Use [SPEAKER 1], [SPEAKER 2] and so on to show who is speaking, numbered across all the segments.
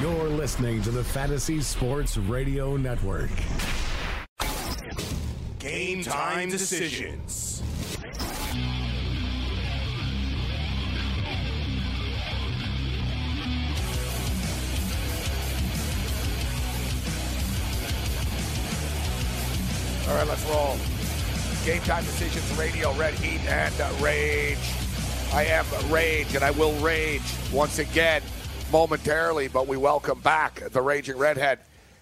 [SPEAKER 1] You're listening to the Fantasy Sports Radio Network.
[SPEAKER 2] Game time decisions.
[SPEAKER 3] All right, let's roll. Game time decisions, radio, red heat, and rage. I am rage, and I will rage once again momentarily. But we welcome back the raging redhead,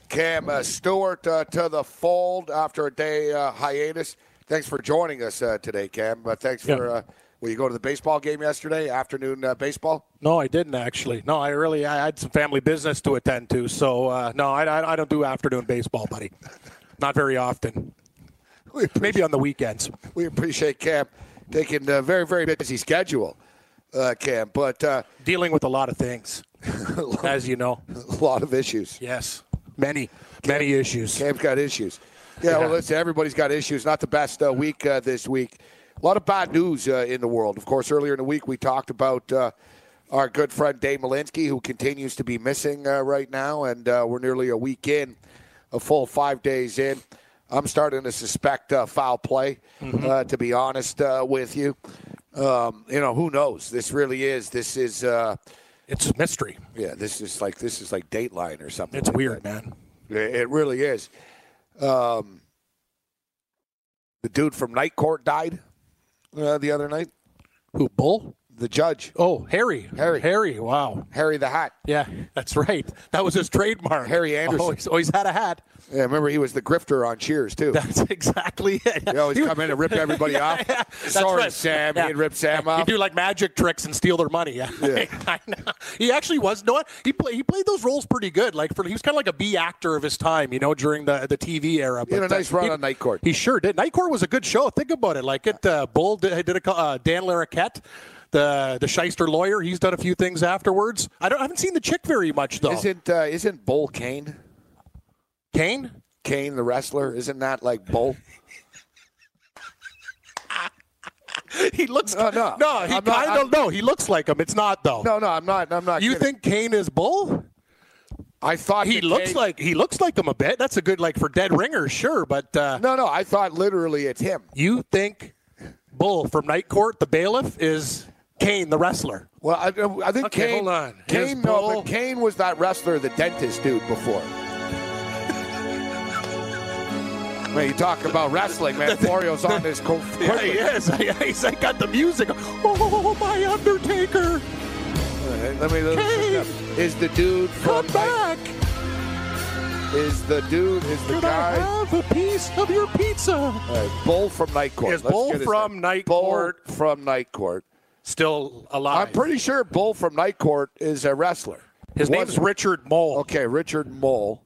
[SPEAKER 3] Cam uh, Stewart, uh, to the fold after a day uh, hiatus. Thanks for joining us uh, today, Cam. Uh, thanks for. Uh, will you go to the baseball game yesterday? Afternoon uh, baseball.
[SPEAKER 4] No, I didn't actually. No, I really I had some family business to attend to. So uh, no, I, I, I don't do afternoon baseball, buddy. Not very often. Maybe on the weekends.
[SPEAKER 3] We appreciate Cam taking a very very busy schedule, uh, Cam, but uh,
[SPEAKER 4] Dealing with a lot of things, as you know.
[SPEAKER 3] a lot of issues.
[SPEAKER 4] Yes, many many issues.
[SPEAKER 3] Cam's got issues. Yeah, well,
[SPEAKER 4] Yeah.
[SPEAKER 3] listen, everybody's got issues. Not the best uh, week uh, this week. A lot of bad news uh, in the world. Of course, earlier in the week we talked about uh, our good friend Dave Malinsky, who continues to be missing uh, right now, and uh, we're nearly a week in, a full five days in. I'm starting to suspect uh, foul play, uh, to be honest uh, with you. Um, you know, who knows? This really is. This is. Uh,
[SPEAKER 4] It's a mystery.
[SPEAKER 3] yeah, this is like this is like Dateline or something.
[SPEAKER 4] It's
[SPEAKER 3] like
[SPEAKER 4] weird,
[SPEAKER 3] that.
[SPEAKER 4] man.
[SPEAKER 3] It really is. Um, the dude from Night Court died uh, the other night.
[SPEAKER 4] Who bull?
[SPEAKER 3] The judge,
[SPEAKER 4] Oh, Harry.
[SPEAKER 3] Harry.
[SPEAKER 4] Harry. Wow.
[SPEAKER 3] Harry the Hat.
[SPEAKER 4] Yeah, that's right. That was his trademark.
[SPEAKER 3] Harry Anderson.
[SPEAKER 4] Always, always had a hat.
[SPEAKER 3] Yeah, remember he was the grifter on Cheers too.
[SPEAKER 4] That's exactly it.
[SPEAKER 3] He always come in and rip everybody off.
[SPEAKER 4] Yeah,
[SPEAKER 3] Sorry,
[SPEAKER 4] right.
[SPEAKER 3] Sam.
[SPEAKER 4] Yeah.
[SPEAKER 3] He'd rip Sam off.
[SPEAKER 4] He'd do like magic tricks and steal their money. Yeah,
[SPEAKER 3] Yeah.
[SPEAKER 4] I know. He actually was. You know what? He played. He played those roles pretty good. Like for he was kind of like a B actor of his time. You know, during the the TV era.
[SPEAKER 3] He had a
[SPEAKER 4] But, uh,
[SPEAKER 3] nice run
[SPEAKER 4] he-
[SPEAKER 3] on Night Court.
[SPEAKER 4] He sure did. Night Court was a good show. Think about it. Like it. Uh, Bull did, did a uh, Dan Larroquette. The the shyster lawyer, he's done a few things afterwards. I don't I haven't seen the chick very much though.
[SPEAKER 3] Isn't uh, isn't Bull Kane?
[SPEAKER 4] Kane?
[SPEAKER 3] Kane the wrestler? Isn't that like Bull?
[SPEAKER 4] He looks
[SPEAKER 3] No, no.
[SPEAKER 4] no. He kind of no. He looks like him. It's not though.
[SPEAKER 3] No, no, I'm not. I'm not.
[SPEAKER 4] You
[SPEAKER 3] kidding.
[SPEAKER 4] think Kane is Bull?
[SPEAKER 3] I thought
[SPEAKER 4] He looks
[SPEAKER 3] Kane-
[SPEAKER 4] like he looks like him a bit. That's a good like for dead ringer, sure. But uh,
[SPEAKER 3] No, no. I thought literally it's him.
[SPEAKER 4] you think Bull from Night Court, the bailiff, is Kane, the wrestler?
[SPEAKER 3] Well, I, I think
[SPEAKER 4] Okay,
[SPEAKER 3] Kane.
[SPEAKER 4] hold on. Here's
[SPEAKER 3] Kane, no, but Kane was that wrestler, the dentist dude before. Man, you talk about wrestling, man. Florio's on this. Co-
[SPEAKER 4] Yeah, he is. He's like got the music. Oh, my Undertaker,
[SPEAKER 3] Let me. Let me
[SPEAKER 4] Kane.
[SPEAKER 3] is the dude from
[SPEAKER 4] come back!
[SPEAKER 3] Night, is the dude is the
[SPEAKER 4] Could
[SPEAKER 3] guy
[SPEAKER 4] I have a piece of your pizza?
[SPEAKER 3] All right, Bull from Night Court.
[SPEAKER 4] Is Bull from
[SPEAKER 3] name.
[SPEAKER 4] Night
[SPEAKER 3] Bull
[SPEAKER 4] Court-
[SPEAKER 3] from Night Court.
[SPEAKER 4] Still alive.
[SPEAKER 3] I'm pretty sure Bull from Night Court is a wrestler.
[SPEAKER 4] His
[SPEAKER 3] Was-
[SPEAKER 4] name's Richard Moll.
[SPEAKER 3] Okay, Richard Moll.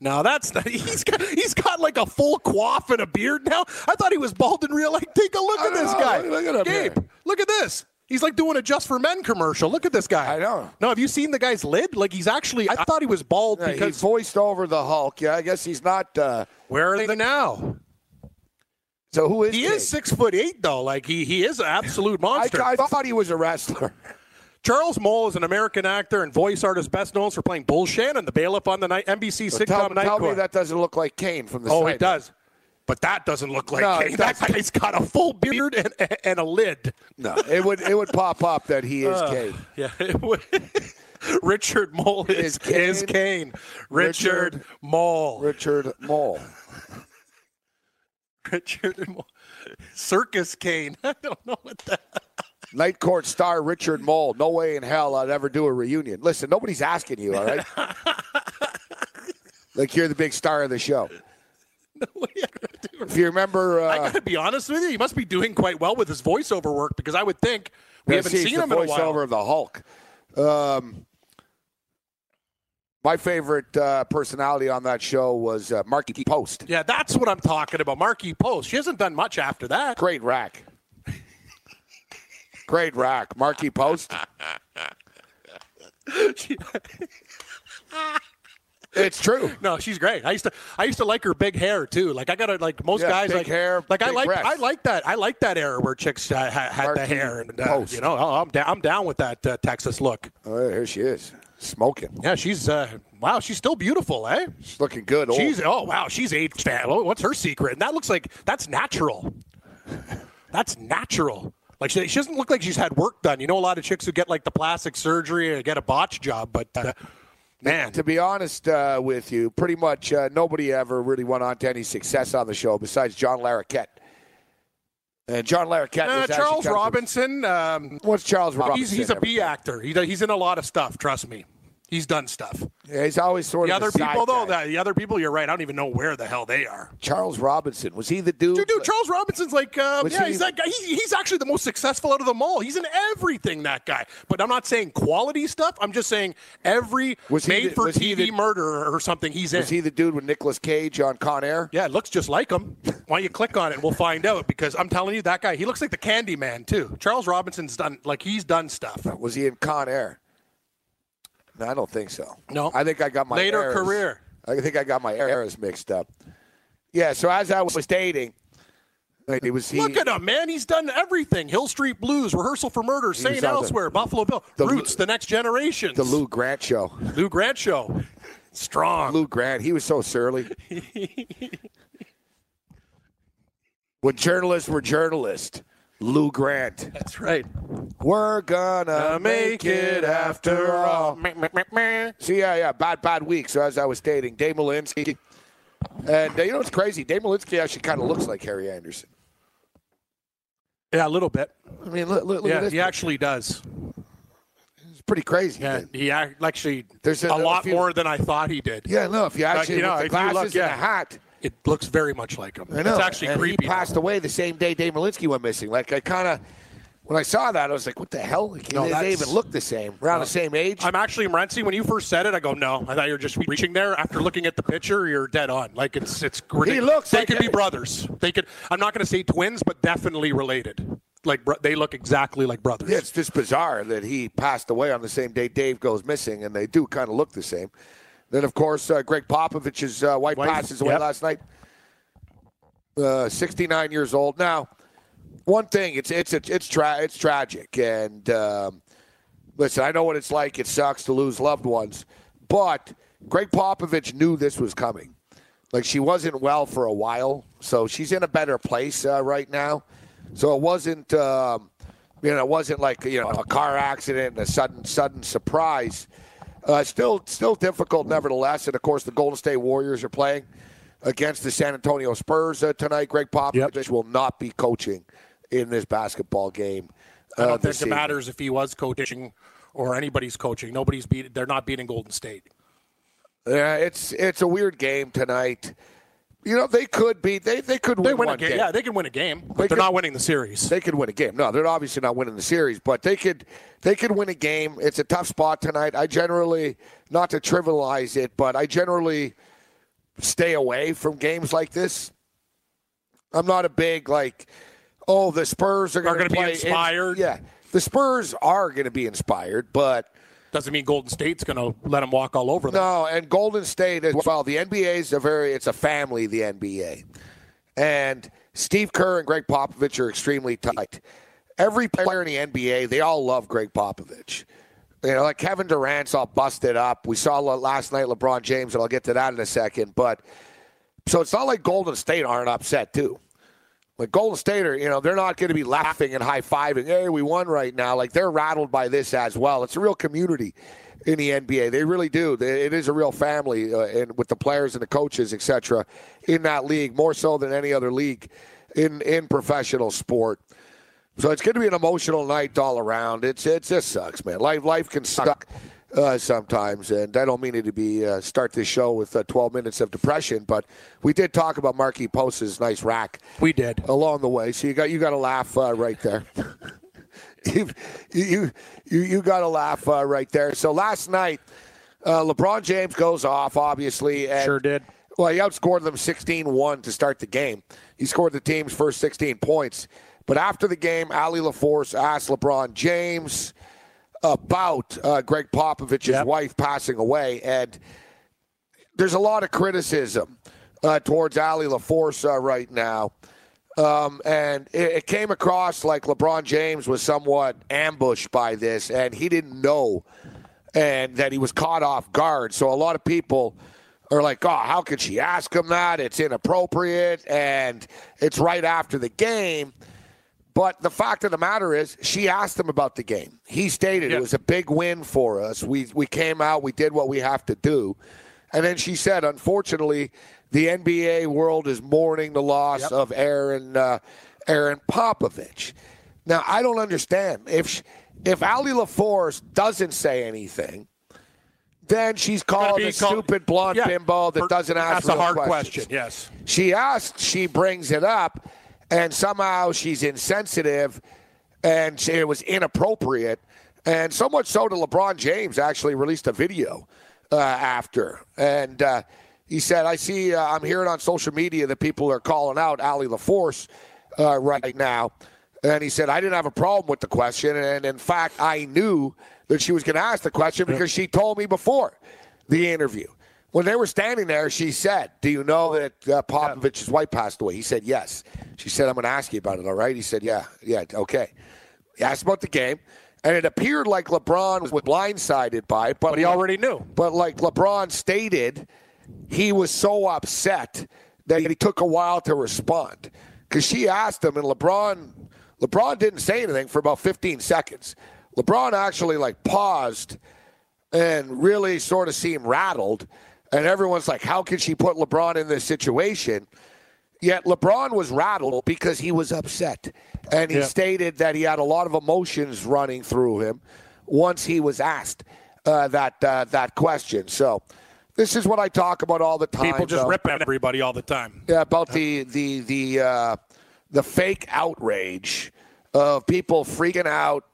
[SPEAKER 4] Now that's not, he's got he's got like a full coif and a beard now. I thought he was bald in real life. Take a look at this
[SPEAKER 3] know.
[SPEAKER 4] guy.
[SPEAKER 3] Look at
[SPEAKER 4] Gabe,
[SPEAKER 3] here.
[SPEAKER 4] look at this. He's like doing a just for men commercial. Look at this guy.
[SPEAKER 3] I know.
[SPEAKER 4] No, have you seen the guy's lid? Like he's actually. I thought he was bald
[SPEAKER 3] Yeah, he
[SPEAKER 4] because.
[SPEAKER 3] voiced over the Hulk. Yeah, I guess he's not. Uh,
[SPEAKER 4] Where are they now?
[SPEAKER 3] So who is
[SPEAKER 4] He
[SPEAKER 3] King?
[SPEAKER 4] is six foot eight though. Like he he is an absolute monster.
[SPEAKER 3] I thought he was a wrestler.
[SPEAKER 4] Charles Moll is an American actor and voice artist best known for playing Bull Shannon, the bailiff on the night, NBC
[SPEAKER 3] So
[SPEAKER 4] sitcom
[SPEAKER 3] tell
[SPEAKER 4] Night
[SPEAKER 3] tell me
[SPEAKER 4] Court.
[SPEAKER 3] that doesn't look like Kane from the
[SPEAKER 4] Oh,
[SPEAKER 3] side.
[SPEAKER 4] it does. But that doesn't look like
[SPEAKER 3] No,
[SPEAKER 4] Kane. That guy's got a full beard and, and a lid.
[SPEAKER 3] No, it would it would pop up that he is uh, Kane.
[SPEAKER 4] Yeah, it would. Richard Moll is,
[SPEAKER 3] Is Kane-
[SPEAKER 4] is Kane. Richard,
[SPEAKER 3] Richard-
[SPEAKER 4] Moll.
[SPEAKER 3] Richard Moll.
[SPEAKER 4] Richard Moll. Circus Kane. I don't know what that.
[SPEAKER 3] Night Court star Richard Moll. No way in hell I'd ever do a reunion. Listen, nobody's asking you, all right? like you're the big star of the show. If you remember,
[SPEAKER 4] I
[SPEAKER 3] uh,
[SPEAKER 4] got to be honest with you. He must be doing quite well with his voiceover work because I would think we haven't seen
[SPEAKER 3] the
[SPEAKER 4] him in a while.
[SPEAKER 3] voiceover of the Hulk. Um, My favorite uh, personality on that show was uh, Markie Post.
[SPEAKER 4] Yeah, that's what I'm talking about. Markie Post. She hasn't done much after that.
[SPEAKER 3] Great rack. Great rack. Markie Post. it's true.
[SPEAKER 4] No, she's great. I used to I used to like her big hair too. Like I got to like most
[SPEAKER 3] Yeah,
[SPEAKER 4] guys like
[SPEAKER 3] hair,
[SPEAKER 4] Like I like. I like that. I like that era where chicks uh, ha- had the hair and uh, you know oh, I'm down I'm down with that uh, Texas look.
[SPEAKER 3] Oh, here she is, smoking.
[SPEAKER 4] Yeah, she's uh, wow, she's still beautiful, eh?
[SPEAKER 3] She's looking good. Old.
[SPEAKER 4] She's oh wow, she's aged. Oh, What's her secret? And that looks like that's natural. That's natural. Like she, she doesn't look like she's had work done. You know, a lot of chicks who get like the plastic surgery or get a botch job, but uh, man,
[SPEAKER 3] to be honest uh, with you, pretty much uh, nobody ever really went on to any success on the show besides John Larroquette. And John Larroquette
[SPEAKER 4] uh, Charles Robinson. Um,
[SPEAKER 3] What's Charles Robinson?
[SPEAKER 4] he's he's a B actor. He, he's in a lot of stuff. Trust me, he's done stuff.
[SPEAKER 3] Yeah, he's always sort
[SPEAKER 4] The
[SPEAKER 3] of
[SPEAKER 4] other
[SPEAKER 3] a side
[SPEAKER 4] people, though,
[SPEAKER 3] guy.
[SPEAKER 4] the, the other people, you're right. I don't even know where the hell they are.
[SPEAKER 3] Charles Robinson was he the dude?
[SPEAKER 4] Dude, dude Charles Robinson's like, uh, yeah,
[SPEAKER 3] he-
[SPEAKER 4] he's that guy. He's, he's actually the most successful out of them all. He's in everything, that guy. But I'm not saying quality stuff. I'm just saying every
[SPEAKER 3] Was he the-
[SPEAKER 4] made for TV
[SPEAKER 3] the-
[SPEAKER 4] murder or something he's in.
[SPEAKER 3] Was he the dude with Nicolas Cage on Con Air?
[SPEAKER 4] yeah, it looks just like him. Why don't you click on it and we'll find out? Because I'm telling you, that guy, he looks like the Candy Man too. Charles Robinson's done like he's done stuff.
[SPEAKER 3] Was he in Con Air? No, I don't think so.
[SPEAKER 4] No.
[SPEAKER 3] I think I got my
[SPEAKER 4] Later
[SPEAKER 3] eras-
[SPEAKER 4] career.
[SPEAKER 3] I think I got my eras mixed up. Yeah, so as I was dating, it was he.
[SPEAKER 4] Look at him, man. He's done everything. Hill Street Blues, Rehearsal for Murder, St.
[SPEAKER 3] on the-
[SPEAKER 4] Elsewhere, Buffalo Bill,
[SPEAKER 3] the-
[SPEAKER 4] Roots, The Next Generation,
[SPEAKER 3] the Lou Grant show.
[SPEAKER 4] Lou Grant Show. Strong.
[SPEAKER 3] Lou Grant, he was so surly. when journalists were journalists, Lou Grant.
[SPEAKER 4] That's right.
[SPEAKER 3] We're gonna make it after all. So yeah, yeah, bad, bad week. So as I was dating Dave Malinsky, and uh, you know what's crazy? Dave Malinsky actually kind of looks like Harry Anderson.
[SPEAKER 4] Yeah, a little bit.
[SPEAKER 3] I mean, look, look, look
[SPEAKER 4] Yeah,
[SPEAKER 3] at this.
[SPEAKER 4] he actually does.
[SPEAKER 3] it's pretty crazy.
[SPEAKER 4] Yeah, he actually
[SPEAKER 3] There's
[SPEAKER 4] a,
[SPEAKER 3] a-
[SPEAKER 4] lot
[SPEAKER 3] you-
[SPEAKER 4] more than I thought he did.
[SPEAKER 3] Yeah, no, if you actually
[SPEAKER 4] you know,
[SPEAKER 3] the glasses
[SPEAKER 4] look,
[SPEAKER 3] and
[SPEAKER 4] yeah.
[SPEAKER 3] the hat,
[SPEAKER 4] It looks very much like him.
[SPEAKER 3] I know.
[SPEAKER 4] It's actually
[SPEAKER 3] and
[SPEAKER 4] creepy.
[SPEAKER 3] He passed away the same day Dave Malinsky went missing. Like I kind of, when I saw that, I was like, "What the hell? Like,
[SPEAKER 4] No,
[SPEAKER 3] they, even look the same, around the same age."
[SPEAKER 4] I'm actually Morency. When you first said it, I go, no. I thought you were just reaching there. After looking at the picture, you're dead on. Like it's it's. ridiculous.
[SPEAKER 3] looks
[SPEAKER 4] They
[SPEAKER 3] like
[SPEAKER 4] could be brothers. They could. I'm not going to say twins, but definitely related. Like they look exactly like brothers.
[SPEAKER 3] Yeah, it's just bizarre that he passed away on the same day Dave goes missing, and they do kind of look the same. Then, of course, uh, Gregg Popovich's uh, wife,
[SPEAKER 4] Wife,
[SPEAKER 3] passes away
[SPEAKER 4] yep.
[SPEAKER 3] last night. Uh, 69 years old. Now, one thing, it's it's it's tra- it's tragic, and um, listen, I know what it's like. It sucks to lose loved ones, but Gregg Popovich knew this was coming. Like she wasn't well for a while, so she's in a better place uh, right now. So it wasn't, um, you know, it wasn't like you know a car accident and a sudden sudden surprise. Uh, still, still difficult, nevertheless. And of course, the Golden State Warriors are playing against the San Antonio Spurs uh, tonight. Gregg Popovich
[SPEAKER 4] Yep.
[SPEAKER 3] will not be coaching in this basketball game.
[SPEAKER 4] I
[SPEAKER 3] uh,
[SPEAKER 4] don't think it matters if he was coaching or anybody's coaching. Nobody's beat. They're not beating Golden State.
[SPEAKER 3] Yeah, it's it's a weird game tonight. You know, they could be they they could
[SPEAKER 4] They
[SPEAKER 3] win,
[SPEAKER 4] a game.
[SPEAKER 3] game.
[SPEAKER 4] Yeah, they can win a game, but
[SPEAKER 3] They
[SPEAKER 4] they're
[SPEAKER 3] could-
[SPEAKER 4] not winning the series.
[SPEAKER 3] They could win a game. No, they're obviously not winning the series, but they could they could win a game. It's a tough spot tonight. I generally not to trivialize it, but I generally stay away from games like this. I'm not a big like oh the Spurs are going
[SPEAKER 4] gonna be inspired.
[SPEAKER 3] yeah, the Spurs are going to be inspired, but
[SPEAKER 4] Doesn't mean Golden State's going to let them walk all over them.
[SPEAKER 3] no, and Golden State as well. The NBA is a very it's a family. The NBA, and Steve Kerr and Gregg Popovich are extremely tight. Every player in the NBA, they all love Gregg Popovich. You know, like Kevin Durant's all busted up. We saw last night LeBron James, and I'll get to that in a second. But so it's not like Golden State aren't upset too. Like Golden State are, you know, they're not going to be laughing and high fiving. Hey, we won right now. Like they're rattled by this as well. It's a real community in the NBA. They really do. It is a real family, uh, and with the players and the coaches, etc. In that league, more so than any other league in in professional sport. So it's going to be an emotional night all around. It's it just sucks, man. Life life can suck uh, sometimes, and I don't mean it to be uh, start this show with uh, 12 minutes of depression, but we did talk about Markie Post's nice rack
[SPEAKER 4] We did.
[SPEAKER 3] along the way. So you got you got to laugh uh, right there. you you you you got to laugh uh, right there. So last night, Uh, LeBron James goes off, obviously. And,
[SPEAKER 4] Sure did.
[SPEAKER 3] Well, he outscored them 16 1 to start the game. He scored the team's first 16 points. But after the game, Allie LaForce asked LeBron James about uh, Gregg Popovich's
[SPEAKER 4] Yep.
[SPEAKER 3] wife passing away. And there's a lot of criticism uh, towards Allie LaForce uh, right now. Um, and it, it came across like LeBron James was somewhat ambushed by this, and he didn't know and that he was caught off guard. So a lot of people are like, oh, how could she ask him that? It's inappropriate, and it's right after the game. But the fact of the matter is, she asked him about the game. He stated
[SPEAKER 4] Yeah.
[SPEAKER 3] it was a big win for us. We we came out, we did what we have to do, and then she said, unfortunately, the NBA world is mourning the loss
[SPEAKER 4] Yep.
[SPEAKER 3] of Erin uh, Erin Popovich. Now I don't understand if sh if Allie LaForce doesn't say anything. Then she's called a
[SPEAKER 4] called-
[SPEAKER 3] stupid blonde
[SPEAKER 4] Yeah.
[SPEAKER 3] bimbo that doesn't ask
[SPEAKER 4] That's a hard
[SPEAKER 3] questions.
[SPEAKER 4] question. Yes.
[SPEAKER 3] She asks, she brings it up, and somehow she's insensitive and she- it was inappropriate. And so much so that LeBron James actually released a video uh, after. And uh, he said, I see, uh, I'm hearing on social media that people are calling out Allie LaForce uh, right now. And he said, I didn't have a problem with the question. And in fact, I knew that she was going to ask the question because she told me before the interview. When they were standing there, she said, Do you know that uh, Popovich's wife passed away? He said, Yes. She said, I'm going to ask you about it, all right? He said, Yeah, yeah, okay. He asked about the game, and it appeared like LeBron was blindsided by it, but,
[SPEAKER 4] But he already knew.
[SPEAKER 3] But like LeBron stated, he was so upset that he took a while to respond because she asked him, and LeBron, LeBron didn't say anything for about 15 seconds. LeBron actually like paused and really sort of seemed rattled, and everyone's like, "How can she put LeBron in this situation?" Yet LeBron was rattled because he was upset. And he
[SPEAKER 4] Yeah.
[SPEAKER 3] stated that he had a lot of emotions running through him once he was asked uh, that uh, that question. So this is what I talk about all the time.
[SPEAKER 4] People just
[SPEAKER 3] though.
[SPEAKER 4] rip at everybody all the time.
[SPEAKER 3] Yeah, about the the the uh, the fake outrage of people freaking out,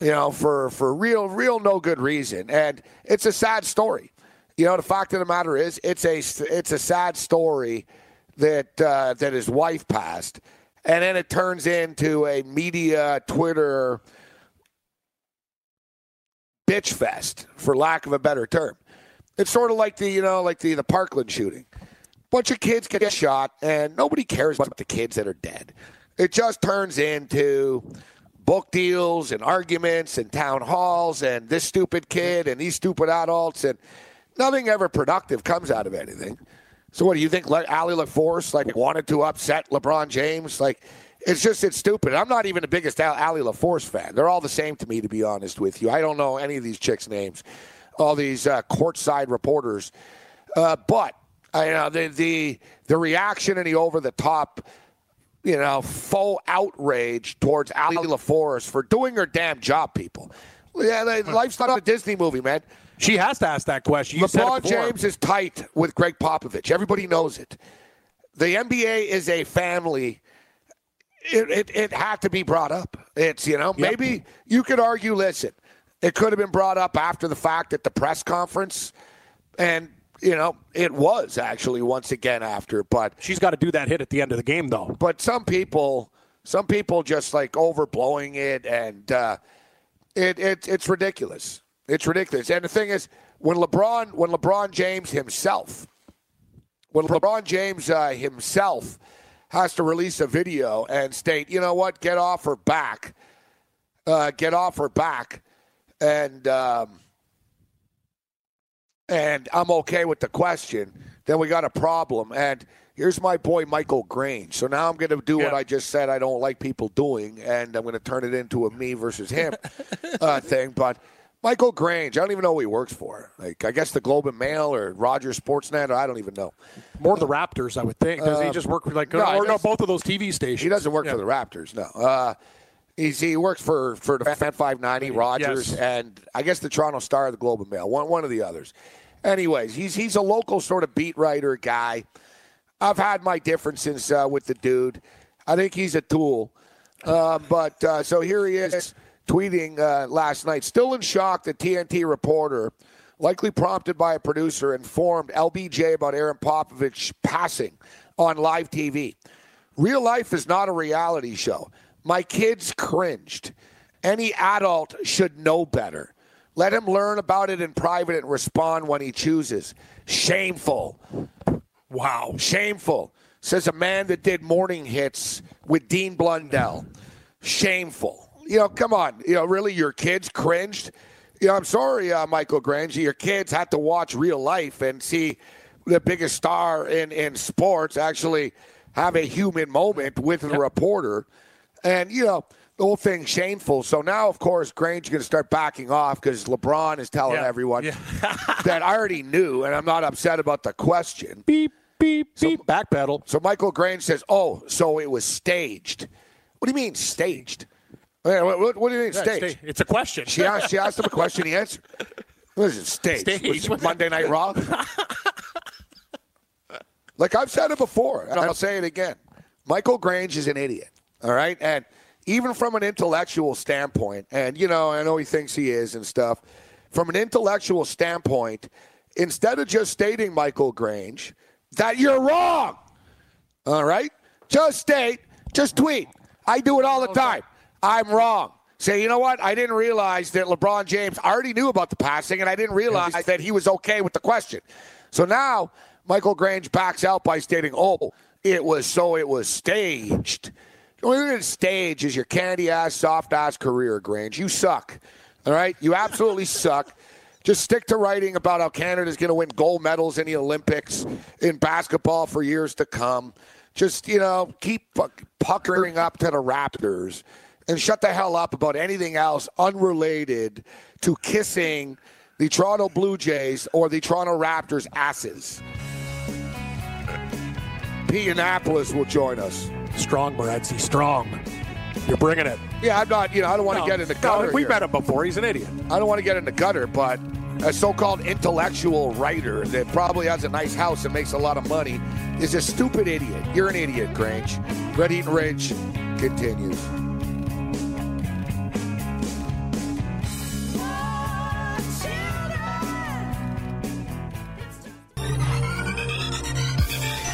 [SPEAKER 3] you know, for for real real no good reason, and it's a sad story. You know, the fact of the matter is, it's a it's a sad story that uh, that his wife passed, and then it turns into a media Twitter bitch fest, for lack of a better term. It's sort of like the you know like the the Parkland shooting bunch of kids get shot and nobody cares about the kids that are dead. It just turns into book deals and arguments and town halls and this stupid kid and these stupid adults and nothing ever productive comes out of anything. So what do you think? Allie LaForce like wanted to upset LeBron James? Like it's just it's stupid. I'm not even the biggest Al- Allie LaForce fan. They're all the same to me, to be honest with you. I don't know any of these chicks' names. All these uh, courtside reporters, uh, but I know the the the reaction and the over the top, you know, faux outrage towards Allie LaForce for doing her damn job. People, yeah, life's not a Disney movie, man.
[SPEAKER 4] She has to ask that question. You
[SPEAKER 3] LeBron. James is tight with Gregg Popovich. Everybody knows it. The NBA is a family. It, it, it had to be brought up. It's, you know,
[SPEAKER 4] Yep.
[SPEAKER 3] maybe you could argue, listen, it could have been brought up after the fact at the press conference. And, you know, it was actually once again after. But
[SPEAKER 4] She's got to do that hit at the end of the game, though.
[SPEAKER 3] but some people, some people just like overblowing it, and uh, it, it it's ridiculous. It's ridiculous. And the thing is, when LeBron, when LeBron James himself, when LeBron James uh, himself has to release a video and state, you know what, get off her back, uh, get off her back, and um, and I'm okay with the question, then we got a problem. And here's my boy Michael Grange. So now I'm going to do what I just said I don't like people doing, and I'm going to turn it into a me versus him uh, thing. But Michael Grange, I don't even know who he works for. Like I guess the Globe and Mail or Rogers Sportsnet. Or I don't even know.
[SPEAKER 4] More the Raptors, I would think. Does he just work for like
[SPEAKER 3] no,
[SPEAKER 4] or no both of those TV stations?
[SPEAKER 3] He doesn't work
[SPEAKER 4] Yeah.
[SPEAKER 3] for the Raptors. No. Uh, he's, he works for for the Fan 590, Rogers,
[SPEAKER 4] Yes.
[SPEAKER 3] and I guess the Toronto Star, the Globe and Mail, one one of the others. Anyways, he's he's a local sort of beat writer guy. I've had my differences uh, with the dude. I think he's a tool. Uh, but uh, so here he is tweeting uh, last night, still in shock that TNT reporter likely prompted by a producer, informed LBJ about Erin Popovich passing on live TV. Real life is not a reality show. My kids cringed. Any adult should know better. Let him learn about it in private and respond when he chooses. Shameful.
[SPEAKER 4] Wow.
[SPEAKER 3] Shameful. Says a man that did morning hits with Dean Blundell. Shameful. You know, come on. You know, really, your kids cringed? You know, I'm sorry, uh, Michael Grange. Your kids had to watch real life and see the biggest star in, in sports actually have a human moment with a reporter. And, you know, the whole thing shameful. So now, of course, Grange is going to start backing off because LeBron is telling
[SPEAKER 4] Yeah.
[SPEAKER 3] everyone
[SPEAKER 4] Yeah.
[SPEAKER 3] that I already knew, and I'm not upset about the question.
[SPEAKER 4] Beep, beep, beep. Backpedal.
[SPEAKER 3] So Michael Grange says, "Oh, so it was staged." What do you mean staged? What, what- what do you mean
[SPEAKER 4] Yeah,
[SPEAKER 3] staged?
[SPEAKER 4] stay- It's a question.
[SPEAKER 3] She asked. She asked him a question. He answered. What is it? Staged. Was it Monday Night Raw. like I've said it before, and I'll say it again. Michael Grange is an idiot. All right, and even from an intellectual standpoint, and you know, I know he thinks he is and stuff. From an intellectual standpoint, instead of just stating Michael Grange that you're wrong, all right? Just state, just tweet. I do it all the time. I'm wrong. Say, you know what? I didn't realize that LeBron James I already knew about the passing, and I didn't realize that he was okay with the question. So now Michael Grange backs out by stating, oh, it was so it was staged. What you're going to stage is your candy ass, soft ass career, Grange. You suck. All right? You absolutely suck. Just stick to writing about how Canada's going to win gold medals in the Olympics in basketball for years to come. Just, you know, keep puckering up to the Raptors and shut the hell up about anything else unrelated to kissing the Toronto Blue Jays or the Toronto Raptors' asses. Pete Annapolis will join us.
[SPEAKER 4] Strong, Moretzi. Strong. You're bringing it.
[SPEAKER 3] Yeah, I'm not, you know, I don't want to
[SPEAKER 4] No,
[SPEAKER 3] get in the
[SPEAKER 4] no,
[SPEAKER 3] gutter.
[SPEAKER 4] we
[SPEAKER 3] here.
[SPEAKER 4] met him before. He's an idiot.
[SPEAKER 3] I don't want to get in the gutter, but a so-called intellectual writer that probably has a nice house and makes a lot of money is a stupid idiot. You're an idiot, Grange. Red Eaton Ridge continues.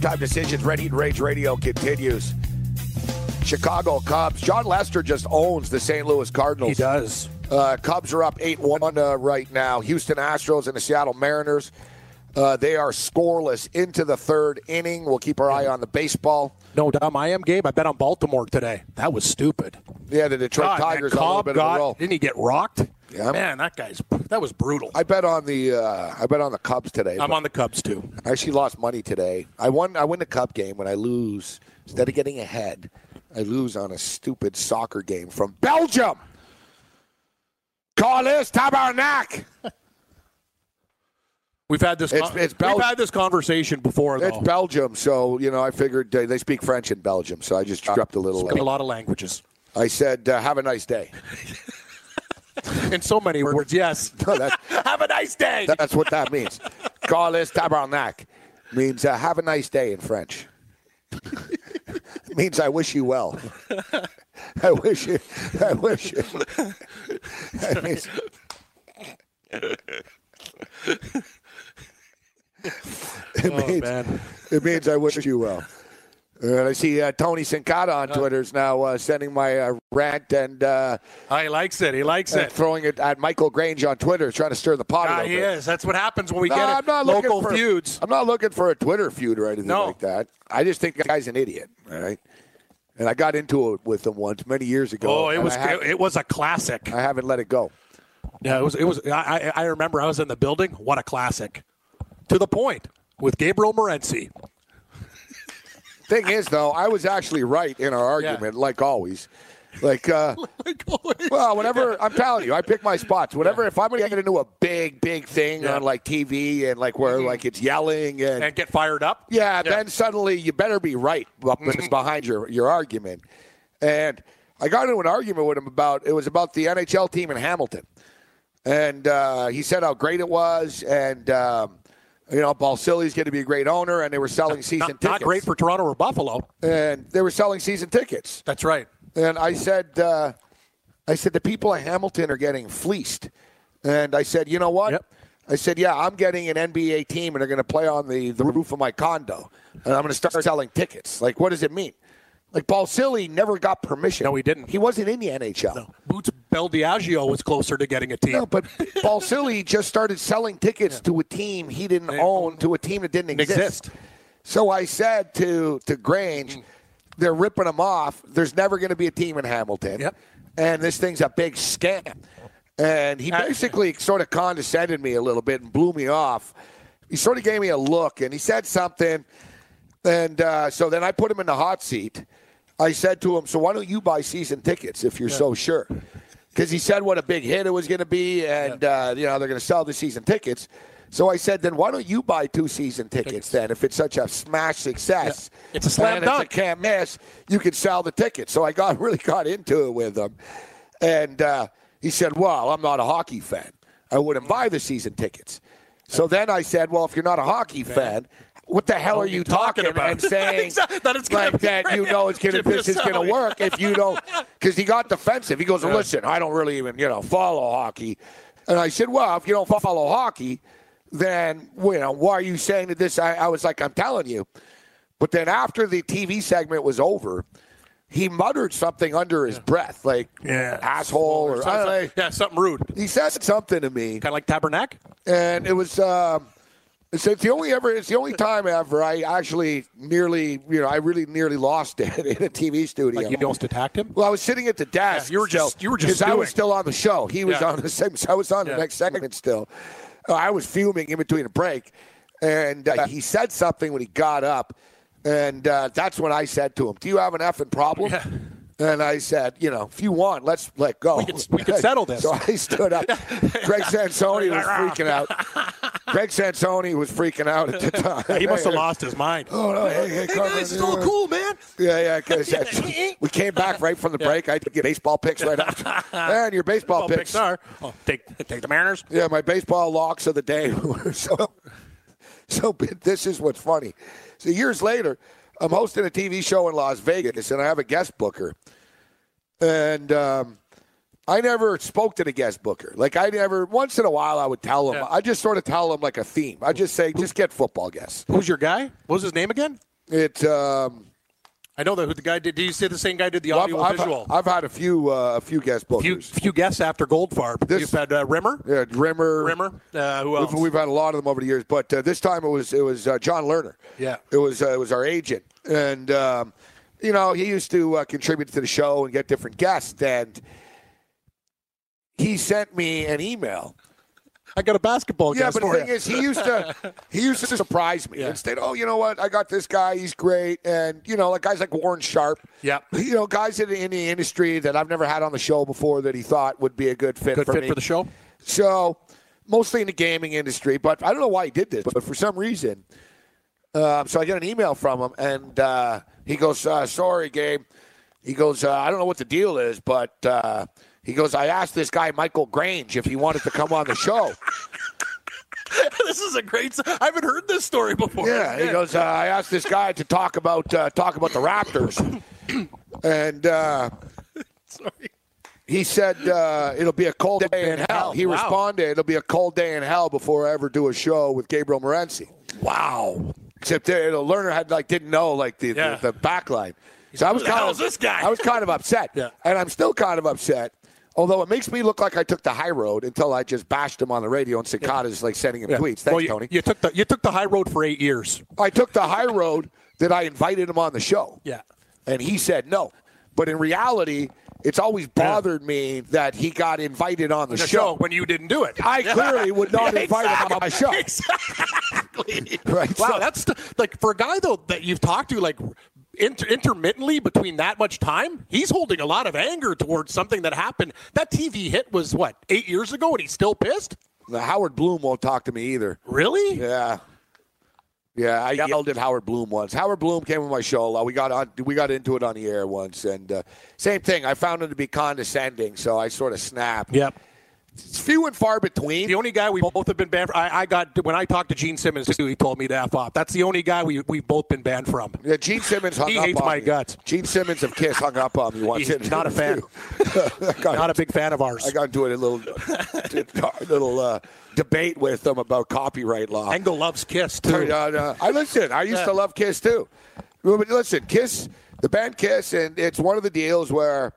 [SPEAKER 3] Time decisions. Red Heat Rage Radio continues. Chicago Cubs. Jon Lester just owns the St. Louis Cardinals.
[SPEAKER 4] He does.
[SPEAKER 3] Uh, Cubs are up 8 1 uh, right now. Houston Astros and the Seattle Mariners. Uh, they are scoreless into the third inning. We'll keep our eye on the baseball.
[SPEAKER 4] No dumb I am, Gabe. I bet on Baltimore today. That was stupid.
[SPEAKER 3] Yeah, the Detroit
[SPEAKER 4] God,
[SPEAKER 3] Tigers on a little
[SPEAKER 4] Cobb
[SPEAKER 3] bit
[SPEAKER 4] got,
[SPEAKER 3] of a roll.
[SPEAKER 4] Didn't he get rocked?
[SPEAKER 3] Yeah.
[SPEAKER 4] Man, that guy's that was brutal.
[SPEAKER 3] I bet on the uh, I bet on the Cubs today.
[SPEAKER 4] I'm on the Cubs too.
[SPEAKER 3] I actually lost money today. I won. I win the Cup game when I lose. Instead of getting ahead, I lose on a stupid soccer game from Belgium. Call this Tabarnak.
[SPEAKER 4] We've had this.
[SPEAKER 3] It's-
[SPEAKER 4] con-
[SPEAKER 3] it's Bel-
[SPEAKER 4] we've had this conversation before, though.
[SPEAKER 3] It's Belgium, so you know I figured uh, they speak French in Belgium, so I just dropped a little.
[SPEAKER 4] Got a lot of languages
[SPEAKER 3] I said, uh, "Have a nice day."
[SPEAKER 4] in so many words. Yes.
[SPEAKER 3] No,
[SPEAKER 4] Have a nice day.
[SPEAKER 3] that's what that means. Call this Tabarnak means uh, "Have a nice day" in French. it means I wish you well. I wish you. I wish you. That means- it
[SPEAKER 4] oh
[SPEAKER 3] means
[SPEAKER 4] man.
[SPEAKER 3] it means I wish you well. And I see uh, Tony Sincata on Twitter is now uh, sending my uh, rant and, uh,
[SPEAKER 4] Oh, he likes it. He likes it.
[SPEAKER 3] throwing it at Michael Grange on Twitter, trying to stir the pot.
[SPEAKER 4] Ah, he
[SPEAKER 3] bit.
[SPEAKER 4] is. That's what happens when we
[SPEAKER 3] No,
[SPEAKER 4] get
[SPEAKER 3] I'm not
[SPEAKER 4] local
[SPEAKER 3] for,
[SPEAKER 4] feuds.
[SPEAKER 3] I'm not looking for a Twitter feud or anything
[SPEAKER 4] No.
[SPEAKER 3] like that. I just think the guy's an idiot. All right. And I got into it with him once many years ago.
[SPEAKER 4] Oh, it was it was a classic.
[SPEAKER 3] I haven't let it go.
[SPEAKER 4] Yeah, it was. It was. I, I I remember I was in the building. What a classic! To the point with Gabriel Morency.
[SPEAKER 3] Thing is, though, I was actually right in our argument, like always. Like, uh, well, whenever I'm telling you, I pick my spots. Whenever if I'm going to get into a big, big thing
[SPEAKER 4] Yeah.
[SPEAKER 3] on like TV and like where like it's yelling and,
[SPEAKER 4] and get fired up.
[SPEAKER 3] yeah, then suddenly you better be right up behind your your argument. And I got into an argument with him about it was about the NHL team in Hamilton, and uh, he said how great it was, and um, you know, Balsillie's going to be a great owner, and they were selling season
[SPEAKER 4] Not,
[SPEAKER 3] tickets.
[SPEAKER 4] not great for Toronto or Buffalo.
[SPEAKER 3] and they were selling season tickets.
[SPEAKER 4] That's right.
[SPEAKER 3] And I said, uh, I said the people in Hamilton are getting fleeced. And I said, you know what?
[SPEAKER 4] Yep.
[SPEAKER 3] I said, yeah, I'm getting an NBA team, and they're going to play on the, the roof of my condo, and I'm going to start selling tickets. Like, what does it mean? Like, Balsillie never got permission.
[SPEAKER 4] No, he didn't.
[SPEAKER 3] He wasn't in the NHL. No.
[SPEAKER 4] Boots Del Biaggio was closer to getting a team.
[SPEAKER 3] No, but Balsillie just started selling tickets to a team he didn't own, to a team that didn't exist.
[SPEAKER 4] exist.
[SPEAKER 3] So I said to to Grange, they're ripping him off. There's never going to be a team in Hamilton,
[SPEAKER 4] Yep.
[SPEAKER 3] and this thing's a big scam. And he basically sort of condescended me a little bit and blew me off. He sort of gave me a look, and he said something, and uh, so then I put him in the hot seat. I said to him, "So why don't you buy season tickets if you're so sure?" Because he said what a big hit it was going to be, and uh, you know they're going to sell the season tickets. So I said, then why don't you buy two season tickets, then? If it's such a smash success,
[SPEAKER 4] Yeah. It's a slam dunk.
[SPEAKER 3] It's a can't miss. You can sell the tickets. So I got really got into it with him, and uh, he said, "Well, I'm not a hockey fan. I wouldn't buy the season tickets." So then I said, "Well, if you're not a hockey fan." What the hell are you talking,
[SPEAKER 4] about?
[SPEAKER 3] and saying
[SPEAKER 4] Exactly. That it's gonna
[SPEAKER 3] like that? You know, it's gonna this is gonna work if you don't. Because he got defensive. He goes, "Listen, I don't really even you know follow hockey," and I said, "Well, if you don't follow hockey, then you know why are you saying that this?" I, I was like, "I'm telling you." But then after the TV segment was over, he muttered something under his breath, like asshole or I don't
[SPEAKER 4] yeah, something rude.
[SPEAKER 3] He said something to me,
[SPEAKER 4] Kind of like Tabernac.
[SPEAKER 3] and it was. Um, it's, it's the only ever. It's the only time ever I actually nearly, you know, I really nearly lost it in a TV studio.
[SPEAKER 4] Like you almost attacked him.
[SPEAKER 3] Well, I was sitting at the desk.
[SPEAKER 4] Yeah, you were just-
[SPEAKER 3] so-
[SPEAKER 4] you were just
[SPEAKER 3] 'cause I was still on the show. He was
[SPEAKER 4] Yeah.
[SPEAKER 3] on the same. I was on
[SPEAKER 4] Yeah.
[SPEAKER 3] the next segment still. Uh, I was fuming in between a break, and uh, he said something when he got up, and uh, that's when I said to him, "Do you have an effing problem?"
[SPEAKER 4] Yeah.
[SPEAKER 3] And I said, "You know, if you want, let's let go.
[SPEAKER 4] We can- we can settle this."
[SPEAKER 3] So I stood up. Greg Sansone was freaking out. Greg Sansone was freaking out at the time.
[SPEAKER 4] He must have lost his mind.
[SPEAKER 3] Oh no! Hey, hey, Carmen,
[SPEAKER 4] it's so
[SPEAKER 3] uh,
[SPEAKER 4] cool, man.
[SPEAKER 3] yeah, yeah. 'cause, uh, we came back right from the break. I had to get baseball picks right after. and your baseball
[SPEAKER 4] Well,
[SPEAKER 3] picks.
[SPEAKER 4] Pixar. Oh, take take the Mariners.
[SPEAKER 3] Yeah, my baseball locks of the day so. So this is what's funny. So years later, I'm hosting a TV show in Las Vegas, and I have a guest booker, and um, I never spoke to the guest booker. Like I never. Once in a while, I would tell him.
[SPEAKER 4] Yeah.
[SPEAKER 3] I just sort of tell him like a theme. I just say, just get football guests.
[SPEAKER 4] Who's your guy? What was his name again?
[SPEAKER 3] It. Um,
[SPEAKER 4] I know that who the guy did. Did you say the same guy did the
[SPEAKER 3] Well,
[SPEAKER 4] audio
[SPEAKER 3] I've,
[SPEAKER 4] visual?
[SPEAKER 3] I've, I've had a few uh, a few guest bookers.
[SPEAKER 4] few few guests after Goldfarb.
[SPEAKER 3] This-
[SPEAKER 4] You've had uh, Rimmer.
[SPEAKER 3] yeah, Rimmer.
[SPEAKER 4] Rimmer. Uh, who else?
[SPEAKER 3] We've, we've had a lot of them over the years, but uh, this time it was it was uh, John Lerner.
[SPEAKER 4] Yeah.
[SPEAKER 3] it was uh, it was our agent, and um, you know he used to uh, contribute to the show and get different guests, and he sent me an email.
[SPEAKER 4] I got a basketball
[SPEAKER 3] Yeah, but the thing
[SPEAKER 4] you.
[SPEAKER 3] is, he used to he used to surprise me.
[SPEAKER 4] Yeah.
[SPEAKER 3] Instead, oh, you know what? I got this guy. He's great, and you know, like guys like Warren Sharp.
[SPEAKER 4] Yeah.
[SPEAKER 3] you know, guys in the, in the industry that I've never had on the show before that he thought would be a good fit
[SPEAKER 4] Good
[SPEAKER 3] for
[SPEAKER 4] fit
[SPEAKER 3] me.
[SPEAKER 4] for the show.
[SPEAKER 3] So, mostly in the gaming industry, but I don't know why he did this, but for some reason. Um, so I get an email from him, and uh, he goes, uh, "Sorry, Gabe." He goes, uh, "I don't know what the deal is, but uh, he goes, I asked this guy Michael Grange if he wanted to come on the show."
[SPEAKER 4] this is a great. I haven't heard this story before.
[SPEAKER 3] Yeah, he goes. Uh, I asked this guy to talk about uh, talk about the Raptors, and uh, he said uh, it'll be a cold day in hell. He
[SPEAKER 4] Wow.
[SPEAKER 3] responded, "It'll be a cold day in hell before I ever do a show with Gabriel Morency."
[SPEAKER 4] Wow.
[SPEAKER 3] Except the, the learner had like didn't know like the
[SPEAKER 4] Yeah.
[SPEAKER 3] the, the back line. So I was kind of
[SPEAKER 4] this guy?
[SPEAKER 3] I was kind of upset,
[SPEAKER 4] Yeah.
[SPEAKER 3] and I'm still kind of upset. Although it makes me look like I took the high road until I just bashed him on the radio and Cicada's like sending him
[SPEAKER 4] Yeah.
[SPEAKER 3] tweets. Thanks,
[SPEAKER 4] well, you,
[SPEAKER 3] Tony.
[SPEAKER 4] you took the you took the high road for eight years.
[SPEAKER 3] I took the high road that I invited him on the show.
[SPEAKER 4] Yeah.
[SPEAKER 3] And he said no. But in reality, it's always bothered me that he got invited on the,
[SPEAKER 4] The
[SPEAKER 3] show.
[SPEAKER 4] show when you didn't do it.
[SPEAKER 3] I clearly would not
[SPEAKER 4] Yeah,
[SPEAKER 3] invite him on my show.
[SPEAKER 4] Exactly.
[SPEAKER 3] Right,
[SPEAKER 4] Wow,
[SPEAKER 3] so-
[SPEAKER 4] that's the, like for a guy though that you've talked to like inter- intermittently between that much time, he's holding a lot of anger towards something that happened. That TV hit was what eight years ago, and he's still pissed.
[SPEAKER 3] The Howard Bloom won't talk to me either.
[SPEAKER 4] Really?
[SPEAKER 3] Yeah. Yeah, I yelled at Howard Bloom once. Howard Bloom came on my show. We got on, we got into it on the air once, and uh, same thing. I found him to be condescending, so I sort of snapped.
[SPEAKER 4] Yep.
[SPEAKER 3] It's few and far between.
[SPEAKER 4] The only guy we both have been banned. From, I, I got when I talked to Gene Simmons too. He told me to f off. That's the only guy we we've both been banned from.
[SPEAKER 3] Yeah, Gene Simmons hung
[SPEAKER 4] He
[SPEAKER 3] up
[SPEAKER 4] hates
[SPEAKER 3] on
[SPEAKER 4] my guts.
[SPEAKER 3] Gene Simmons of Kiss hung up on me once.
[SPEAKER 4] He's not a fan.
[SPEAKER 3] I got,
[SPEAKER 4] Not a big fan of ours.
[SPEAKER 3] I got into a little little uh, debate with them about copyright law.
[SPEAKER 4] Engel loves Kiss too.
[SPEAKER 3] uh, I listen. I used
[SPEAKER 4] Yeah.
[SPEAKER 3] to love Kiss too. But listen, Kiss, the band Kiss, and it's one of the deals where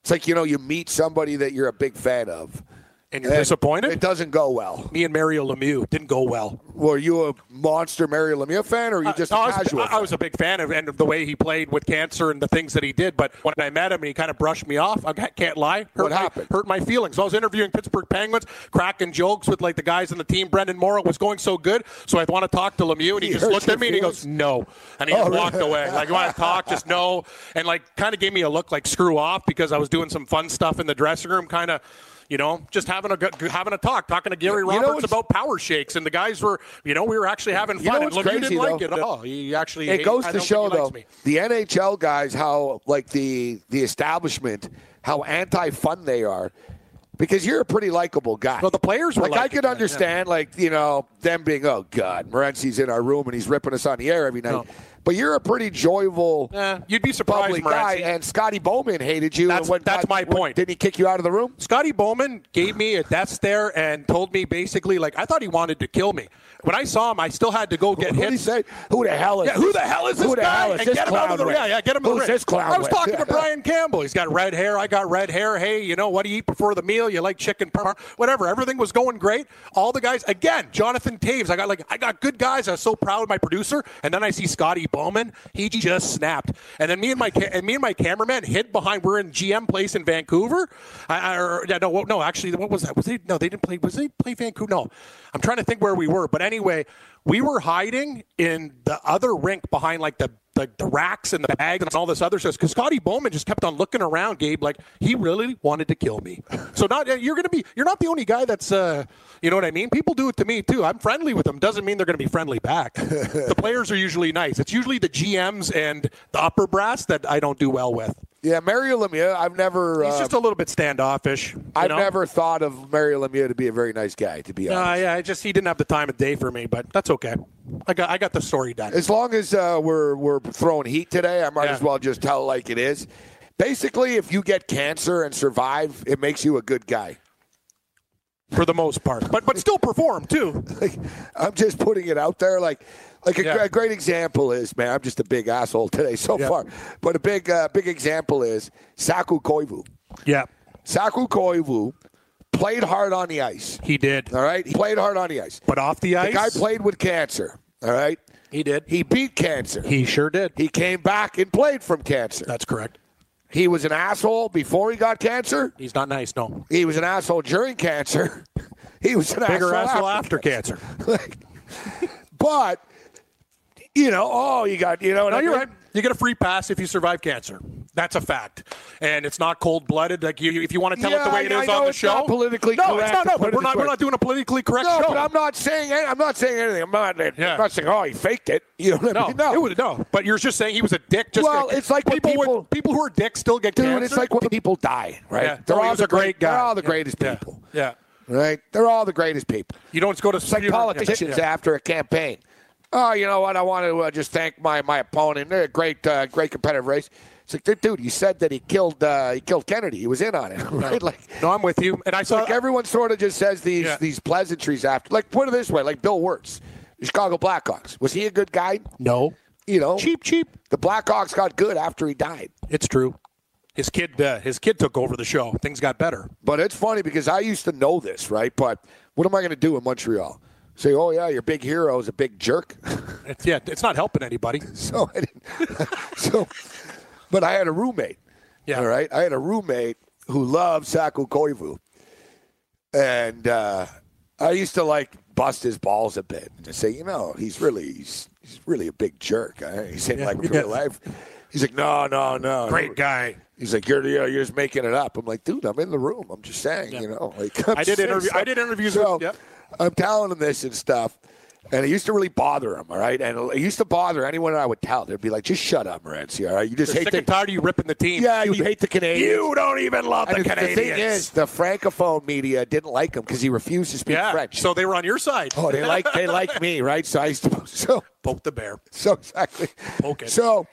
[SPEAKER 3] it's like you know you meet somebody that you're a big fan of,
[SPEAKER 4] And you're disappointed?
[SPEAKER 3] It doesn't go well.
[SPEAKER 4] Me and Mario Lemieux didn't go well.
[SPEAKER 3] Were you a monster Mario Lemieux fan, or are you just
[SPEAKER 4] Uh, No, I, was,
[SPEAKER 3] casual?
[SPEAKER 4] I- was a big fan of and of the way he played with cancer and the things that he did. But when I met him and he kind of brushed me off, I can't lie. Hurt
[SPEAKER 3] What
[SPEAKER 4] my,
[SPEAKER 3] happened?
[SPEAKER 4] Hurt my feelings. So I was interviewing Pittsburgh Penguins, cracking jokes with like the guys on the team. Brenden Morrow was going so good, so I want to talk to Lemieux, and he,
[SPEAKER 3] He
[SPEAKER 4] just looked at me and he goes, "No," and he
[SPEAKER 3] Oh,
[SPEAKER 4] just
[SPEAKER 3] really?
[SPEAKER 4] walked away. Like, you want to talk? Just no, and like kind of gave me a look like screw off because I was doing some fun stuff in the dressing room, kind of. You know, just having a having a talk, talking to Gary
[SPEAKER 3] You know
[SPEAKER 4] Roberts about power shakes, and the guys were, you know, we were actually having
[SPEAKER 3] You
[SPEAKER 4] fun.
[SPEAKER 3] know
[SPEAKER 4] and
[SPEAKER 3] crazy,
[SPEAKER 4] didn't like
[SPEAKER 3] though?
[SPEAKER 4] it at all. He actually
[SPEAKER 3] it
[SPEAKER 4] hate-
[SPEAKER 3] goes to show
[SPEAKER 4] think he likes
[SPEAKER 3] though
[SPEAKER 4] me.
[SPEAKER 3] the NHL guys how like the the establishment how anti fun they are because you're a pretty likable guy.
[SPEAKER 4] Well, the players were
[SPEAKER 3] like I could
[SPEAKER 4] it, yeah.
[SPEAKER 3] understand like you know them being oh god Morency's in our room and he's ripping us on the air every night.
[SPEAKER 4] No.
[SPEAKER 3] But you're a pretty joyful.
[SPEAKER 4] Eh, you'd be surprised,
[SPEAKER 3] guy, and Scotty Bowman hated you.
[SPEAKER 4] That's-
[SPEAKER 3] when-
[SPEAKER 4] that's my
[SPEAKER 3] when-
[SPEAKER 4] point.
[SPEAKER 3] Didn't he kick you out of the room?
[SPEAKER 4] Scotty Bowman gave me a death stare and told me basically like I thought he wanted to kill me. When I saw him, I still had to go get
[SPEAKER 3] What did he
[SPEAKER 4] hit.
[SPEAKER 3] say? Who the hell is?
[SPEAKER 4] Yeah, who the hell is this
[SPEAKER 3] who the
[SPEAKER 4] guy?
[SPEAKER 3] Hell is
[SPEAKER 4] and
[SPEAKER 3] this
[SPEAKER 4] get him out of the
[SPEAKER 3] clown
[SPEAKER 4] yeah, yeah, get him in the
[SPEAKER 3] Who's
[SPEAKER 4] ring.
[SPEAKER 3] this clown
[SPEAKER 4] I was talking to Brian Campbell. He's got red hair. I got red hair. Hey, you know what do you eat before the meal? You like chicken parm, whatever. Everything was going great. All the guys again. Jonathan Toews. I got like I got good guys. I was so proud of my producer. And then I see Scotty Bowman. He just snapped. And then me and my ca- and me and my cameraman hid behind. We're in GM Place in Vancouver. I, I or, yeah, no, no. Actually, what was that? Was they no? They didn't play. Was they play Vancouver? No. I'm trying to think where we were. But anyway, we were hiding in the other rink behind like the the, the racks and the bags and all this other stuff because Scotty Bowman just kept on looking around, Gabe, like he really wanted to kill me. So not you're gonna be you're not the only guy that's uh you know what I mean. People do it to me too. I'm friendly with them. Doesn't mean they're gonna be friendly back. the players are usually nice. It's usually the GMs and the upper brass that I don't do well with.
[SPEAKER 3] Yeah, Mario Lemieux. I've never.
[SPEAKER 4] He's
[SPEAKER 3] uh,
[SPEAKER 4] just a little bit standoffish.
[SPEAKER 3] I've
[SPEAKER 4] know?
[SPEAKER 3] never thought of Mario Lemieux to be a very nice guy. To be
[SPEAKER 4] Uh,
[SPEAKER 3] honest.
[SPEAKER 4] yeah, I just he didn't have the time of day for me, but that's okay. I got I got the story done.
[SPEAKER 3] As long as uh, we're we're throwing heat today, I might
[SPEAKER 4] Yeah.
[SPEAKER 3] as well just tell it like it is. Basically, if you get cancer and survive, it makes you a good guy.
[SPEAKER 4] for the most part, but but still perform too.
[SPEAKER 3] Like, I'm just putting it out there. Like, like a,
[SPEAKER 4] Yeah.
[SPEAKER 3] a great example is, man, I'm just a big asshole today so
[SPEAKER 4] Yeah.
[SPEAKER 3] far. But a big, uh, big example is Saku Koivu.
[SPEAKER 4] Yeah,
[SPEAKER 3] Saku Koivu played hard on the ice.
[SPEAKER 4] he did.
[SPEAKER 3] All right, he played hard on the ice.
[SPEAKER 4] But off the ice,
[SPEAKER 3] The guy played with cancer. All right,
[SPEAKER 4] He did.
[SPEAKER 3] he beat cancer.
[SPEAKER 4] He sure did.
[SPEAKER 3] He came back and played from cancer.
[SPEAKER 4] That's correct.
[SPEAKER 3] He was an asshole before he got cancer.
[SPEAKER 4] He's not nice. No,
[SPEAKER 3] He was an asshole during cancer. He was an
[SPEAKER 4] bigger
[SPEAKER 3] asshole,
[SPEAKER 4] asshole after cancer.
[SPEAKER 3] Like, but you know, oh, you got you know.
[SPEAKER 4] No, you're right. You get a free pass if you survive cancer. That's a fact, and it's not cold blooded. Like you, if you want to tell it the
[SPEAKER 3] Yeah,
[SPEAKER 4] way it
[SPEAKER 3] I
[SPEAKER 4] is
[SPEAKER 3] know
[SPEAKER 4] on the
[SPEAKER 3] it's
[SPEAKER 4] show,
[SPEAKER 3] not politically
[SPEAKER 4] no,
[SPEAKER 3] correct
[SPEAKER 4] it's not. No,
[SPEAKER 3] put
[SPEAKER 4] but
[SPEAKER 3] it
[SPEAKER 4] we're not. We're not doing a politically correct
[SPEAKER 3] No,
[SPEAKER 4] show.
[SPEAKER 3] but I'm not saying. any- I'm not saying anything. I'm not.
[SPEAKER 4] Yeah.
[SPEAKER 3] I'm not saying. Oh, he faked it. You know what I
[SPEAKER 4] no,
[SPEAKER 3] mean? No.
[SPEAKER 4] it would, no. But you're just saying he was a dick. Just
[SPEAKER 3] Well, it's like
[SPEAKER 4] people
[SPEAKER 3] people-
[SPEAKER 4] with- people who are dicks still get
[SPEAKER 3] Dude,
[SPEAKER 4] cancer.
[SPEAKER 3] it's like when people die, right?
[SPEAKER 4] Yeah.
[SPEAKER 3] They're
[SPEAKER 4] No, he
[SPEAKER 3] all the
[SPEAKER 4] great guy.
[SPEAKER 3] They're all the
[SPEAKER 4] Yeah.
[SPEAKER 3] greatest
[SPEAKER 4] Yeah.
[SPEAKER 3] people,
[SPEAKER 4] Yeah.
[SPEAKER 3] right? They're all the greatest people.
[SPEAKER 4] You don't go to
[SPEAKER 3] It's like politicians after a campaign. Oh, you know what? I want to uh, just thank my, my opponent. They're a great, uh, great competitive race. It's like, dude, you said that he killed uh, he killed Kennedy. He was in on it, right? Like,
[SPEAKER 4] No, I'm with you. And I saw
[SPEAKER 3] like everyone sort of just says these
[SPEAKER 4] Yeah.
[SPEAKER 3] these pleasantries after. Like, put it this way, like Bill Wirtz. Chicago Blackhawks. Was he a good guy?
[SPEAKER 4] No.
[SPEAKER 3] You know,
[SPEAKER 4] Cheap, cheap.
[SPEAKER 3] the Blackhawks got good after he died.
[SPEAKER 4] It's true. His kid, uh, his kid took over the show. Things got better.
[SPEAKER 3] But it's funny because I used to know this, right? But what am I going to do in Montreal? Say, oh yeah, your big hero is a big jerk.
[SPEAKER 4] It's, yeah, it's not helping anybody.
[SPEAKER 3] so I didn't. so, but I had a roommate.
[SPEAKER 4] Yeah.
[SPEAKER 3] All right. I had a roommate who loved Saku Koivu, and uh, I used to like bust his balls a bit and say, you know, he's really he's, he's really a big jerk. He's in like
[SPEAKER 4] Yeah.
[SPEAKER 3] real life. He's like, no, no, no.
[SPEAKER 4] Great guy.
[SPEAKER 3] He's like, you're you're just making it up. I'm like, dude, I'm in the room. I'm just saying, you know. Like, I'm
[SPEAKER 4] I did interview- I did interviews
[SPEAKER 3] So,
[SPEAKER 4] with- yep.
[SPEAKER 3] I'm telling him this and stuff. And it used to really bother him, all right? And it used to bother anyone I would tell. They'd be like, just shut up, Morency, all right? You just
[SPEAKER 4] They're
[SPEAKER 3] hate
[SPEAKER 4] sick
[SPEAKER 3] the,
[SPEAKER 4] and tired of you ripping the team.
[SPEAKER 3] Yeah, you hate the Canadiens.
[SPEAKER 4] You don't even love the
[SPEAKER 3] and the, the
[SPEAKER 4] Canadiens.
[SPEAKER 3] thing is, the francophone media didn't like him because he refused to speak
[SPEAKER 4] yeah.
[SPEAKER 3] French.
[SPEAKER 4] So they were on your side.
[SPEAKER 3] oh, they like they like me, right? So I used to so
[SPEAKER 4] Poke the bear.
[SPEAKER 3] so exactly.
[SPEAKER 4] Poke it.
[SPEAKER 3] So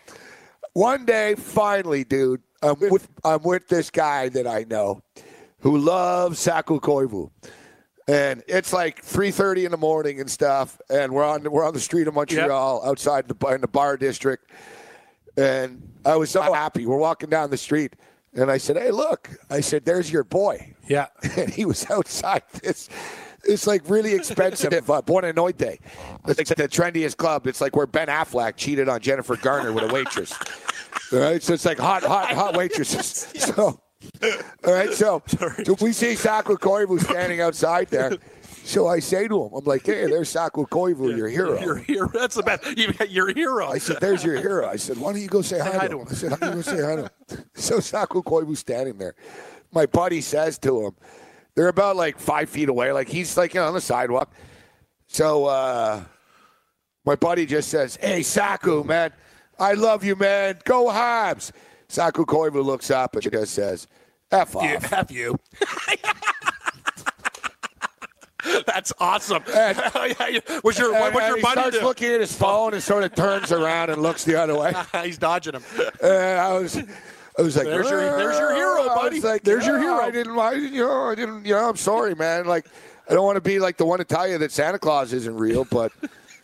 [SPEAKER 3] one day, finally, dude, I'm with I'm with this guy that I know who loves Saku Koivu. And it's like 3:30 in the morning and stuff, and we're on we're on the street of Montreal outside the in the bar district, and I was so happy. We're walking down the street, and I said, "Hey, look!" I said, "There's your boy."
[SPEAKER 4] Yeah.
[SPEAKER 3] and he was outside this. It's like really expensive uh, Buonanotte. It's like the trendiest club. It's like where Ben Affleck cheated on Jennifer Garner with a waitress. Right, so it's like hot, hot, hot waitresses. So, all right, so, so we see Saku Koivu standing outside there. So I say to him, I'm like, hey, there's Saku Koivu, your hero.
[SPEAKER 4] Your hero. That's the best. You got your hero.
[SPEAKER 3] I said, "There's your hero." I said, "Why don't you go say hi,
[SPEAKER 4] hi
[SPEAKER 3] to him?"
[SPEAKER 4] him.
[SPEAKER 3] I said, "How do you go say hi to him?" So Saku Koivu's standing there. My buddy says to him, "They're about like five feet away. Like he's like you know, on the sidewalk." So uh, my buddy just says, "Hey, Saku, man, I love you, man. Go Habs." Saku Koivu looks up and just says, "F off."
[SPEAKER 4] Yeah, F you. That's awesome.
[SPEAKER 3] And- oh,
[SPEAKER 4] was your
[SPEAKER 3] And-
[SPEAKER 4] what was
[SPEAKER 3] and
[SPEAKER 4] your
[SPEAKER 3] he
[SPEAKER 4] buddy
[SPEAKER 3] starts
[SPEAKER 4] do?
[SPEAKER 3] looking at his phone and sort of turns around and looks the other way.
[SPEAKER 4] He's dodging him.
[SPEAKER 3] And I was, I was like,
[SPEAKER 4] There's your- there's your hero,
[SPEAKER 3] "Oh," I
[SPEAKER 4] buddy.
[SPEAKER 3] was like,
[SPEAKER 4] There's your
[SPEAKER 3] "Oh,
[SPEAKER 4] hero."
[SPEAKER 3] I didn't, I didn't, you know, I didn't, you know, I'm sorry, man. Like, I don't want to be like the one to tell you that Santa Claus isn't real, but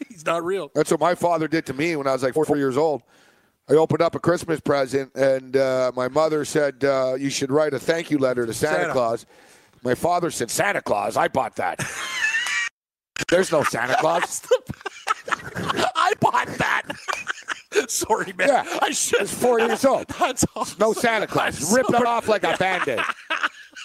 [SPEAKER 4] He's not real.
[SPEAKER 3] that's what my father did to me when I was like four, four years old. I opened up a Christmas present, and uh, my mother said, uh, "You should write a thank you letter to Santa,
[SPEAKER 4] Santa.
[SPEAKER 3] Claus." My father said, "Santa Claus, I bought that." There's no Santa Claus.
[SPEAKER 4] I bought that. Sorry, man.
[SPEAKER 3] Yeah.
[SPEAKER 4] I should.
[SPEAKER 3] It's four years old.
[SPEAKER 4] That's awesome.
[SPEAKER 3] No Santa Claus.
[SPEAKER 4] I'm
[SPEAKER 3] Rip it off like a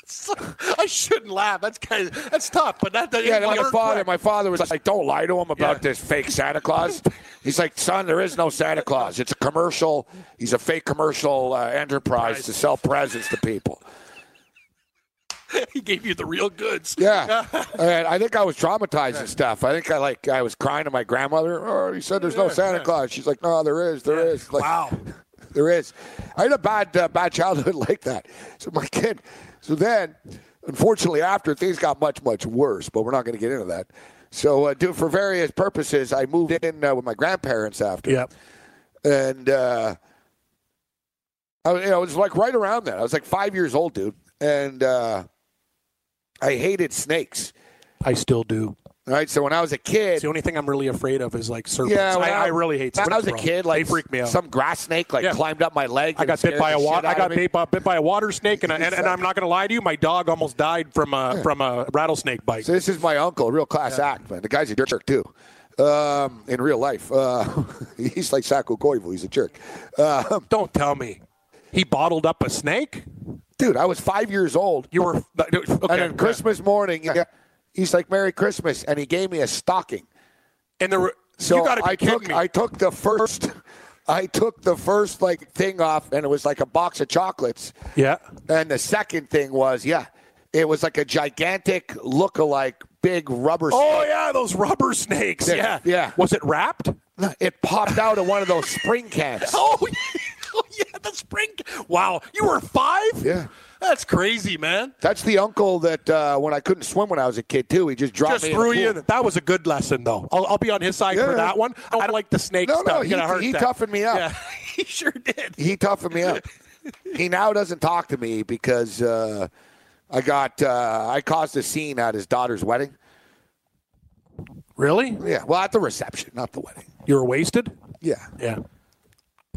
[SPEAKER 3] band-aid.
[SPEAKER 4] I shouldn't laugh. That's kind of that's tough, but that, that
[SPEAKER 3] Yeah, my father. My father was like, "Don't lie to him about
[SPEAKER 4] Yeah.
[SPEAKER 3] this fake Santa Claus." He's like, "Son, there is no Santa Claus. It's a commercial. He's a fake commercial uh, enterprise to sell presents to people."
[SPEAKER 4] he gave you the real goods.
[SPEAKER 3] Yeah, and I think I was traumatized and stuff. I think I like I was crying to my grandmother. Oh, he said there's no Santa Claus. She's like, "No, there is. There is." Like,
[SPEAKER 4] Wow.
[SPEAKER 3] there is. I had a bad uh, bad childhood like that. So my kid. So then, unfortunately, after things got much much worse, but we're not going to get into that. So, uh, do for various purposes, I moved in uh, with my grandparents after,
[SPEAKER 4] Yep.
[SPEAKER 3] and uh, I, was- you know, it was like right around that. I was like five years old, dude, and uh, I hated snakes.
[SPEAKER 4] I still do.
[SPEAKER 3] Right. So when I was a kid,
[SPEAKER 4] It's the only thing I'm really afraid of is like serpents.
[SPEAKER 3] yeah,
[SPEAKER 4] I,
[SPEAKER 3] when
[SPEAKER 4] I really hate
[SPEAKER 3] When. I was a
[SPEAKER 4] bro.
[SPEAKER 3] kid, like
[SPEAKER 4] they freak me out.
[SPEAKER 3] Some grass snake like
[SPEAKER 4] Yeah.
[SPEAKER 3] climbed up my leg.
[SPEAKER 4] I got bit by a water. I got bit by, bit by a water snake, and, and, and I'm not going to lie to you. My dog almost died from a from a rattlesnake bite.
[SPEAKER 3] So this is my uncle, real class act, man. The guy's a jerk too. Um, in real life, uh, he's like Saku Koivu. He's a jerk. Uh,
[SPEAKER 4] Don't tell me he bottled up a snake.
[SPEAKER 3] dude, I was five years old,
[SPEAKER 4] You were okay.
[SPEAKER 3] and then Christmas morning, yeah, he's like, "Merry Christmas," and he gave me a stocking.
[SPEAKER 4] and there were.
[SPEAKER 3] So
[SPEAKER 4] you got to be
[SPEAKER 3] I
[SPEAKER 4] kidding
[SPEAKER 3] took
[SPEAKER 4] me.
[SPEAKER 3] I took the first I took the first like thing off and it was like a box of chocolates.
[SPEAKER 4] yeah.
[SPEAKER 3] And the second thing was, yeah, it was like a gigantic look-alike big rubber
[SPEAKER 4] Oh
[SPEAKER 3] snake.
[SPEAKER 4] yeah, those rubber snakes.
[SPEAKER 3] Yeah,
[SPEAKER 4] Yeah.
[SPEAKER 3] yeah.
[SPEAKER 4] Was it wrapped?
[SPEAKER 3] It popped out of one of those spring cans.
[SPEAKER 4] Oh, oh yeah, the spring. Wow, you were five.
[SPEAKER 3] Yeah.
[SPEAKER 4] That's crazy, man.
[SPEAKER 3] That's the uncle that uh, when I couldn't swim when I was a kid too, he just dropped
[SPEAKER 4] Just
[SPEAKER 3] me
[SPEAKER 4] threw
[SPEAKER 3] in
[SPEAKER 4] you in. That was a good lesson, though. I'll, I'll be on his side
[SPEAKER 3] Yeah.
[SPEAKER 4] for that one. I don't like the snake
[SPEAKER 3] No, no,
[SPEAKER 4] stuff.
[SPEAKER 3] he-
[SPEAKER 4] Get a heart
[SPEAKER 3] he toughened me up.
[SPEAKER 4] Yeah, he sure did.
[SPEAKER 3] He toughened me up. he now doesn't talk to me because uh, I got uh, I caused a scene at his daughter's wedding.
[SPEAKER 4] Really?
[SPEAKER 3] Yeah, well, at the reception, not the wedding.
[SPEAKER 4] You were wasted?
[SPEAKER 3] Yeah,
[SPEAKER 4] Yeah.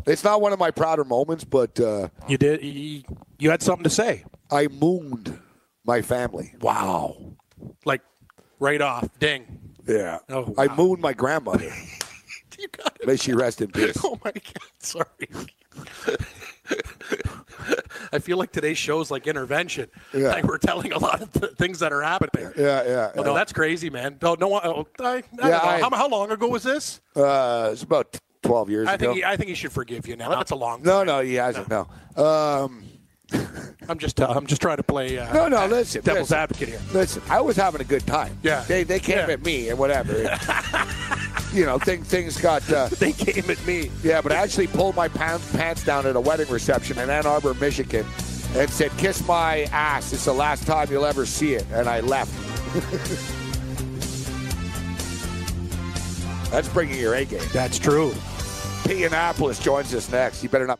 [SPEAKER 3] it's not one of my prouder moments, but uh,
[SPEAKER 4] You did. You, you had something to say.
[SPEAKER 3] I mooned my family.
[SPEAKER 4] Wow. Like right off. Ding.
[SPEAKER 3] Yeah,
[SPEAKER 4] Oh,
[SPEAKER 3] I mooned my grandmother.
[SPEAKER 4] You got it.
[SPEAKER 3] May she rest in peace.
[SPEAKER 4] Oh my god. Sorry. I feel like today's show's like intervention.
[SPEAKER 3] Yeah.
[SPEAKER 4] Like we're telling a lot of th- things that are happening.
[SPEAKER 3] Yeah, yeah.
[SPEAKER 4] No,
[SPEAKER 3] yeah.
[SPEAKER 4] that's crazy, man. No, no, I, oh, I, I
[SPEAKER 3] Yeah. I-
[SPEAKER 4] how, how long ago was this?
[SPEAKER 3] Uh, it's about twelve years
[SPEAKER 4] I
[SPEAKER 3] ago.
[SPEAKER 4] think he, I think he should forgive you now. That's a long.
[SPEAKER 3] no,
[SPEAKER 4] time.
[SPEAKER 3] no, he hasn't. No. Um,
[SPEAKER 4] I'm just uh, I'm just trying to play. Uh,
[SPEAKER 3] no, no. Listen,
[SPEAKER 4] devil's
[SPEAKER 3] listen,
[SPEAKER 4] advocate here.
[SPEAKER 3] Listen, I was having a good time.
[SPEAKER 4] Yeah.
[SPEAKER 3] They they came
[SPEAKER 4] Yeah.
[SPEAKER 3] at me and whatever. you know, things things got. Uh,
[SPEAKER 4] They came at me.
[SPEAKER 3] yeah, but I actually pulled my pants pants down at a wedding reception in Ann Arbor, Michigan, and said, "Kiss my ass. It's the last time you'll ever see it." And I left. That's bringing your A game.
[SPEAKER 4] That's true.
[SPEAKER 3] P. Yiannopoulos joins us next. You better not.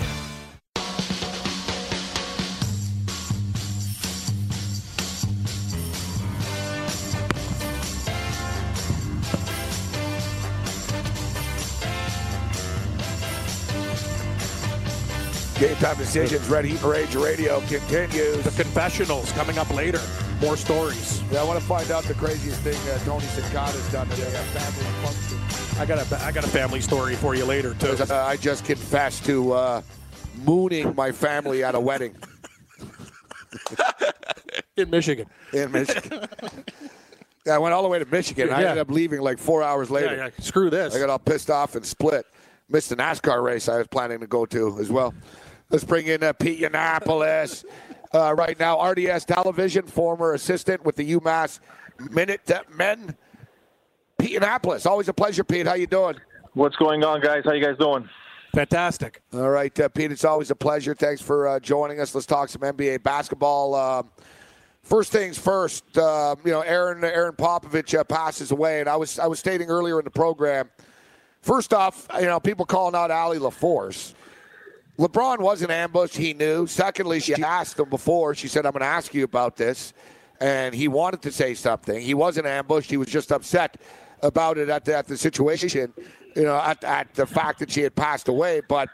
[SPEAKER 3] Game time decisions. Red Heat Rage Radio continues.
[SPEAKER 4] The confessionals coming up later. More stories.
[SPEAKER 3] Yeah, I want to find out the craziest thing uh, Tony has done today. A family function.
[SPEAKER 4] I got a I got a family story for you later too.
[SPEAKER 3] Uh, I just confessed to uh, mooning my family at a wedding
[SPEAKER 4] In Michigan.
[SPEAKER 3] in Michigan. yeah, I went all the way to Michigan. I ended up leaving like four hours later.
[SPEAKER 4] Yeah, yeah. Screw this.
[SPEAKER 3] I got all pissed off and split. Missed the NASCAR race I was planning to go to as well. Let's bring in uh, Pete Yiannopoulos. Uh, right now, RDS Television, former assistant with the UMass Minute Men. Pete Yiannopoulos. Always a pleasure, Pete. How you doing?
[SPEAKER 5] What's going on, guys? How you guys doing?
[SPEAKER 4] Fantastic.
[SPEAKER 3] All right, uh, Pete, it's always a pleasure. Thanks for uh, joining us. Let's talk some NBA basketball. Um, first things first, uh, you know, Erin Erin Popovich uh, passes away, and I was I was stating earlier in the program. First off, you know, people calling out Allie LaForce. LeBron wasn't ambushed. He knew. Secondly, she asked him before. She said, "I'm going to ask you about this," and he wanted to say something. He wasn't ambushed. He was just upset about it at the, at the situation. You know, at, at the fact that she had passed away, but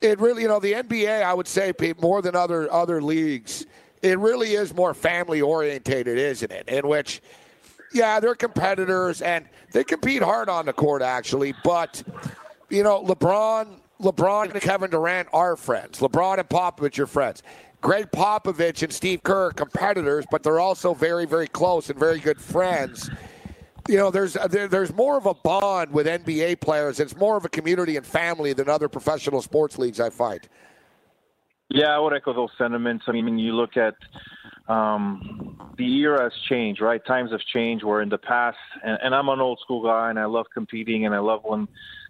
[SPEAKER 3] it really, you know, the NBA, I would say, Pete, more than other other leagues, it really is more family orientated, isn't it? In which, yeah, they're competitors and they compete hard on the court, actually. But you know, LeBron, LeBron and Kevin Durant are friends. LeBron and Popovich are friends. Gregg Popovich and Steve Kerr are competitors, but they're also very, very close and very good friends you know, there's there, there's more of a bond with NBA players. It's more of a community and family than other professional sports leagues. I find.
[SPEAKER 5] Yeah, I would echo those sentiments. I mean, you look at um, the era has changed, right? Times have changed. Where in the past, and, and I'm an old school guy, and I love competing, and I love when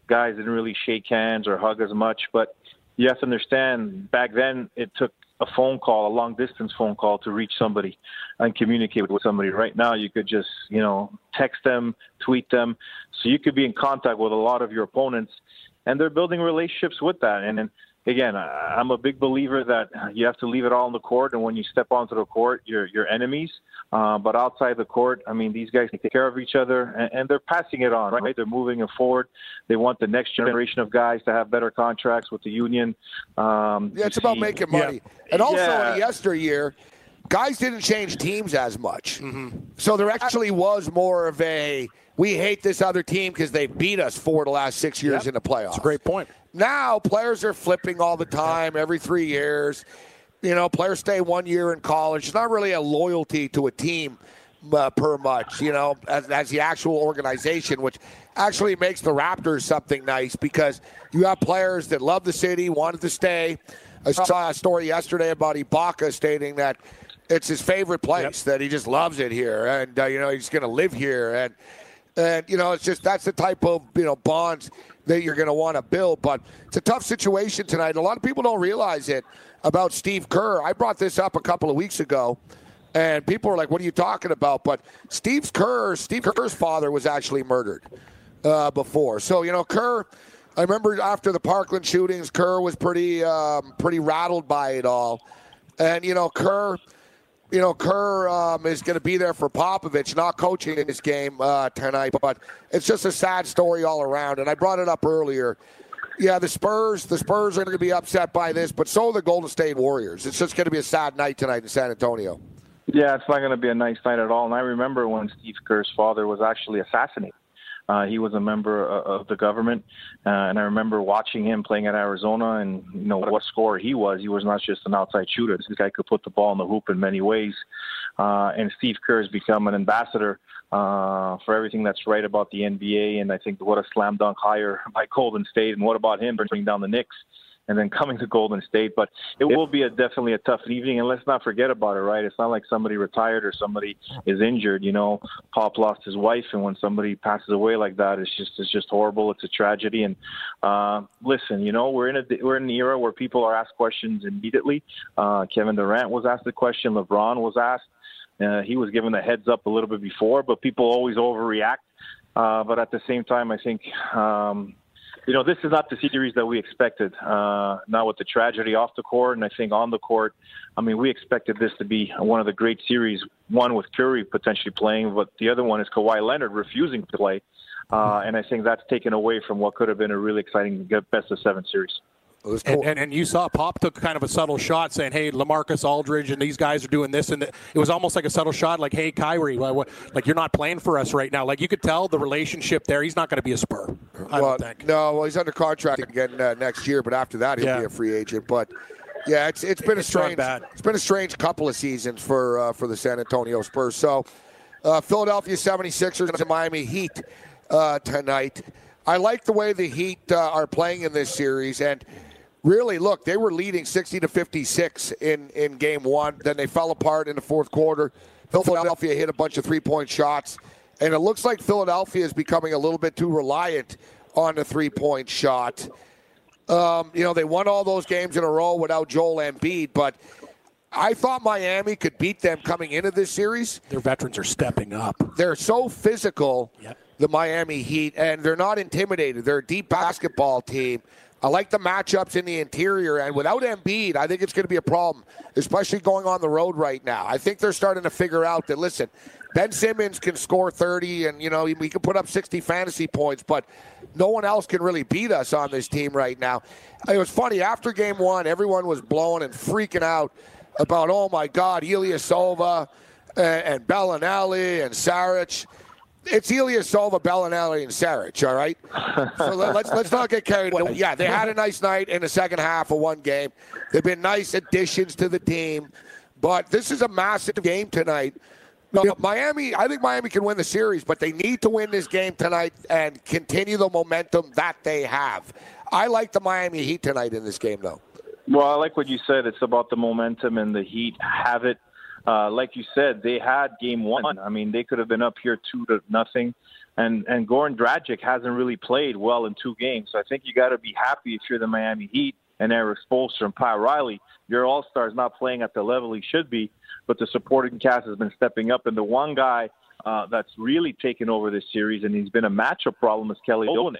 [SPEAKER 5] guys didn't really shake hands or hug as much. But you have to understand, back then it took a phone call, a long distance phone call, to reach somebody and communicate with somebody. Right now, you could just, you know, text them, tweet them, so you could be in contact with a lot of your opponents, and they're building relationships with that. And, and again, I- I'm a big believer that you have to leave it all on the court, and when you step onto the court, you're you're enemies. Uh, but outside the court, I mean, these guys take care of each other, and, and they're passing it on, right? They're moving it forward. They want the next generation of guys to have better contracts with the union. Um,
[SPEAKER 3] Yeah, it's
[SPEAKER 5] you
[SPEAKER 3] about
[SPEAKER 5] see-
[SPEAKER 3] making money, and also
[SPEAKER 5] Yeah.
[SPEAKER 3] in yesteryear, guys didn't change teams as much. So there actually was more of a we hate this other team because they beat us four of the last six years in the playoffs.
[SPEAKER 4] That's a great point.
[SPEAKER 3] Now players are flipping all the time, every three years. You know, players stay one year in college. It's not really a loyalty to a team uh, per much, you know, as, as the actual organization, which actually makes the Raptors something nice because you have players that love the city, wanted to stay. I saw a story yesterday about Ibaka stating that it's his favorite place, that he just loves it here, and uh, you know he's going to live here, and And you know, it's just that's the type of you know bonds that you're going to want to build. But it's a tough situation tonight. A lot of people don't realize it about Steve Kerr. I brought this up a couple of weeks ago, and people were like, "What are you talking about?" But Steve Kerr, Steve Kerr's father was actually murdered uh, before. So you know, Kerr. I remember after the Parkland shootings, Kerr was pretty um, pretty rattled by it all, and you know, Kerr you know, Kerr um, is going to be there for Popovich, not coaching in this game uh, tonight. But it's just a sad story all around. And I brought it up earlier. Yeah, the Spurs, the Spurs are going to be upset by this, but so are the Golden State Warriors. It's just going to be a sad night tonight in San Antonio.
[SPEAKER 5] Yeah, it's not going to be a nice night at all. And I remember when Steve Kerr's father was actually assassinated. Uh, he was a member of the government, uh, and I remember watching him playing at Arizona, and you know what scorer he was. He was not just an outside shooter. This guy could put the ball in the hoop in many ways. Uh, and Steve Kerr has become an ambassador uh, for everything that's right about the NBA. And I think what a slam dunk hire by Golden State. And what about him bringing down the Knicks? And then coming to Golden State. But it will be a definitely a tough evening, and let's not forget about it, right? It's not like somebody retired or somebody is injured. You know, Pop lost his wife, and when somebody passes away like that, it's just it's just horrible. It's a tragedy. And uh, listen, you know, we're in a we're in an era where people are asked questions immediately. Uh, Kevin Durant was asked the question. LeBron was asked. Uh, he was given the heads up a little bit before, but people always overreact. Uh, but at the same time, I think um, you know, this is not the series that we expected. Uh, now with the tragedy off the court, and I think on the court, I mean, we expected this to be one of the great series. One with Curry potentially playing, but the other one is Kawhi Leonard refusing to play, uh, and I think that's taken away from what could have been a really exciting best of seven series.
[SPEAKER 4] Cool. And, and, and, you saw Pop took kind of a subtle shot saying, hey, Lamarcus Aldridge and these guys are doing this. And it was almost like a subtle shot like, hey, Kyrie, like you're not playing for us right now. Like you could tell the relationship there. He's not going to be a Spur. I well,
[SPEAKER 3] No, well, he's under contract again uh, next year, but after that, he'll yeah. be a free agent. But yeah, it's it's been it's a strange it's been a strange couple of seasons for uh, for the San Antonio Spurs. So uh, Philadelphia 76ers and Miami Heat uh, tonight. I like the way the Heat uh, are playing in this series and – really look they were leading 60 to 56 in in game one then they fell apart in the fourth quarter philadelphia hit a bunch of three point shots and it looks like philadelphia is becoming a little bit too reliant on the three point shot um, you know they won all those games in a row without joel Embiid, but I thought Miami could beat them coming into this series.
[SPEAKER 4] Their veterans are stepping up.
[SPEAKER 3] They're so physical, yep. the Miami Heat, and they're not intimidated. They're a deep basketball team. I like the matchups in the interior, and without Embiid, I think it's going to be a problem, especially going on the road right now. I think they're starting to figure out that listen, Ben Simmons can score 30, and you know he, can put up 60 fantasy points, but no one else can really beat us on this team right now. It was funny after Game One, everyone was blowing and freaking out about, oh my God, Ilyasova and, and Belinelli and Saric it's Ilyasova, Belinelli, and Saric, all right? so let, us let's not get carried away. Yeah, they had a nice night in the second half of one game. They've been nice additions to the team, but this is a massive game tonight. No, Miami, I think Miami can win the series, but they need to win this game tonight and continue the momentum that they have. I like the Miami Heat tonight in this game, though.
[SPEAKER 5] Well, I like what you said. It's about the momentum, and the Heat have it uh, like you said, they had game one. I mean, they could have been up here two to nothing. And and Goran Dragic hasn't really played well in two games. So I think you got to be happy if you're the Miami Heat and Erik Spoelstra and Pat Riley. Your All Star is not playing at the level he should be, but the supporting cast has been stepping up. And the one guy uh, that's really taken over this series, and he's been a matchup problem, is Kelly Olynyk.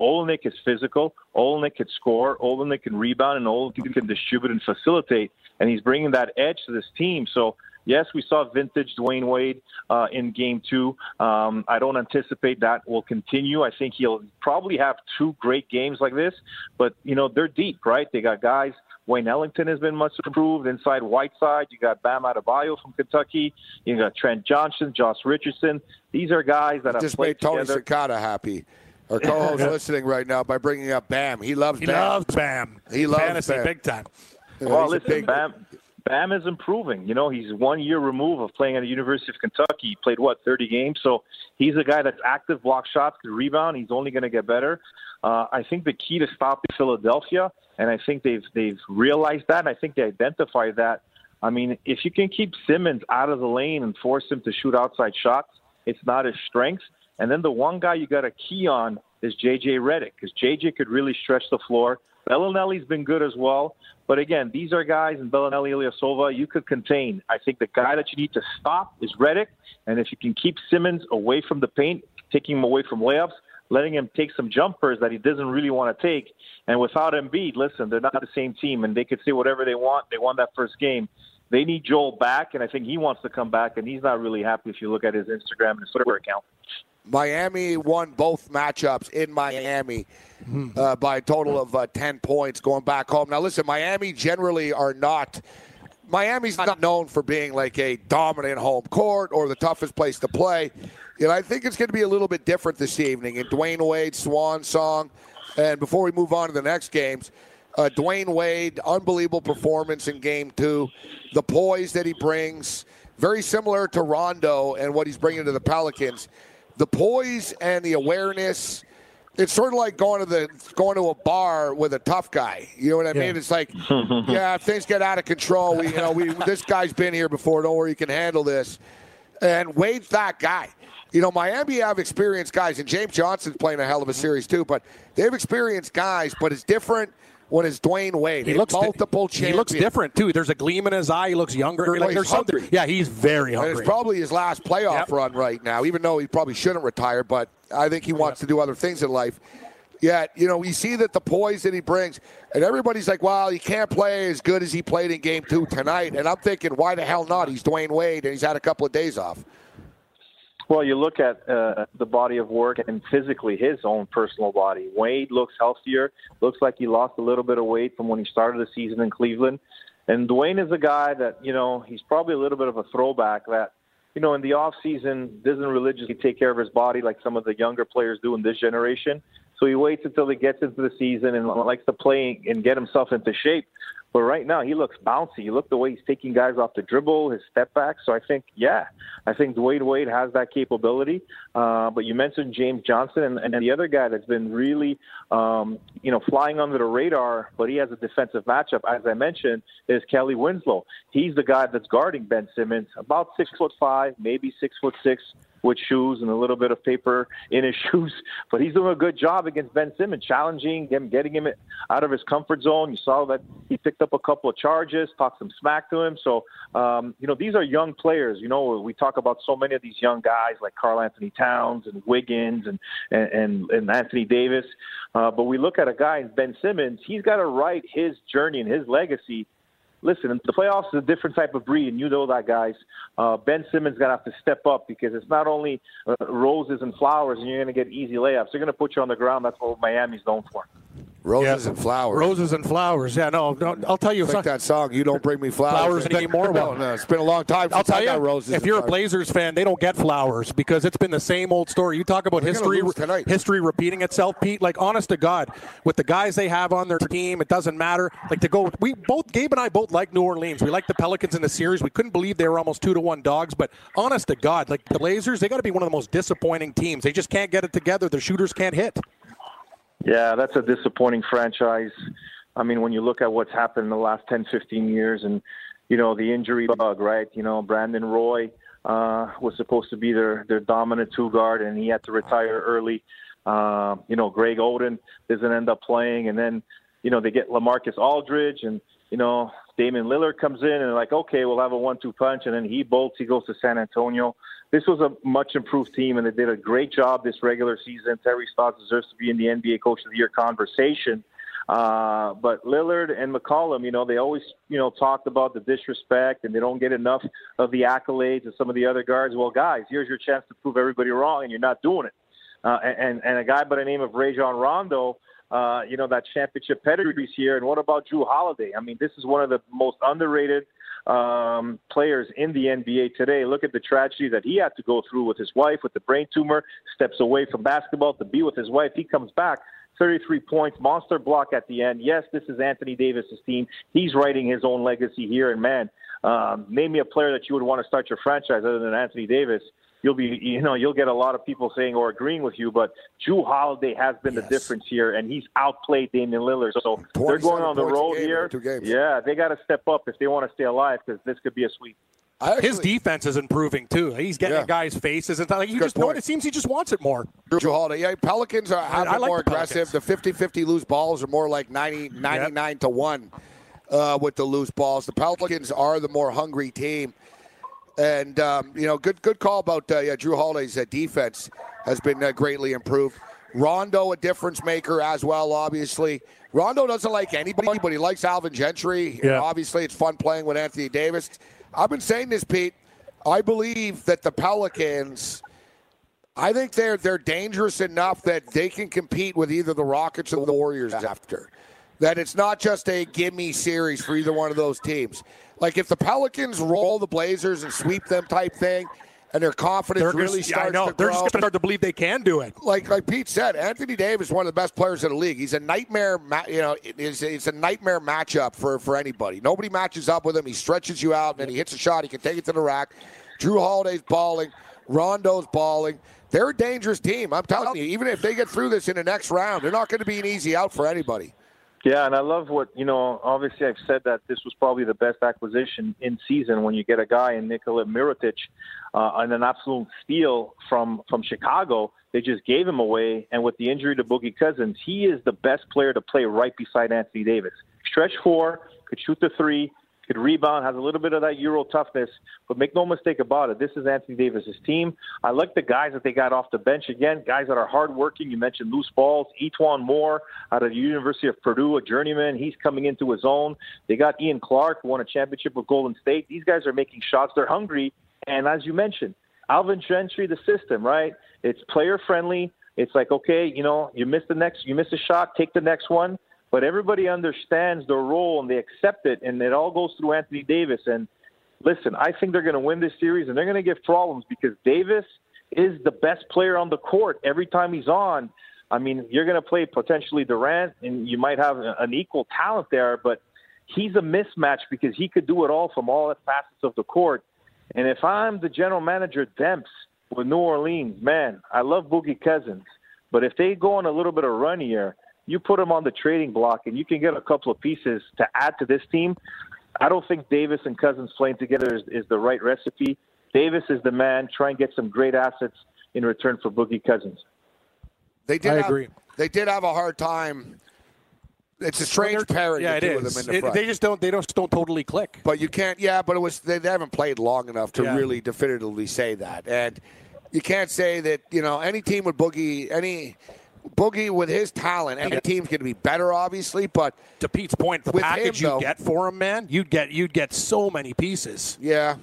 [SPEAKER 5] Olynyk is physical. Olynyk can score. Olynyk can rebound, and Olynyk can distribute and facilitate. And he's bringing that edge to this team. So yes, we saw vintage Dwyane Wade uh, in Game Two. Um, I don't anticipate that will continue. I think he'll probably have two great games like this. But you know they're deep, right? They got guys. Wayne Ellington has been much improved inside Whiteside. You got Bam Adebayo from Kentucky. You got Trent Johnson, Josh Richardson. These are guys that
[SPEAKER 3] just made Tony Cicada happy. Our co-host listening right now by bringing up Bam. He loves Bam.
[SPEAKER 4] he
[SPEAKER 3] Bam.
[SPEAKER 4] loves Bam.
[SPEAKER 3] He loves
[SPEAKER 4] Fantasy
[SPEAKER 3] Bam.
[SPEAKER 4] big time.
[SPEAKER 5] Well, listen, big... Bam. Bam is improving. You know, he's one year removed of playing at the University of Kentucky. He played what 30 games, so he's a guy that's active, block shots, can rebound. He's only going to get better. Uh, I think the key to stopping Philadelphia, and I think they've they've realized that. And I think they identified that. I mean, if you can keep Simmons out of the lane and force him to shoot outside shots, it's not his strength. And then the one guy you got to key on is JJ Redick because JJ could really stretch the floor. Belinelli's been good as well. But again, these are guys in Belinelli, Ilyasova, you could contain. I think the guy that you need to stop is Redick. And if you can keep Simmons away from the paint, taking him away from layups, letting him take some jumpers that he doesn't really want to take. And without Embiid, listen, they're not the same team, and they could say whatever they want. They won that first game. They need Joel back, and I think he wants to come back, and he's not really happy if you look at his Instagram and his Twitter account.
[SPEAKER 3] Miami won both matchups in Miami uh, by a total of uh, 10 points going back home. Now, listen, Miami generally are not. Miami's not known for being like a dominant home court or the toughest place to play. And I think it's going to be a little bit different this evening in Dwyane Wade's swan song. And before we move on to the next games, uh, Dwyane Wade, unbelievable performance in game two. The poise that he brings, very similar to Rondo and what he's bringing to the Pelicans. The poise and the awareness. It's sort of like going to the going to a bar with a tough guy. You know what I mean? It's like, yeah, if things get out of control, we, you know, we this guy's been here before. Don't worry, you can handle this. And Wade's that guy. You know, Miami have experienced guys, and James Johnson's playing a hell of a series too. But they have experienced guys, but it's different when it's Dwyane Wade.
[SPEAKER 4] He looks
[SPEAKER 3] multiple
[SPEAKER 4] He looks different too. There's a gleam in his eye. He looks younger.
[SPEAKER 3] Well,
[SPEAKER 4] Like, something. Yeah, he's very
[SPEAKER 3] And
[SPEAKER 4] hungry.
[SPEAKER 3] it's probably his last playoff
[SPEAKER 4] Yep.
[SPEAKER 3] run right now, even though he probably shouldn't retire, but I think he wants to do other things in life. Yet, you know, we see that the poise that he brings, and everybody's like, well, he can't play as good as he played in game two tonight. And I'm thinking, why the hell not? He's Dwyane Wade, and he's had a couple of days off.
[SPEAKER 5] Well, you look at uh, the body of work and physically his own personal body. Wade looks healthier. Looks like he lost a little bit of weight from when he started the season in Cleveland. And Dwyane is a guy that you know he's probably a little bit of a throwback that you know in the off season doesn't religiously take care of his body like some of the younger players do in this generation. So he waits until he gets into the season and likes to play and get himself into shape. But right now, he looks bouncy. You look the way he's taking guys off the dribble, his step back. So I think, yeah, I think Dwyane Wade has that capability. Uh, but you mentioned James Johnson, and, and the other guy that's been really, um, you know, flying under the radar, but he has a defensive matchup, as I mentioned, is Kelly Winslow. He's the guy that's guarding Ben Simmons, about six foot five, maybe six foot six with shoes and a little bit of paper in his shoes. But he's doing a good job against Ben Simmons, challenging him, getting him out of his comfort zone. You saw that he picked up a couple of charges, talked some smack to him. So, um, you know, these are young players. You know, we talk about so many of these young guys like Karl-Anthony Towns and Wiggins and and and, Anthony Davis. Uh, but we look at a guy Ben Simmons. He's got to write his journey and his legacy listen, the playoffs is a different type of breed, and you know that, guys. Uh, ben Simmons gonna have to step up because it's not only uh, roses and flowers, and you're gonna get easy layups. They're gonna put you on the ground. That's what Miami's known for.
[SPEAKER 3] Roses and flowers.
[SPEAKER 4] Roses and flowers. Yeah, no, no I'll tell you.
[SPEAKER 3] It's like that song, You Don't Bring Me Flowers.
[SPEAKER 4] Flowers anymore. Well,
[SPEAKER 3] no, it's been a long time since
[SPEAKER 4] I'll tell
[SPEAKER 3] I
[SPEAKER 4] you,
[SPEAKER 3] roses.
[SPEAKER 4] if you're a. Blazers fan, they don't get flowers because it's been the same old story. You talk about
[SPEAKER 3] They're
[SPEAKER 4] history, history repeating itself, Pete. Like, honest to God, with the guys they have on their team, it doesn't matter. Like to go, we both, Gabe and I both like New Orleans. We like the Pelicans in the series. We couldn't believe they were almost two to one dogs. But honest to God, like the Blazers, they got to be one of the most disappointing teams. They just can't get it together. Their shooters can't hit.
[SPEAKER 5] Yeah, that's a disappointing franchise. I mean, when you look at what's happened in the last 10, 15 years and, you know, the injury bug, right? You know, Brandon Roy uh, was supposed to be their, their dominant two guard, and he had to retire early. Uh, you know, Greg Oden doesn't end up playing. And then, you know, they get Lamarcus Aldridge, and, you know, Damian Lillard comes in, and like, okay, we'll have a one two punch. And then he bolts, he goes to San Antonio. This was a much improved team, and they did a great job this regular season. Terry Stotts deserves to be in the NBA Coach of the Year conversation. Uh, but Lillard and McCollum, you know, they always, you know, talked about the disrespect and they don't get enough of the accolades of some of the other guards. Well, guys, here's your chance to prove everybody wrong, and you're not doing it. Uh, and and a guy by the name of Rajon Rondo, uh, you know, that championship pedigree's here. And what about Jrue Holiday? I mean, this is one of the most underrated um, players in the NBA today. Look at the tragedy that he had to go through with his wife with the brain tumor. Steps away from basketball to be with his wife. He comes back. 33 points, monster block at the end. Yes, this is Anthony Davis's team. He's writing his own legacy here. And man, um, name me a player that you would want to start your franchise other than Anthony Davis. You'll be, you know, you'll get a lot of people saying or agreeing with you, but Jrue Holiday has been the difference here, and he's outplayed Damian Lillard. So they're going on the road
[SPEAKER 3] game
[SPEAKER 5] here.
[SPEAKER 3] two games.
[SPEAKER 5] Yeah, they got to step up if they want to stay alive because this could be a sweep.
[SPEAKER 3] Actually,
[SPEAKER 4] His defense is improving too. He's getting
[SPEAKER 3] Yeah.
[SPEAKER 4] guys' faces and like he
[SPEAKER 3] Good
[SPEAKER 4] just know what
[SPEAKER 3] point.
[SPEAKER 4] it seems he just wants it more.
[SPEAKER 3] Jrue Holiday. Yeah, Pelicans are have
[SPEAKER 4] I
[SPEAKER 3] been
[SPEAKER 4] like
[SPEAKER 3] more
[SPEAKER 4] the
[SPEAKER 3] aggressive. The 50-50 loose balls are more like 90, 99 to 1 uh, with the loose balls. The Pelicans are the more hungry team. And, um, you know, good good call about uh, yeah, Jrue Holiday's uh, defense has been uh, greatly improved. Rondo, a difference maker as well, obviously. Rondo doesn't like anybody, but he likes Alvin Gentry.
[SPEAKER 4] Yeah.
[SPEAKER 3] obviously, it's fun playing with Anthony Davis. I've been saying this, Pete. I believe that the Pelicans – I think they're they're dangerous enough that they can compete with either the Rockets or the Warriors after. That it's not just a gimme series for either one of those teams. Like if the Pelicans roll the Blazers and sweep them type thing, and their confidence
[SPEAKER 4] They're
[SPEAKER 3] really
[SPEAKER 4] just, yeah, I
[SPEAKER 3] starts
[SPEAKER 4] know. They're
[SPEAKER 3] grow.
[SPEAKER 4] just going to start to believe they can do it.
[SPEAKER 3] like like Pete said, Anthony Davis is one of the best players in the league. He's a nightmare. Ma- you know, it is it's a nightmare matchup for for anybody. Nobody matches up with him. He stretches you out, and then he hits a shot. He can take it to the rack. Jrue Holiday's balling. Rondo's balling. They're a dangerous team. I'm telling you. Even if they get through this in the next round, they're not going to be an easy out for anybody.
[SPEAKER 5] Yeah, and I love what you know. Obviously, I've said that this was probably the best acquisition in season when you get a guy in Nikola Mirotic uh, and an absolute steal from from Chicago. They just gave him away, and with the injury to Boogie Cousins, he is the best player to play right beside Anthony Davis. Stretch four, could shoot the three, could rebound, has a little bit of that Euro toughness. But make no mistake about it, this is Anthony Davis's team. I like the guys that they got off the bench again, guys that are hardworking. You mentioned loose balls. E'Twaun Moore out of the University of Purdue, a journeyman. He's coming into his own. They got Ian Clark, who won a championship with Golden State. These guys are making shots. They're hungry. And as you mentioned, Alvin Gentry, the system, right? It's player friendly. It's like, okay, you know, you miss the next, you miss a shot, take the next one but everybody understands their role and they accept it, and it all goes through Anthony Davis. And listen, I think they're going to win this series, and they're going to give problems because Davis is the best player on the court every time he's on. I mean, you're going to play potentially Durant, and you might have an equal talent there, but he's a mismatch because he could do it all from all facets of the court. And if I'm the general manager, Demps, with New Orleans, man, I love Boogie Cousins. But if they go on a little bit of run here, you put them on the trading block and you can get a couple of pieces to add to this team. I don't think Davis and Cousins playing together is, is the right recipe. Davis is the man. Try and get some great assets in return for Boogie Cousins.
[SPEAKER 3] They did
[SPEAKER 4] I
[SPEAKER 3] have,
[SPEAKER 4] agree.
[SPEAKER 3] They did have a hard time. It's a strange pairing.
[SPEAKER 4] Yeah,
[SPEAKER 3] the
[SPEAKER 4] it
[SPEAKER 3] two of
[SPEAKER 4] is.
[SPEAKER 3] them in the
[SPEAKER 4] It- they just don't. They don't don't totally click.
[SPEAKER 3] But you can't. Yeah, but it was they, they haven't played long enough to
[SPEAKER 4] Yeah.
[SPEAKER 3] really definitively say that. And you can't say that you know any team with Boogie, any Boogie with his talent, any team's going to be better, obviously. But
[SPEAKER 4] To Pete's point, the package
[SPEAKER 3] him, though-
[SPEAKER 4] you get for him, man, you'd get you'd get so many pieces.
[SPEAKER 3] yeah,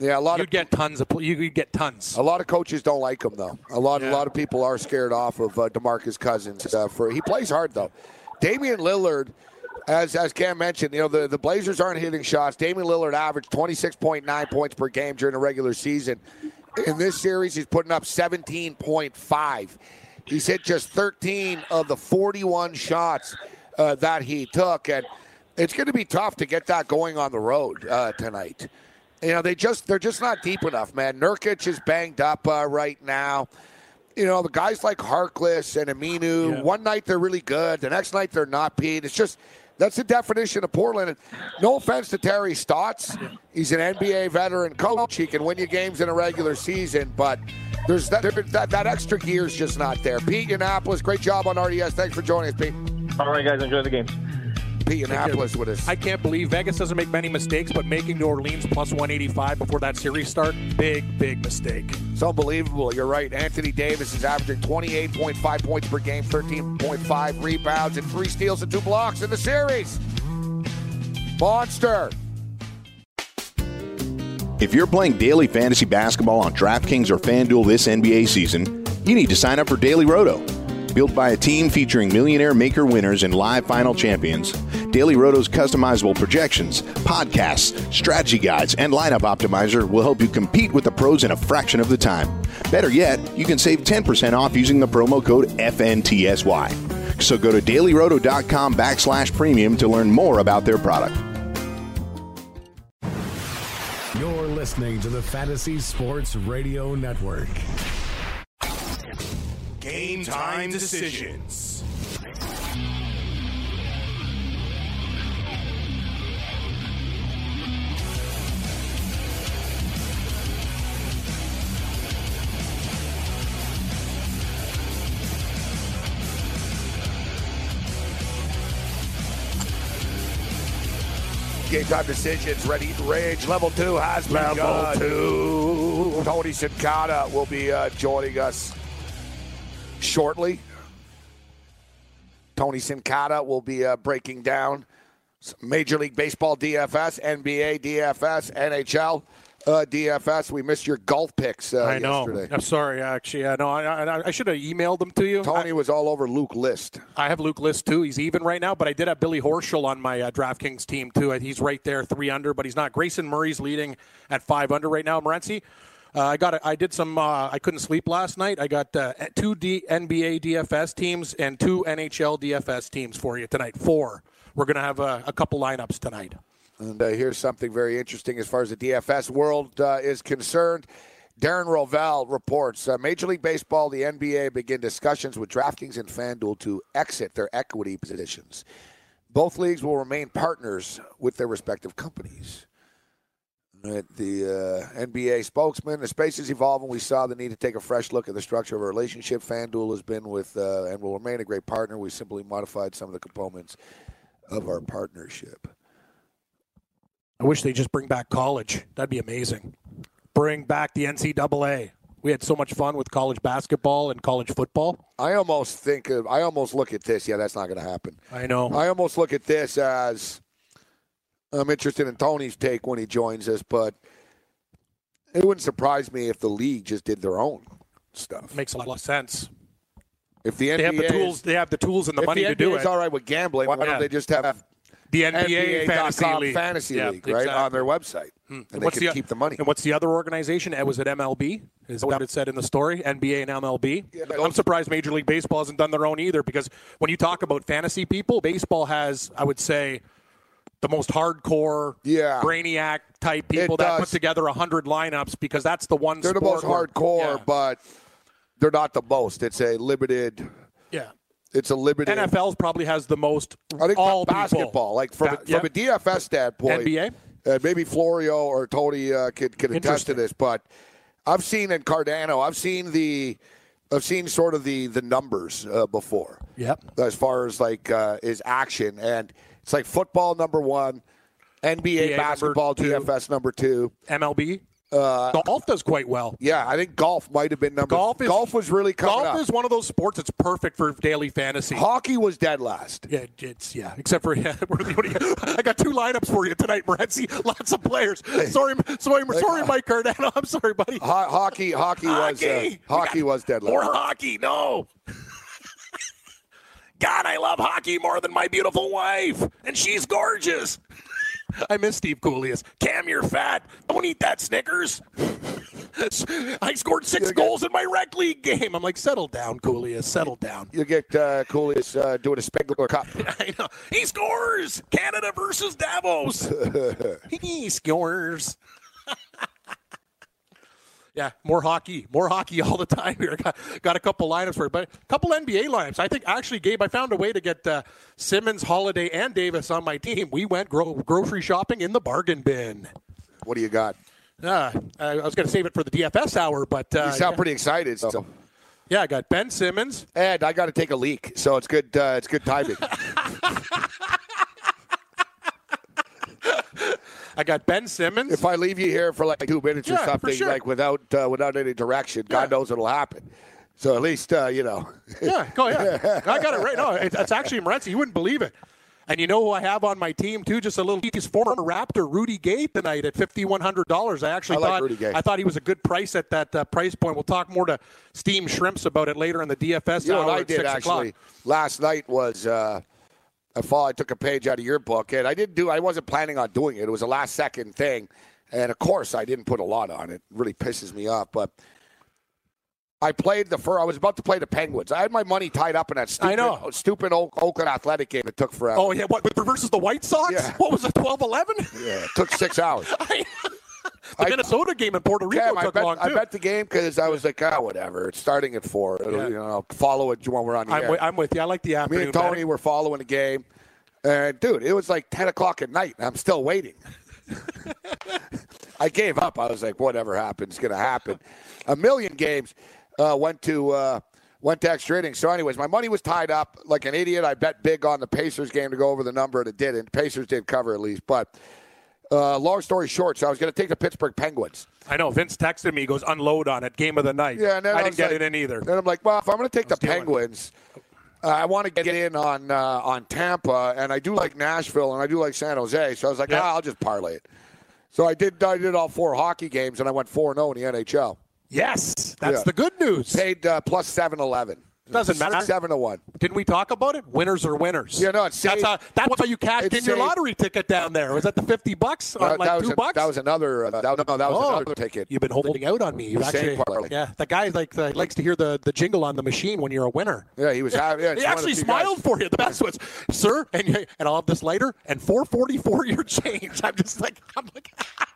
[SPEAKER 3] yeah, a lot
[SPEAKER 4] You'd
[SPEAKER 3] of
[SPEAKER 4] get tons of. You would get tons.
[SPEAKER 3] a lot of coaches don't like him though. A lot, a lot of people are scared off of uh, Demarcus Cousins. Uh, for he plays hard though. Damian Lillard, as as Cam mentioned, you know the, the Blazers aren't hitting shots. Damian Lillard averaged twenty six point nine points per game during the regular season. In this series, he's putting up seventeen point five. He's hit just thirteen of the forty one shots uh, that he took, and it's going to be tough to get that going on the road uh, tonight. You know, they just they're just not deep enough, man. Nurkic is banged up uh, right now. You know, the guys like Harkless and Aminu,
[SPEAKER 4] Yeah.
[SPEAKER 3] one night they're really good, the next night they're not, Pete. It's just that's the definition of Portland. And no offense to Terry Stotts. He's an NBA veteran coach. He can win you games in a regular season, but there's that that, that extra gear's just not there. Pete Yiannopoulos, great job on RDS. Thanks for joining us, Pete.
[SPEAKER 5] All right, guys, enjoy the games.
[SPEAKER 3] Pete Yiannopoulos with us.
[SPEAKER 4] I can't believe Vegas doesn't make many mistakes, but making New Orleans plus 185 before that series start, big, big mistake.
[SPEAKER 3] It's unbelievable. You're right. Anthony Davis is averaging 28.5 points per game, 13.5 rebounds, and three steals and two blocks in the series. Monster.
[SPEAKER 6] If you're playing daily fantasy basketball on DraftKings or FanDuel this NBA season, you need to sign up for Daily Roto. Built by a team featuring millionaire maker winners and live final champions, Daily Roto's customizable projections, podcasts, strategy guides, and lineup optimizer will help you compete with the pros in a fraction of the time. Better yet, you can save 10% off using the promo code FNTSY. So go to dailyroto.com backslash premium to learn more about their product.
[SPEAKER 1] You're listening to the Fantasy Sports Radio Network.
[SPEAKER 2] Game-time decisions.
[SPEAKER 3] Game time decisions. Ready Rage. Level two has
[SPEAKER 4] level
[SPEAKER 3] begun.
[SPEAKER 4] two.
[SPEAKER 3] Tony Sincata will be uh, joining us shortly. Tony Sincata will be uh, breaking down Major League Baseball DFS, NBA DFS, NHL uh, DFS. We missed your golf picks uh,
[SPEAKER 4] I know.
[SPEAKER 3] yesterday.
[SPEAKER 4] I'm sorry, actually. I know. I, I, I should have emailed them to you.
[SPEAKER 3] Tony was all over Luke List.
[SPEAKER 4] I have Luke List too. He's even right now, but I did have Billy Horschel on my uh, DraftKings team too. He's right there, three under, but he's not. Grayson Murray's leading at five under right now. Morency, I got. A, I did some. Uh, I couldn't sleep last night. I got uh, two D, NBA DFS teams and two NHL DFS teams for you tonight. Four. We're gonna have a, a couple lineups tonight.
[SPEAKER 3] And uh, here's something very interesting as far as the DFS world uh, is concerned. Darren Rovell reports uh, Major League Baseball, the NBA begin discussions with DraftKings and FanDuel to exit their equity positions. Both leagues will remain partners with their respective companies. The uh, NBA spokesman, the space is evolving. We saw the need to take a fresh look at the structure of our relationship. FanDuel has been with uh, and will remain a great partner. We simply modified some of the components of our partnership.
[SPEAKER 4] I wish they just bring back college. That'd be amazing. Bring back the NCAA. We had so much fun with college basketball and college football.
[SPEAKER 3] I almost think of, I almost look at this. Yeah, that's not going to happen.
[SPEAKER 4] I know.
[SPEAKER 3] I almost look at this as I'm interested in Tony's take when he joins us, but it wouldn't surprise me if the league just did their own stuff.
[SPEAKER 4] Makes a lot of sense.
[SPEAKER 3] If the NBA
[SPEAKER 4] They have the
[SPEAKER 3] is-
[SPEAKER 4] tools. They have the tools and the money
[SPEAKER 3] the
[SPEAKER 4] to do
[SPEAKER 3] NBA is
[SPEAKER 4] it.
[SPEAKER 3] all right with gambling, why
[SPEAKER 4] Yeah.
[SPEAKER 3] don't they just have
[SPEAKER 4] The NBA fantasy
[SPEAKER 3] NBA.com
[SPEAKER 4] league.
[SPEAKER 3] fantasy
[SPEAKER 4] Yeah,
[SPEAKER 3] league right on their website,
[SPEAKER 4] Hmm.
[SPEAKER 3] and they
[SPEAKER 4] what's
[SPEAKER 3] can
[SPEAKER 4] the,
[SPEAKER 3] keep the money.
[SPEAKER 4] And what's the other organization? Uh, Was it MLB? Is that what it said in the story? NBA and MLB.
[SPEAKER 3] but-
[SPEAKER 4] I'm surprised Major League Baseball hasn't done their own either, because when you talk about fantasy people, baseball has, I would say, the most hardcore,
[SPEAKER 3] Yeah.
[SPEAKER 4] brainiac type people
[SPEAKER 3] It
[SPEAKER 4] that put
[SPEAKER 3] does.
[SPEAKER 4] together hundred lineups because that's the one.
[SPEAKER 3] They're the most
[SPEAKER 4] where-
[SPEAKER 3] hardcore, but they're not the most. It's a limited.
[SPEAKER 4] Yeah.
[SPEAKER 3] It's a limited.
[SPEAKER 4] NFL's probably has the most.
[SPEAKER 3] I think
[SPEAKER 4] all
[SPEAKER 3] basketball,
[SPEAKER 4] people.
[SPEAKER 3] like from,
[SPEAKER 4] Ba-
[SPEAKER 3] a,
[SPEAKER 4] yeah.
[SPEAKER 3] a DFS standpoint,
[SPEAKER 4] NBA?
[SPEAKER 3] uh, maybe Florio or Tony uh, could could attest to this. But I've seen in Cardano, I've seen the, I've seen sort of the the numbers uh, before.
[SPEAKER 4] Yep.
[SPEAKER 3] As far as like uh, is action, and it's like football number one, NBA
[SPEAKER 4] NBA
[SPEAKER 3] basketball
[SPEAKER 4] number.
[SPEAKER 3] DFS number two.
[SPEAKER 4] MLB.
[SPEAKER 3] Uh,
[SPEAKER 4] Golf does quite well.
[SPEAKER 3] yeah, I think golf might have been number.
[SPEAKER 4] Golf is
[SPEAKER 3] golf was really coming
[SPEAKER 4] golf
[SPEAKER 3] up.
[SPEAKER 4] is one of those sports that's perfect for daily fantasy.
[SPEAKER 3] Hockey was dead last.
[SPEAKER 4] Yeah, it's yeah. Except for yeah, what do you- what do you- I got two lineups for you tonight, Morency. Lots of players. Sorry, sorry, sorry, Mike Cardano. I'm sorry, buddy.
[SPEAKER 3] Ho- hockey, hockey, was uh,
[SPEAKER 4] Hockey!
[SPEAKER 3] hockey was dead last.
[SPEAKER 4] More hockey, no. God, I love hockey more than my beautiful wife, and she's gorgeous. I miss Steve Coolius. Cam, you're fat. Don't eat that Snickers. I scored six goals in my rec league game. I'm like, settle down, Coolius. Settle down.
[SPEAKER 3] You get uh, Coolius uh, doing a Spengler Cup.
[SPEAKER 4] I know. He scores. Canada versus Davos. he scores. Yeah, more hockey, more hockey all the time here. Got, got a couple lineups for it, but a couple NBA lineups. I think actually, Gabe, I found a way to get uh, Simmons, Holiday, and Davis on my team. We went gro- grocery shopping in the bargain bin.
[SPEAKER 3] What do you got?
[SPEAKER 4] Uh, I was going to save it for the DFS hour, but uh,
[SPEAKER 3] You sound
[SPEAKER 4] yeah.
[SPEAKER 3] pretty excited. So.
[SPEAKER 4] yeah, I got Ben Simmons.
[SPEAKER 3] And I got to take a leak, so it's good. Uh, it's good timing.
[SPEAKER 4] I got Ben Simmons.
[SPEAKER 3] if I leave you here for like two minutes or
[SPEAKER 4] Yeah, for
[SPEAKER 3] something,
[SPEAKER 4] sure.
[SPEAKER 3] like without uh, without any direction, God knows it'll happen. So at least uh, you know.
[SPEAKER 4] Yeah, go yeah. I got it right. No, it, it's actually Morency. You wouldn't believe it. And you know who I have on my team too? Just a little. He's former Raptor Rudy Gay tonight at fifty one hundred dollars. I actually
[SPEAKER 3] I like
[SPEAKER 4] thought
[SPEAKER 3] Rudy Gay.
[SPEAKER 4] I thought he was a good price at that uh, price point. We'll talk more to Steam Shrimps about it later in the DFS
[SPEAKER 3] You know what I did actually
[SPEAKER 4] o'clock.
[SPEAKER 3] last night was uh, I fall. I took a page out of your book, and I didn't do. I wasn't planning on doing it. It was a last second thing, and of course I didn't put a lot on it. it really pisses me off, but. I played the fur. I was about to play the Penguins. I had my money tied up in that stupid,
[SPEAKER 4] I know.
[SPEAKER 3] stupid Oak- Oakland Athletic game. It took forever.
[SPEAKER 4] Oh yeah, what The versus the White Sox?
[SPEAKER 3] Yeah.
[SPEAKER 4] What was it? 12-11?
[SPEAKER 3] Yeah, it took six hours.
[SPEAKER 4] the
[SPEAKER 3] I-
[SPEAKER 4] Minnesota game in Puerto Rico
[SPEAKER 3] Cam, I
[SPEAKER 4] took
[SPEAKER 3] bet,
[SPEAKER 4] long
[SPEAKER 3] I bet the game because I was like, ah, whatever. It's starting at four. It'll,
[SPEAKER 4] Yeah.
[SPEAKER 3] You know, follow it when we're on the
[SPEAKER 4] I'm
[SPEAKER 3] air.
[SPEAKER 4] with, I'm with you. I like the afternoon.
[SPEAKER 3] Me and Tony
[SPEAKER 4] betting.
[SPEAKER 3] were following the game, and dude, it was like ten o'clock at night. And I'm still waiting. I gave up. I was like, whatever happens, going to happen. A million games uh, went to uh, went to extra innings. So, anyways, my money was tied up like an idiot. I bet big on the Pacers game to go over the number, and it didn't. Pacers did cover at least, but Uh, long story short, so I was going to take the Pittsburgh Penguins.
[SPEAKER 4] I know. Vince texted me. He goes, unload on it. Game of the night.
[SPEAKER 3] Yeah, and then
[SPEAKER 4] I,
[SPEAKER 3] I
[SPEAKER 4] didn't get
[SPEAKER 3] like-
[SPEAKER 4] it in either.
[SPEAKER 3] Then I'm like, well, if I'm going to take the
[SPEAKER 4] dealing.
[SPEAKER 3] Penguins, uh, I want to get in on uh, on Tampa, and I do like Nashville, and I do like San Jose. So I was like,
[SPEAKER 4] Yeah.
[SPEAKER 3] ah, I'll just parlay it. So I did. I did all four hockey games, and I went four zero in the NHL.
[SPEAKER 4] Yes, that's
[SPEAKER 3] Yeah.
[SPEAKER 4] the good news.
[SPEAKER 3] Paid uh, plus seven eleven.
[SPEAKER 4] Doesn't matter.
[SPEAKER 3] Seven to one.
[SPEAKER 4] Didn't we talk about it? Winners are winners.
[SPEAKER 3] Yeah, no, it's
[SPEAKER 4] that's
[SPEAKER 3] saved-
[SPEAKER 4] how that's how you cashed
[SPEAKER 3] it's
[SPEAKER 4] in your lottery ticket down there. Was that the fifty bucks on
[SPEAKER 3] That,
[SPEAKER 4] like two
[SPEAKER 3] a-
[SPEAKER 4] bucks?
[SPEAKER 3] that was another. Uh, that, no, that was
[SPEAKER 4] Oh,
[SPEAKER 3] another ticket.
[SPEAKER 4] You've been holding out on me. You actually,
[SPEAKER 3] parlay.
[SPEAKER 4] yeah. The guy like uh, likes to hear the, the jingle on the machine when you're a winner.
[SPEAKER 3] Yeah, he was. happy. Yeah,
[SPEAKER 4] he actually smiled
[SPEAKER 3] guys.
[SPEAKER 4] for you. The best was, sir, and and I'll have this later and four forty four your change. I'm just like I'm like.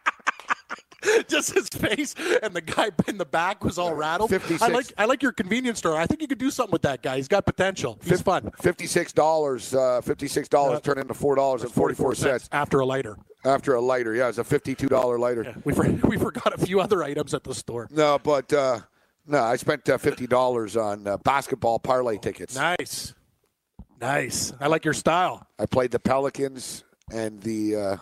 [SPEAKER 4] Just his face, and the guy in the back was all rattled.
[SPEAKER 3] 56.
[SPEAKER 4] I like I like your convenience store. I think you could do something with that guy. He's got potential. He's fun.
[SPEAKER 3] Fifty-six dollars. Uh, Fifty-six dollars turned into four dollars and forty-four cents
[SPEAKER 4] after a lighter.
[SPEAKER 3] after a lighter. Yeah, it's a fifty-two dollar lighter.
[SPEAKER 4] We for, we forgot a few other items at the store.
[SPEAKER 3] No, but uh, no, I spent uh, fifty dollars on uh, basketball parlay tickets.
[SPEAKER 4] Nice, nice. I like your style.
[SPEAKER 3] I played the Pelicans and the uh,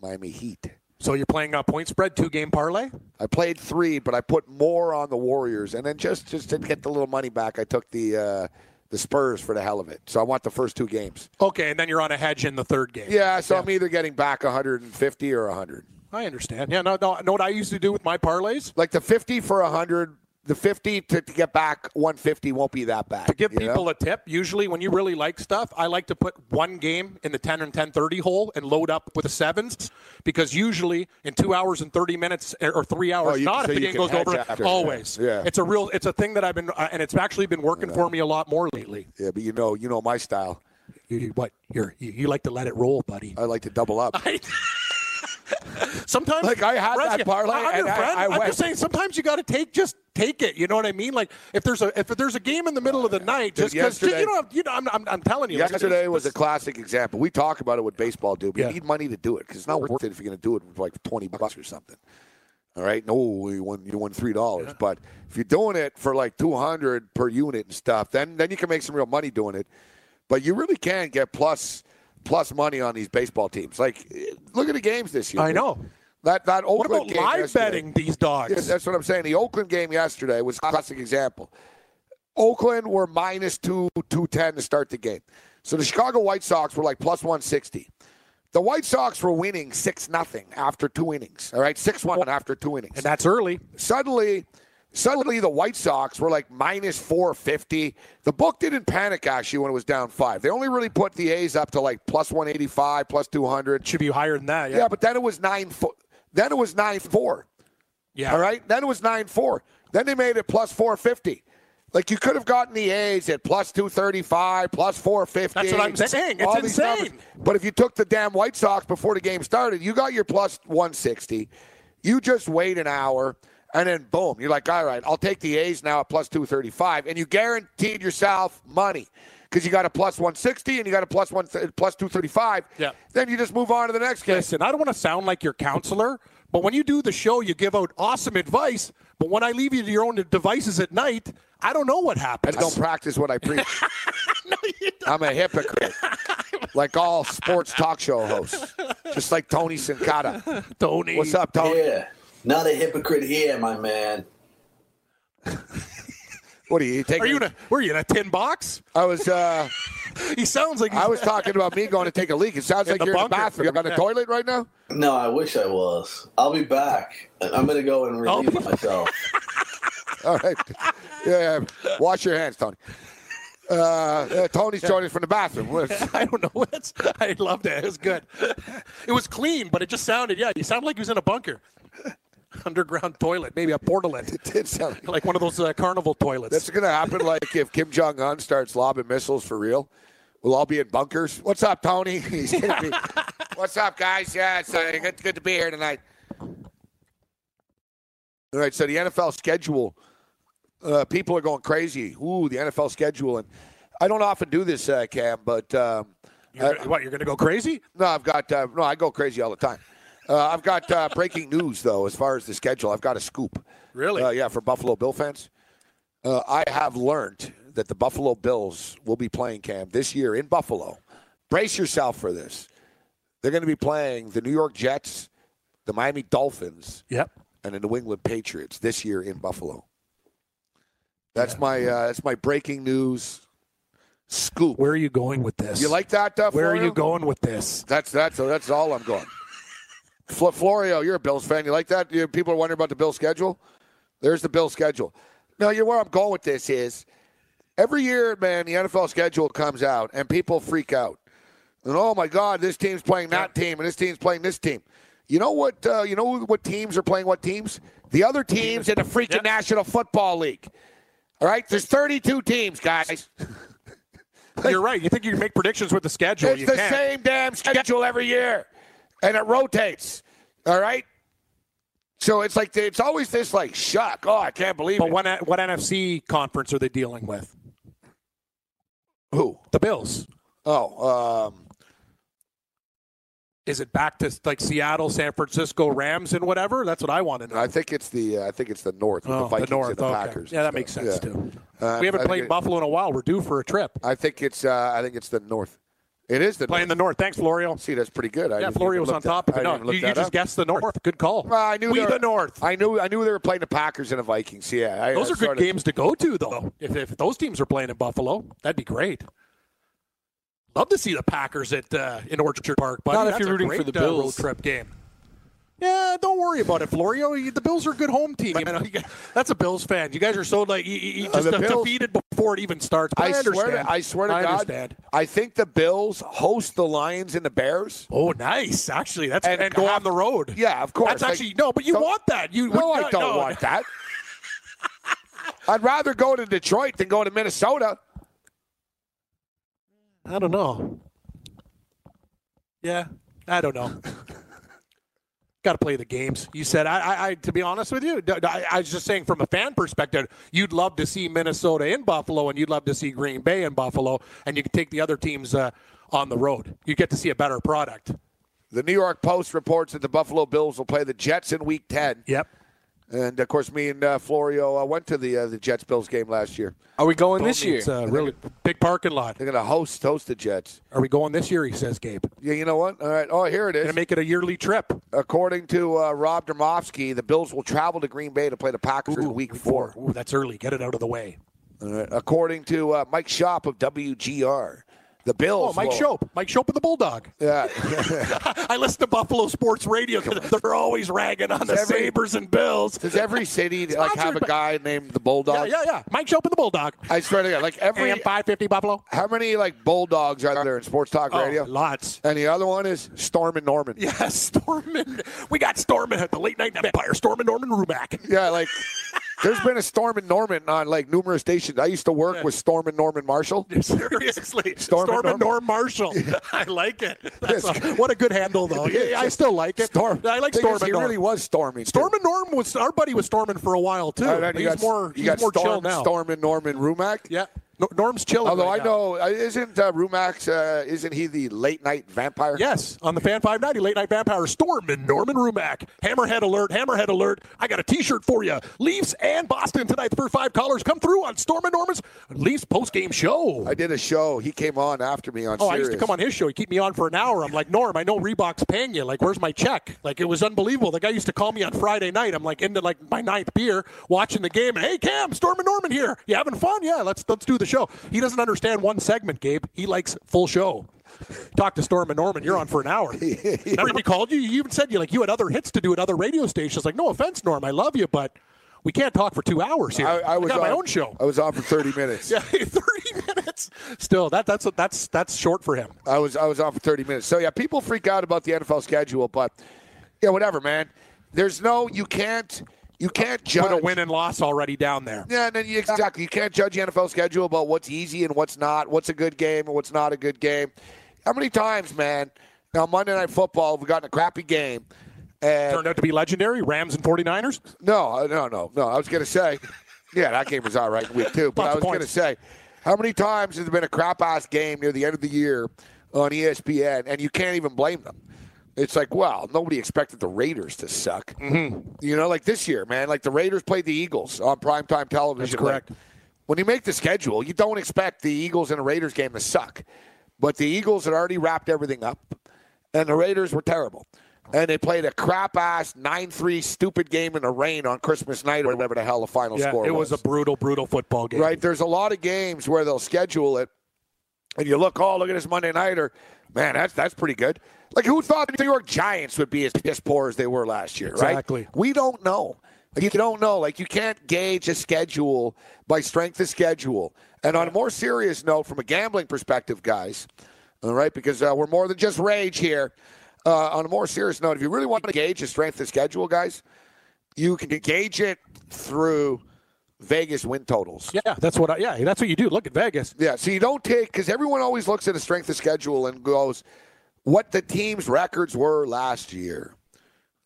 [SPEAKER 3] Miami Heat.
[SPEAKER 4] So you're playing a point spread, two game parlay.
[SPEAKER 3] I played three, but I put more on the Warriors, and then just just to get the little money back, I took the uh, the Spurs for the hell of it. So I want the first two games.
[SPEAKER 4] Okay, and then you're on a hedge in the third game.
[SPEAKER 3] Yeah, so I'm either getting back 150 or 100.
[SPEAKER 4] I understand. Yeah, no, no. Know what I used to do with my parlays?
[SPEAKER 3] Like the 50 for 100, the 50 to, to get back 150 won't be that bad.
[SPEAKER 4] To give
[SPEAKER 3] you know?
[SPEAKER 4] people a tip, usually when you really like stuff, I like to put one game in the 10 and 10:30 hole and load up with the sevens because usually in two hours and 30 minutes or three hours,
[SPEAKER 3] Oh, you-
[SPEAKER 4] not if the game goes over,
[SPEAKER 3] after.
[SPEAKER 4] always.
[SPEAKER 3] Yeah.
[SPEAKER 4] it's a real, it's a thing that I've been, uh, and it's actually been working for me a lot more lately.
[SPEAKER 3] Yeah, but you know, you know my style.
[SPEAKER 4] You, what? You're, you, you like to let it roll, buddy.
[SPEAKER 3] I like to double up.
[SPEAKER 4] Sometimes,
[SPEAKER 3] Like, I had that parlay,
[SPEAKER 4] I'm your
[SPEAKER 3] and I-
[SPEAKER 4] friend.
[SPEAKER 3] I
[SPEAKER 4] I'm just saying. Sometimes you got to take just take it. You know what I mean? Like if there's a if there's a game in the middle of the oh,
[SPEAKER 3] night,
[SPEAKER 4] just because you know, you know, I'm, I'm, I'm telling you.
[SPEAKER 3] Yesterday was a classic example. We talk about it with baseball, dude. But
[SPEAKER 4] Yeah.
[SPEAKER 3] You need money to do it because it's not worth it if you're going to do it for like 20 bucks or something. All right, no, you won you won three dollars, but if you're doing it for like 200 per unit and stuff, then then you can make some real money doing it. But you really can get plus plus money on these baseball teams. Like, look at the games this year.
[SPEAKER 4] I know.
[SPEAKER 3] that that Oakland What
[SPEAKER 4] about
[SPEAKER 3] game
[SPEAKER 4] live
[SPEAKER 3] yesterday-
[SPEAKER 4] betting these dogs?
[SPEAKER 3] Yes, that's what I'm saying. The Oakland game yesterday was a classic example. Oakland were minus two two ten to start the game. So the Chicago White Sox were like plus one sixty. The White Sox were winning six nothing after two innings. All right, six one after two innings.
[SPEAKER 4] and that's early.
[SPEAKER 3] Suddenly, suddenly the White Sox were like minus four fifty. The book didn't panic actually when it was down five. They only really put the A's up to like plus one eighty five, plus two hundred.
[SPEAKER 4] Should be higher than that. Yeah.
[SPEAKER 3] Yeah, but then it was nine. Fo- then it was nine four.
[SPEAKER 4] Yeah.
[SPEAKER 3] All right. Then it was nine four. Then they made it plus four fifty. Like you could have gotten the A's at plus two thirty five, plus four fifty.
[SPEAKER 4] That's what I'm saying. It's insane.
[SPEAKER 3] numbers. But if you took the damn White Sox before the game started, you got your plus one sixty. You just wait an hour. And then boom, you're like, all right, I'll take the A's now at plus 235. And you guaranteed yourself money because you got a plus 160 and you got a plus, one, plus 235.
[SPEAKER 4] Yeah.
[SPEAKER 3] Then you just move on to the next game.
[SPEAKER 4] Listen, I don't want to sound like your counselor, but when you do the show, you give out awesome advice. But when I leave you to your own devices at night, I don't know what happens.
[SPEAKER 3] I don't practice what I preach. no, I'm a hypocrite, like all sports talk show hosts, just like Tony Sincata.
[SPEAKER 4] Tony.
[SPEAKER 3] What's up, Tony?
[SPEAKER 7] Yeah, not a hypocrite here, my man.
[SPEAKER 3] What are you, you taking?
[SPEAKER 4] Are you in a? Were you in a tin box?
[SPEAKER 3] I was. Uh,
[SPEAKER 4] He sounds like
[SPEAKER 3] I was talking about me going to take a leak. It sounds
[SPEAKER 4] In
[SPEAKER 3] like you're in the bathroom. You're on the
[SPEAKER 4] Yeah.
[SPEAKER 3] toilet right now.
[SPEAKER 7] No, I wish I was. I'll be back. I'm gonna go and relieve
[SPEAKER 4] Oh.
[SPEAKER 7] myself.
[SPEAKER 3] All right. Yeah. yeah. Wash your hands, Tony. Uh, uh, Tony's joining from the bathroom. What-
[SPEAKER 4] I don't know. It's, I loved it. It was good. It was clean, but it just sounded. Yeah, you sound like he was in a bunker, underground toilet, maybe a portalet,
[SPEAKER 3] It did sound like
[SPEAKER 4] like one of those uh, carnival toilets.
[SPEAKER 3] That's going to happen. Like if Kim Jong Un starts lobbing missiles for real, we'll all be in bunkers. What's up, Tony? He's gonna be, What's up, guys? Yeah, it's uh, good, good to be here tonight. All right, so the NFL schedule, uh, people are going crazy. Ooh, the NFL schedule, and I don't often do this, uh, Cam, but um,
[SPEAKER 4] You're what? You're going to go crazy?
[SPEAKER 3] no, I've got uh, no, I go crazy all the time. Uh, I've got uh, breaking news though, as far as the schedule. I've got a scoop.
[SPEAKER 4] Really?
[SPEAKER 3] Uh, yeah, for Buffalo Bill fans. Uh, I have learned that the Buffalo Bills will be playing Cam this year in Buffalo. Brace yourself for this. They're going to be playing the New York Jets, the Miami Dolphins,
[SPEAKER 4] Yep.
[SPEAKER 3] and the New England Patriots this year in Buffalo. That's my uh, that's my breaking news scoop.
[SPEAKER 4] Where are you going with this?
[SPEAKER 3] You like that? Uh,
[SPEAKER 4] Where are you going with this?
[SPEAKER 3] That's that's that's all I'm going. Fl- Florio, you're a Bills fan. You like that? You, people are wondering about the Bill schedule. There's the Bill schedule. No, you know where I'm going with this is every year, man, the NFL schedule comes out and people freak out. And oh my God, this team's playing that team and this team's playing this team. You know what? Uh, you know what teams are playing what teams? The other teams in the freaking National Football League. All right, there's 32 teams, guys.
[SPEAKER 4] You're right. You think you can make predictions with the schedule?
[SPEAKER 3] It's
[SPEAKER 4] you
[SPEAKER 3] the
[SPEAKER 4] can't.
[SPEAKER 3] same damn schedule every year, and it rotates. All right. So it's like it's always this like shock. Oh, I can't believe
[SPEAKER 4] But
[SPEAKER 3] it.
[SPEAKER 4] what what NFC conference are they dealing with?
[SPEAKER 3] Who?
[SPEAKER 4] The Bills.
[SPEAKER 3] Oh, um,
[SPEAKER 4] Is it back to like Seattle, San Francisco, Rams, and whatever? That's what I want to know.
[SPEAKER 3] I think it's the uh, I think it's the North with
[SPEAKER 4] Oh,
[SPEAKER 3] the Vikings
[SPEAKER 4] North.
[SPEAKER 3] and the
[SPEAKER 4] okay.
[SPEAKER 3] Packers.
[SPEAKER 4] Yeah, that makes sense
[SPEAKER 3] Yeah.
[SPEAKER 4] too.
[SPEAKER 3] Uh,
[SPEAKER 4] we haven't
[SPEAKER 3] I
[SPEAKER 4] played Buffalo in a while. We're due for a trip.
[SPEAKER 3] I think it's uh, I think it's the North. It is the
[SPEAKER 4] Playing the North. Thanks, Florio.
[SPEAKER 3] See, that's pretty good. I
[SPEAKER 4] yeah, Florio was
[SPEAKER 3] look
[SPEAKER 4] on
[SPEAKER 3] that-
[SPEAKER 4] top of it. No, you, you just
[SPEAKER 3] up.
[SPEAKER 4] guessed the North. Good call.
[SPEAKER 3] Well, I knew
[SPEAKER 4] we
[SPEAKER 3] they were-
[SPEAKER 4] the North.
[SPEAKER 3] I knew I knew they were playing the Packers and the Vikings. Yeah, I,
[SPEAKER 4] Those
[SPEAKER 3] I
[SPEAKER 4] are good
[SPEAKER 3] sorta-
[SPEAKER 4] games to go to, though. If, if those teams are playing in Buffalo, that'd be great. Love to see the Packers at uh, in Orchard Park, buddy.
[SPEAKER 8] Not if you're rooting
[SPEAKER 4] great,
[SPEAKER 8] for the
[SPEAKER 4] uh,
[SPEAKER 8] Bills.
[SPEAKER 4] road trip game. Yeah, don't worry about it, Florio. The Bills are a good home team. You know, you got- that's a Bills fan. You guys are so like you, you
[SPEAKER 3] Uh,
[SPEAKER 4] just
[SPEAKER 3] Bills-
[SPEAKER 4] defeated before it even starts. I,
[SPEAKER 3] I swear, to, I swear to
[SPEAKER 4] I
[SPEAKER 3] God,
[SPEAKER 4] understand.
[SPEAKER 3] I think the Bills host the Lions and the Bears.
[SPEAKER 4] Oh, nice. Actually, that's
[SPEAKER 3] And
[SPEAKER 4] and, go on the road.
[SPEAKER 3] Yeah, of course.
[SPEAKER 4] That's
[SPEAKER 3] Like,
[SPEAKER 4] actually no, but you want that. You
[SPEAKER 3] No, I don't
[SPEAKER 4] no.
[SPEAKER 3] want that. I'd rather go to Detroit than go to Minnesota.
[SPEAKER 4] I don't know. Yeah, I don't know. Got to play the games. You said I, I, I. To be honest with you, I, I was just saying from a fan perspective, you'd love to see Minnesota in Buffalo, and you'd love to see Green Bay in Buffalo, and you can take the other teams uh, on the road. You get to see a better product.
[SPEAKER 3] The New York Post reports that the Buffalo Bills will play the Jets in Week 10.
[SPEAKER 4] Yep.
[SPEAKER 3] And of course, me and uh, Florio uh, went to the uh, the Jets Bills game last year.
[SPEAKER 8] Are we going
[SPEAKER 4] Told
[SPEAKER 8] this year?
[SPEAKER 4] It's a really big parking lot.
[SPEAKER 3] They're going to host host the Jets.
[SPEAKER 4] Are we going this year? He says, Gabe.
[SPEAKER 3] Yeah, you know what? All right. Oh, here it is.
[SPEAKER 4] Gonna make it a yearly trip.
[SPEAKER 3] According to uh, Rob Dermovsky, the Bills will travel to Green Bay to play the Packers in Week Four.
[SPEAKER 4] Ooh, that's early. Get it out of the way.
[SPEAKER 3] All right. According to uh, Mike Schopp of WGR, the Bills.
[SPEAKER 4] Oh, Mike Schopp. Mike Schopp and the Bulldog.
[SPEAKER 3] Yeah.
[SPEAKER 4] I listen to Buffalo Sports Radio because they're always ragging on the
[SPEAKER 3] every-
[SPEAKER 4] Sabres and Bills.
[SPEAKER 3] Does every city like have a guy named the Bulldog?
[SPEAKER 4] Yeah, yeah, yeah. Mike Schopp and the Bulldog.
[SPEAKER 3] I swear to God, like every
[SPEAKER 4] AM 550 Buffalo.
[SPEAKER 3] how many like bulldogs are there in sports talk
[SPEAKER 4] Oh,
[SPEAKER 3] radio?
[SPEAKER 4] lots.
[SPEAKER 3] And the other one is Stormin Norman.
[SPEAKER 4] Yeah, Stormin. We got Stormin at the late night Empire. Stormin Norman Rumack.
[SPEAKER 3] Yeah, like there's been a Stormin Norman on like numerous stations. I used to work with Stormin Norman Marshall.
[SPEAKER 4] Seriously,
[SPEAKER 3] Storm
[SPEAKER 4] Storm,
[SPEAKER 3] and
[SPEAKER 4] Norm Marshall. I like it.
[SPEAKER 3] Yes.
[SPEAKER 4] a- what a good handle, though. Yeah, I still like it.
[SPEAKER 3] Storm.
[SPEAKER 4] I like Storm
[SPEAKER 3] He
[SPEAKER 4] Norm.
[SPEAKER 3] really was storming.
[SPEAKER 4] Storm and Norm was our buddy was storming for a while too.
[SPEAKER 3] Uh, then you
[SPEAKER 4] he's
[SPEAKER 3] got,
[SPEAKER 4] more he's more
[SPEAKER 3] Storm,
[SPEAKER 4] chill now.
[SPEAKER 3] Stormin Norman Rumack.
[SPEAKER 4] Yeah, Norm's chilling.
[SPEAKER 3] Although
[SPEAKER 4] right
[SPEAKER 3] I
[SPEAKER 4] now.
[SPEAKER 3] know, uh, isn't uh, Rumax? Uh, isn't he the late night vampire?
[SPEAKER 4] Yes, on the Fan 590 Late Night Vampire Stormin Norman Rumack. Hammerhead alert, Hammerhead alert. I got a t-shirt for you. Leafs and Boston tonight. The first five callers come through on Stormin Norman's Leafs post-game show.
[SPEAKER 3] I did a show. He came on after me on.
[SPEAKER 4] Oh, I used to come on his show. He keep me on for an hour. I'm like, Norm, I know Reebok's paying you. Like, where's my check? Like, it was unbelievable. The guy used to call me on Friday night. I'm like into like my ninth beer, watching the game. Hey, Cam, Stormin Norman here. You having fun? Yeah, let's let's do the show. He doesn't understand one segment, Gabe. He likes full show. Talk to Stormin Norman. You're on for an hour. Remember called you? You even said you like you had other hits to do at other radio stations. Like, no offense, Norm, I love you, but we can't talk for two hours here.
[SPEAKER 3] I, I was
[SPEAKER 4] got my own show.
[SPEAKER 3] I was on for thirty minutes.
[SPEAKER 4] Yeah, 30 minutes. Still, that that's that's that's short for him.
[SPEAKER 3] I was I was on for 30 minutes. So yeah, people freak out about the NFL schedule, but yeah, whatever, man. There's no you can't you can't judge
[SPEAKER 4] Put a win and loss already down there.
[SPEAKER 3] Yeah, and then you exactly you can't judge the NFL schedule about what's easy and what's not, what's a good game and what's not a good game. How many times, man? Now Monday Night Football, we've gotten a crappy game. And
[SPEAKER 4] Turned out to be legendary. Rams and 49ers.
[SPEAKER 3] no, uh, no, no, no. I was going to say, yeah, that game was all right in week two. But
[SPEAKER 4] Lots
[SPEAKER 3] I was going to say, how many times has there been a crap ass game near the end of the year on ESPN, and you can't even blame them? It's like, well, nobody expected the Raiders to suck. Mm-hmm. You know, like this year, man. Like the Raiders played the Eagles on primetime television.
[SPEAKER 4] That's correct.
[SPEAKER 3] Like, when you make the schedule, you don't expect the Eagles and the Raiders game to suck. But the Eagles had already wrapped everything up. and the Raiders were terrible. And they played a crap ass 9 3 stupid game in the rain on Christmas night or whatever the hell the final
[SPEAKER 4] Yeah,
[SPEAKER 3] score was.
[SPEAKER 4] it was a brutal, brutal football game.
[SPEAKER 3] Right? There's a lot of games where they'll schedule it, and you look, oh, look at this Monday Nighter. Man, that's that's pretty good. Like, who thought the New York Giants would be as piss poor as they were last year, right?
[SPEAKER 4] Exactly.
[SPEAKER 3] We don't know. Like, you don't know. Like, you can't gauge a schedule by strength of schedule. And on a more serious note, from a gambling perspective, guys, all right, because uh, we're more than just rage here. Uh, on a more serious note, if you really want to gauge the strength of schedule, guys, you can gauge it through Vegas win totals.
[SPEAKER 4] Yeah, that's what. I, yeah, that's what you do. Look at Vegas.
[SPEAKER 3] Yeah, so you don't take because everyone always looks at the strength of schedule and goes, "What the team's records were last year."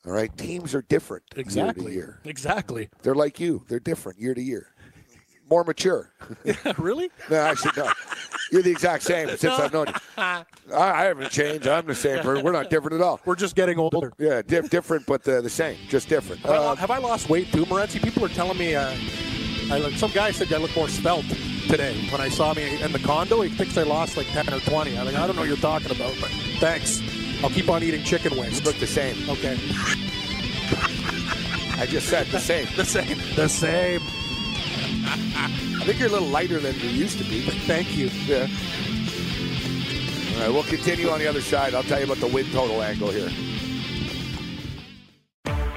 [SPEAKER 3] All right, teams are different
[SPEAKER 4] Exactly.
[SPEAKER 3] year year.
[SPEAKER 4] Exactly.
[SPEAKER 3] They're like you; they're different year to year. More mature.
[SPEAKER 4] really?
[SPEAKER 3] No, actually, no. You're the exact same since I've known you. I, I haven't changed. I'm the same. We're not different at all.
[SPEAKER 4] We're just getting older.
[SPEAKER 3] Yeah, di- different, but uh, the same. Just different.
[SPEAKER 4] Have, I, lo- have I lost weight too, Morency? People are telling me. Uh, I, look- some guy said I look more svelte today when I saw me in the condo. He thinks I lost like ten or twenty. I'm like, I don't know what you're talking about, but thanks. I'll keep on eating chicken wings.
[SPEAKER 3] look the same.
[SPEAKER 4] Okay.
[SPEAKER 3] I just said the same.
[SPEAKER 4] The same. The same.
[SPEAKER 3] I think you're a little lighter than you used to be.
[SPEAKER 4] But thank you.
[SPEAKER 3] Yeah. All right, we'll continue on the other side. I'll tell you about the win total angle here.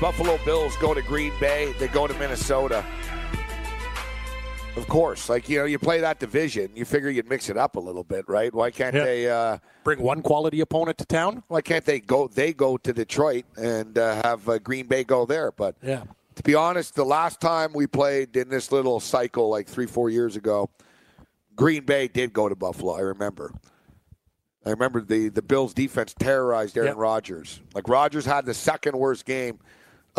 [SPEAKER 3] Buffalo Bills go to Green Bay. They go to Minnesota. Of course, like you know, you play that division. You figure you'd mix it up a little bit, right? Why can't
[SPEAKER 4] Yeah.
[SPEAKER 3] they uh,
[SPEAKER 4] Bring one quality opponent to town.
[SPEAKER 3] Why can't they go? They go to Detroit and uh, have uh, Green Bay go there. But
[SPEAKER 4] Yeah.
[SPEAKER 3] to be honest, the last time we played in this little cycle, like three, four years ago, Green Bay did go to Buffalo. I remember. I remember the the Bills' defense terrorized Aaron
[SPEAKER 4] Yep.
[SPEAKER 3] Rodgers. Like Rodgers had the second worst game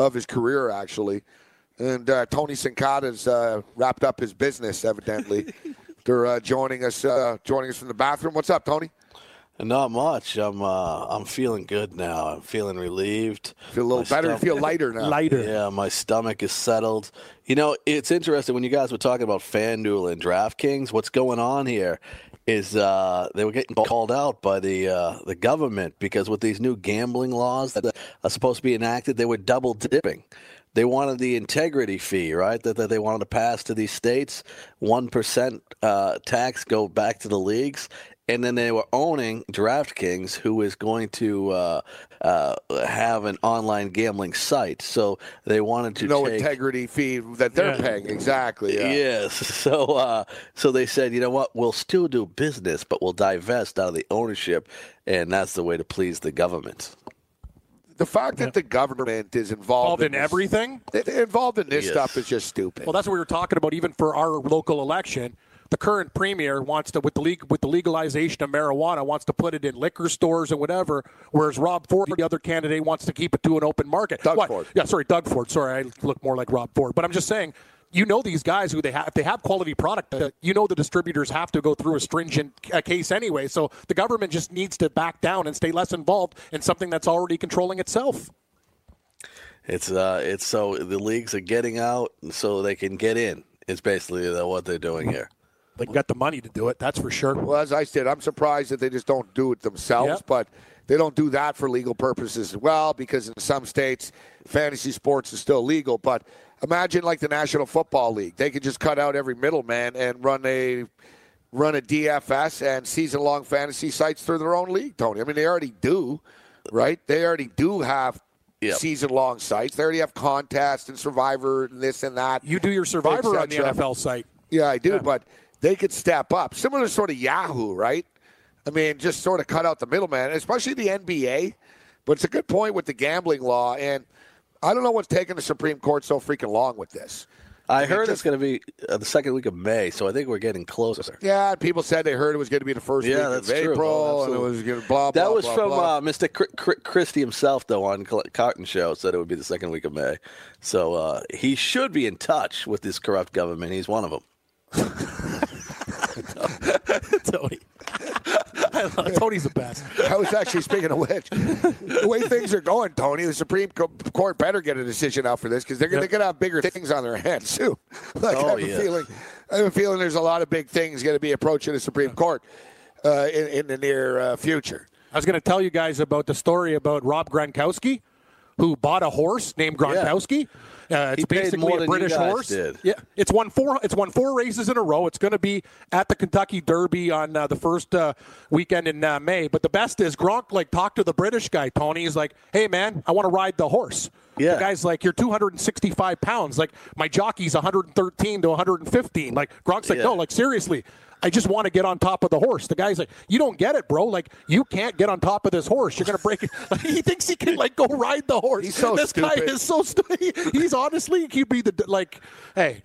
[SPEAKER 3] of his career, actually. And uh, Tony Sincata's uh, wrapped up his business, evidently. They're uh, joining us, uh, joining us from the bathroom. What's up, Tony?
[SPEAKER 7] Not much. I'm uh, I'm feeling good now. I'm feeling relieved.
[SPEAKER 3] Feel a little
[SPEAKER 7] My
[SPEAKER 3] better.
[SPEAKER 7] Stomach-
[SPEAKER 3] feel lighter now.
[SPEAKER 4] Lighter.
[SPEAKER 7] Yeah, my stomach is settled. You know, it's interesting when you guys were talking about FanDuel and DraftKings. What's going on here is uh, they were getting called out by the uh, the government because with these new gambling laws that are supposed to be enacted, they were double dipping. They wanted the integrity fee, right? That, that they wanted to pass to these states, one percent uh, tax go back to the leagues, and then they were owning DraftKings, who is going to uh, uh, have an online gambling site. So they wanted to
[SPEAKER 3] no
[SPEAKER 7] take,
[SPEAKER 3] integrity fee that they're
[SPEAKER 4] Yeah.
[SPEAKER 3] paying. Exactly. Yeah.
[SPEAKER 7] Yes. So uh, so they said, you know what? We'll still do business, but we'll divest out of the ownership, and that's the way to please the government.
[SPEAKER 3] The fact that the government is involved,
[SPEAKER 4] Involved in
[SPEAKER 3] this-
[SPEAKER 4] everything.
[SPEAKER 3] involved in this
[SPEAKER 7] Yes.
[SPEAKER 3] stuff is just stupid.
[SPEAKER 4] Well, that's what we were talking about. Even for our local election, the current premier wants to, with the league, with the legalization of marijuana, wants to put it in liquor stores and whatever. Whereas Rob Ford, the other candidate, wants to keep it to an open market.
[SPEAKER 3] Doug
[SPEAKER 4] What?
[SPEAKER 3] Ford.
[SPEAKER 4] Yeah, sorry, Doug Ford. Sorry, I look more like Rob Ford. But I'm just saying. You know these guys who they have. If they have quality product, uh, you know the distributors have to go through a stringent uh, case anyway. So the government just needs to back down and stay less involved in something that's already controlling itself.
[SPEAKER 7] It's uh, it's so the leagues are getting out so they can get in. It's basically the- what they're doing here.
[SPEAKER 4] They got the money to do it. That's for sure.
[SPEAKER 3] Well, as I said, I'm surprised that they just don't do it themselves,
[SPEAKER 4] Yep.
[SPEAKER 3] but they don't do that for legal purposes as well because in some states, fantasy sports is still legal. But imagine like the National Football League. They could just cut out every middleman and run a run a DFS and season long fantasy sites through their own league, Tony. I mean, they already do, right? They already do have
[SPEAKER 7] Yep.
[SPEAKER 3] season long sites. They already have contests and survivor and this and that.
[SPEAKER 4] You do your survivor on the. NFL site.
[SPEAKER 3] Yeah, I do,
[SPEAKER 4] Yeah.
[SPEAKER 3] but they could step up. Similar to sort of Yahoo, right? I mean, just sort of cut out the middleman, especially the NBA. But it's a good point with the gambling law, and I don't know what's taking the Supreme Court so freaking long with this.
[SPEAKER 7] I
[SPEAKER 3] mean,
[SPEAKER 7] heard
[SPEAKER 3] just-
[SPEAKER 7] it's going to be uh, the second week of May, so I think we're getting closer.
[SPEAKER 3] Yeah, people said they heard it was going to be the first
[SPEAKER 7] Yeah,
[SPEAKER 3] week of. April,
[SPEAKER 7] Oh,
[SPEAKER 3] and it was going to blah blah.
[SPEAKER 7] That was
[SPEAKER 3] blah,
[SPEAKER 7] from
[SPEAKER 3] blah.
[SPEAKER 7] Uh, Mr. Cr- Cr- Christie himself, though, on Cotton Show, said it would be the second week of May. So uh, he should be in touch with this corrupt government. He's one of them.
[SPEAKER 4] Tony. Tony's the best.
[SPEAKER 3] I was actually speaking of which, the way things are going, Tony, the Supreme Court better get a decision out for this because they're, gonna- they're going to have bigger things on their hands too. Like I
[SPEAKER 7] Oh,
[SPEAKER 3] have a feeling, I have a feeling there's a lot of big things going to be approaching the Supreme Court uh, in, in the near uh, future.
[SPEAKER 4] I was going to tell you guys about the story about Rob Gronkowski, who bought a horse named Gronkowski. Uh, it's basically
[SPEAKER 7] more
[SPEAKER 4] a British horse.
[SPEAKER 7] did.
[SPEAKER 4] Yeah, it's won four. It's won four races in a row. It's going to be at the Kentucky Derby on uh, the first uh, weekend in uh, May. But the best is Gronk like talked to the British guy Tony. He's like, "Hey man, I want to ride the horse."
[SPEAKER 7] Yeah.
[SPEAKER 4] The guy's like, "You're 265 pounds. Like my jockey's 113 to 115." Like Gronk's like,
[SPEAKER 7] Yeah.
[SPEAKER 4] "No, like seriously." I just want to get on top of the horse. The guy's like, "You don't get it, bro. Like, you can't get on top of this horse. You're gonna break it." Like, he thinks he can like go ride the horse.
[SPEAKER 3] He's so
[SPEAKER 4] this guy is so stupid. He's honestly he'd be the like, hey,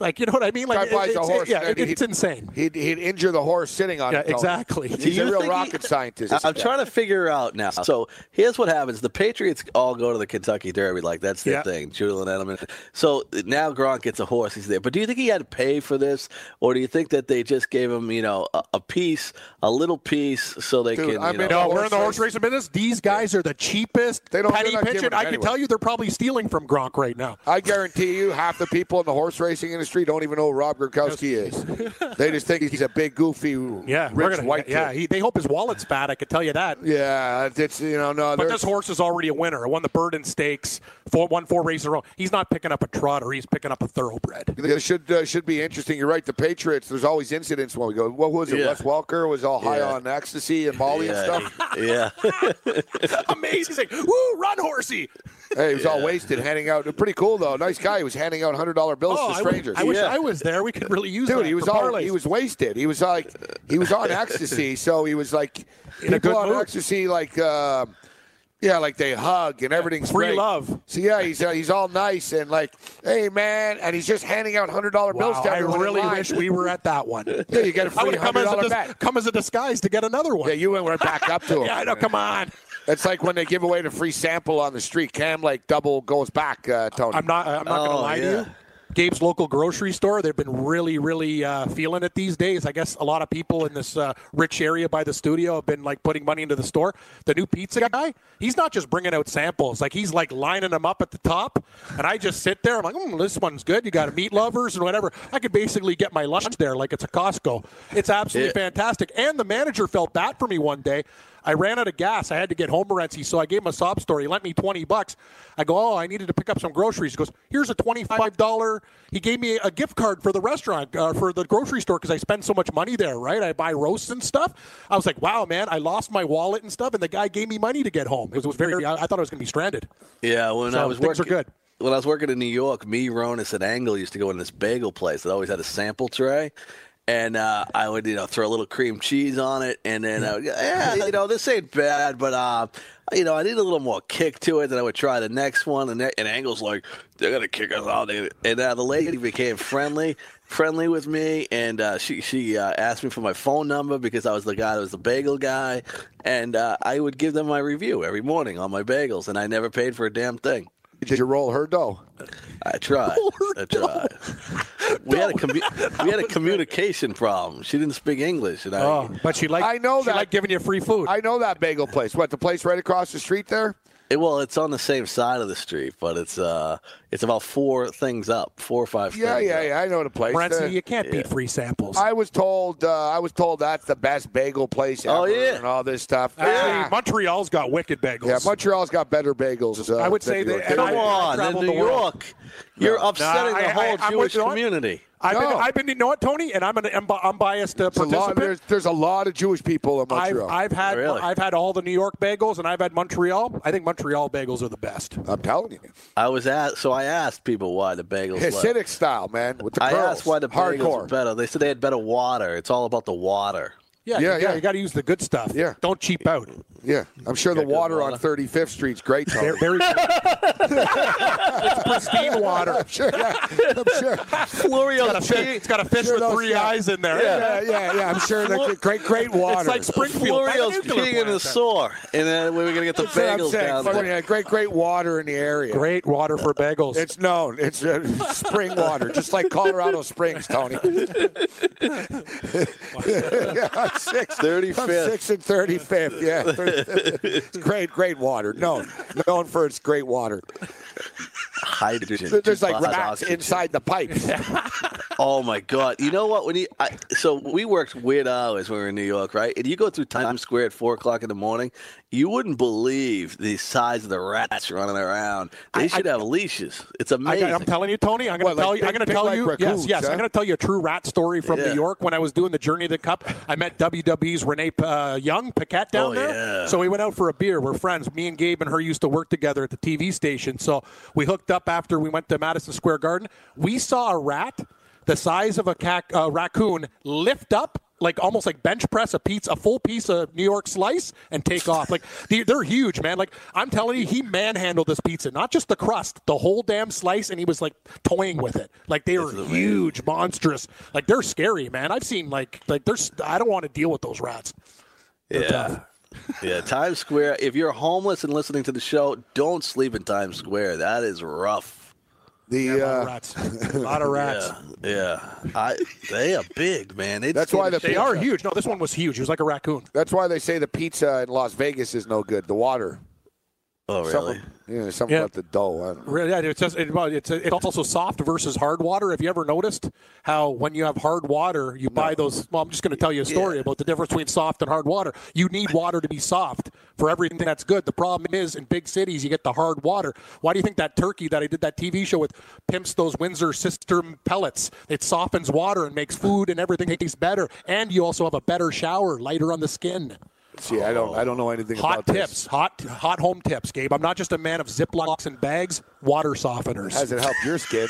[SPEAKER 4] like you know what I mean? Like,
[SPEAKER 3] Guy buys
[SPEAKER 4] it-
[SPEAKER 3] a
[SPEAKER 4] it's,
[SPEAKER 3] horse.
[SPEAKER 4] yeah, it- it's insane.
[SPEAKER 3] He'd, he'd injure the horse sitting on
[SPEAKER 4] Yeah,
[SPEAKER 3] it.
[SPEAKER 4] Exactly.
[SPEAKER 3] He's
[SPEAKER 7] Do you
[SPEAKER 3] a real
[SPEAKER 7] think he-
[SPEAKER 3] rocket scientist.
[SPEAKER 7] I- I'm trying to figure out now. So here's what happens: the Patriots all go to the Kentucky Derby, like that's their
[SPEAKER 4] Yeah.
[SPEAKER 7] thing. Julian Edelman. So now Gronk gets a horse; he's there. But do you think he had to pay for this, or do you think that they just gave him, you know, a, a piece, a little piece, so they
[SPEAKER 3] Dude,
[SPEAKER 7] can?
[SPEAKER 3] I
[SPEAKER 7] you
[SPEAKER 3] mean,
[SPEAKER 7] know,
[SPEAKER 4] No, we're in the
[SPEAKER 3] horse
[SPEAKER 4] horse racing business. These guys are the cheapest
[SPEAKER 3] They don't-
[SPEAKER 4] penny
[SPEAKER 3] they're not
[SPEAKER 4] pitching. I can
[SPEAKER 3] anyway.
[SPEAKER 4] tell you, they're probably stealing from Gronk right now.
[SPEAKER 3] I guarantee you, half the people in the horse racing industry don't even know who Rob Gronkowski is. they just think he's a big, goofy,
[SPEAKER 4] Yeah,
[SPEAKER 3] rich
[SPEAKER 4] gonna,
[SPEAKER 3] white
[SPEAKER 4] yeah.
[SPEAKER 3] kid.
[SPEAKER 4] He, they hope his wallet's fat. I can tell you that.
[SPEAKER 3] Yeah, it's you know no.
[SPEAKER 4] But this horse is already a winner. Won the Burradon Stakes, four, won four races in a row. He's not picking up a trotter. He's picking up a thoroughbred.
[SPEAKER 3] It should uh, should be interesting. You're right. The Patriots. There's always incidents when we go. What was it?
[SPEAKER 7] Yeah.
[SPEAKER 3] Wes Welker was all high
[SPEAKER 7] Yeah.
[SPEAKER 3] on ecstasy and Molly and
[SPEAKER 7] yeah,
[SPEAKER 3] stuff.
[SPEAKER 7] yeah.
[SPEAKER 4] Amazing. Woo, run, horsey.
[SPEAKER 3] Hey, he was all wasted, handing out. Pretty cool though. Nice guy. He was handing out hundred dollar bills
[SPEAKER 4] Oh,
[SPEAKER 3] to
[SPEAKER 4] I w- I, wish
[SPEAKER 7] Yeah.
[SPEAKER 4] I was there. We could really use
[SPEAKER 3] Dude,
[SPEAKER 4] that
[SPEAKER 3] he was all, he was wasted. He was like he was on ecstasy, so he was like
[SPEAKER 4] In a
[SPEAKER 3] people
[SPEAKER 4] good
[SPEAKER 3] on
[SPEAKER 4] mood.
[SPEAKER 3] ecstasy like uh, yeah, like they hug and everything's
[SPEAKER 4] Free
[SPEAKER 3] great.
[SPEAKER 4] love.
[SPEAKER 3] So yeah, he's uh, he's all nice and like, hey man, and he's just handing out hundred dollar bills
[SPEAKER 4] Wow,
[SPEAKER 3] to
[SPEAKER 4] I
[SPEAKER 3] everyone. in
[SPEAKER 4] really
[SPEAKER 3] line.
[SPEAKER 4] wish we were at that one.
[SPEAKER 3] Yeah, you get a
[SPEAKER 4] I
[SPEAKER 3] free
[SPEAKER 4] come
[SPEAKER 3] hundred
[SPEAKER 4] as, a dis-
[SPEAKER 3] bet.
[SPEAKER 4] come as a disguise to get another one.
[SPEAKER 3] Yeah, you went right back up to him.
[SPEAKER 4] Yeah, I know. Come on.
[SPEAKER 3] It's like when they give away the free sample on the street. Cam like double goes back, uh, Tony.
[SPEAKER 4] I'm not. I'm not going to
[SPEAKER 7] Oh,
[SPEAKER 4] lie
[SPEAKER 7] yeah.
[SPEAKER 4] to you. Gabe's local grocery store. They've been really, really uh, feeling it these days. I guess a lot of people in this uh, rich area by the studio have been like putting money into the store. The new pizza guy, he's not just bringing out samples. Like he's like lining them up at the top, and I just sit there. I'm like, mm, this one's good. You got meat lovers and whatever. I could basically get my lunch there like it's a Costco. It's absolutely
[SPEAKER 7] Yeah.
[SPEAKER 4] fantastic. And the manager felt bad for me one day. I ran out of gas. I had to get home Morency, so I gave him a sob story. He lent me 20 bucks. I go, oh, I needed to pick up some groceries. He goes, here's a $25. He gave me a gift card for the restaurant, uh, for the grocery store, because I spend so much money there, right? I buy roasts and stuff. I was like, wow, man, I lost my wallet and stuff, and the guy gave me money to get home. It was, it was very, I, I thought I was going to be stranded.
[SPEAKER 7] Yeah, when
[SPEAKER 4] So
[SPEAKER 7] I was
[SPEAKER 4] things
[SPEAKER 7] working,
[SPEAKER 4] are good.
[SPEAKER 7] When I was working in New York, me, Ronis, and Angle used to go in this bagel place that always had a sample tray. And uh, I would, you know, throw a little cream cheese on it, and then, uh, yeah, you know, this ain't bad, but uh, you know, I need a little more kick to it. Then I would try the next one, and, and Angle's like, they're gonna kick us out. And uh, the lady became friendly, friendly with me, and uh, she she uh, asked me for my phone number because I was the guy that was the bagel guy, and uh, I would give them my review every morning on my bagels, and I never paid for a damn thing.
[SPEAKER 3] Did you roll her dough?
[SPEAKER 7] I tried. I tried. We had a commu- we had a communication problem. She didn't speak English, and I.
[SPEAKER 4] Oh, but she liked,
[SPEAKER 3] I know
[SPEAKER 4] she
[SPEAKER 3] that.
[SPEAKER 4] liked giving you free food.
[SPEAKER 3] I know that bagel place. What the place right across the street there?
[SPEAKER 7] It- well, it's on the same side of the street, but it's uh, it's about four things up, four or five.
[SPEAKER 3] Yeah,
[SPEAKER 7] things
[SPEAKER 3] yeah,
[SPEAKER 7] up.
[SPEAKER 3] yeah. I know the place.
[SPEAKER 4] Morency,
[SPEAKER 3] Uh,
[SPEAKER 4] you can't beat free samples.
[SPEAKER 3] I was told. Uh, I was told that's the best bagel place.
[SPEAKER 7] Oh, yeah.
[SPEAKER 3] and all this stuff.
[SPEAKER 4] Actually,
[SPEAKER 3] Yeah.
[SPEAKER 4] Montreal's got wicked bagels.
[SPEAKER 3] Yeah, Montreal's got better bagels. Uh,
[SPEAKER 4] I would say that-
[SPEAKER 3] New York.
[SPEAKER 7] Come
[SPEAKER 4] I- I
[SPEAKER 7] on, in New
[SPEAKER 4] the world.
[SPEAKER 7] York, you're upsetting
[SPEAKER 4] I-
[SPEAKER 7] the
[SPEAKER 4] I-
[SPEAKER 7] whole
[SPEAKER 4] I'm with
[SPEAKER 7] Jewish
[SPEAKER 4] you on-
[SPEAKER 7] community.
[SPEAKER 4] I've been,
[SPEAKER 3] No.
[SPEAKER 4] I've been, you know what, Tony, and I'm an unbi- unbiased uh,
[SPEAKER 3] There's a lot- there's, there's a lot of Jewish people in
[SPEAKER 4] I've,
[SPEAKER 3] Montreal.
[SPEAKER 4] I've had
[SPEAKER 7] Really?
[SPEAKER 4] I've had all the New York bagels, and I've had Montreal. I think Montreal bagels are the best.
[SPEAKER 3] I'm telling you,
[SPEAKER 7] I was at, so I asked people why the bagels. left.
[SPEAKER 3] Hasidic style, man, with the
[SPEAKER 7] I
[SPEAKER 3] curls.
[SPEAKER 7] asked why the bagels
[SPEAKER 3] hardcore.
[SPEAKER 7] were better. They said they had better water. It's all about the water.
[SPEAKER 4] Yeah,
[SPEAKER 3] Yeah,
[SPEAKER 4] you,
[SPEAKER 3] yeah.
[SPEAKER 4] You got to use the good stuff.
[SPEAKER 3] Yeah.
[SPEAKER 4] Don't cheap out.
[SPEAKER 3] Yeah, I'm sure the
[SPEAKER 7] Got good
[SPEAKER 3] water on 35th Street's great. Tony.
[SPEAKER 4] Very, very it's pristine water.
[SPEAKER 3] I'm sure. Yeah, I'm sure.
[SPEAKER 7] Florio,
[SPEAKER 4] It's got a fish, it's got a fish
[SPEAKER 3] Sure
[SPEAKER 4] with three
[SPEAKER 3] yeah.
[SPEAKER 4] eyes in there.
[SPEAKER 3] Yeah, yeah, yeah. I'm sure they're great, great water.
[SPEAKER 4] It's like Springfield.
[SPEAKER 7] Florio's
[SPEAKER 4] Nuclear
[SPEAKER 7] peeing in the sore, and then we're gonna get the
[SPEAKER 3] That's what I'm
[SPEAKER 7] bagels down there.
[SPEAKER 3] yeah, great, great water in the area.
[SPEAKER 4] Great water for bagels.
[SPEAKER 3] It's known. It's uh, spring water, just like Colorado Springs, Tony. yeah, I'm six.
[SPEAKER 7] 35th.
[SPEAKER 3] Six and 35th. Yeah. great, great water. Known. Known for its great water.
[SPEAKER 7] Hydrogen.
[SPEAKER 3] There's like rats
[SPEAKER 7] oxygen.
[SPEAKER 3] inside the pipes.
[SPEAKER 7] Oh my god! You know what? When you I, so we worked weird hours when we were in New York, right? And you go through Times Square at four o'clock in the morning, you wouldn't believe the size of the rats running around. They should have leashes. It's
[SPEAKER 4] I
[SPEAKER 7] amazing.
[SPEAKER 4] am telling you, Tony. I'm going to
[SPEAKER 3] like
[SPEAKER 4] tell you. I'm going to tell
[SPEAKER 3] like
[SPEAKER 4] you.
[SPEAKER 3] raccoons,
[SPEAKER 4] yes, yes.
[SPEAKER 3] huh?
[SPEAKER 4] I'm going to tell you a true rat story from
[SPEAKER 7] Yeah.
[SPEAKER 4] New York when I was doing the Journey to the Cup. I met WWE's Renee uh, Young Paquette down
[SPEAKER 7] Oh,
[SPEAKER 4] there.
[SPEAKER 7] yeah.
[SPEAKER 4] So we went out for a beer. We're friends. Me and Gabe and her used to work together at the TV station. So we hooked up after we went to Madison Square Garden. We saw a rat the size of a cac- uh, raccoon lift up. Like almost like bench press a pizza, a full piece of New York slice, and take off. Like they- they're huge, man. Like I'm telling you, he manhandled this pizza, not just the crust, the whole damn slice, and he was like toying with it. Like they were huge, monstrous. Like they're scary, man. I've seen like like there's. I don't want to deal with those rats. They're
[SPEAKER 7] yeah.
[SPEAKER 4] tough.
[SPEAKER 7] yeah, Times Square. If you're homeless and listening to the show, don't sleep in Times Square. That is rough.
[SPEAKER 3] The
[SPEAKER 4] A lot of
[SPEAKER 3] uh,
[SPEAKER 4] rats. A lot of rats.
[SPEAKER 7] Yeah, yeah. I, they are big, man. They
[SPEAKER 3] That's why the
[SPEAKER 4] They are huge. No, this one was huge. It was like a raccoon.
[SPEAKER 3] that's why they say the pizza in Las Vegas is no good. The water.
[SPEAKER 7] Oh, really?
[SPEAKER 3] Something, yeah, something
[SPEAKER 4] Yeah.
[SPEAKER 3] about the dough. I don't know.
[SPEAKER 4] Really, yeah, it says it, well, it's it's also soft versus hard water. Have you ever noticed how when you have hard water, you buy those? Well, I'm just going to tell you a story about the difference between soft and hard water. You need water to be soft for everything that's good. The problem is in big cities, you get the hard water. Why do you think that turkey that I did that TV show with pimps those Windsor system pellets? It softens water and makes food and everything taste better, and you also have a better shower, lighter on the skin.
[SPEAKER 3] See, I don't. I don't know anything about
[SPEAKER 4] Hot
[SPEAKER 3] about
[SPEAKER 4] tips,
[SPEAKER 3] this.
[SPEAKER 4] hot hot home tips, Gabe. I'm not just a man of Ziplocs and bags, water softeners.
[SPEAKER 3] Has it helped your skin?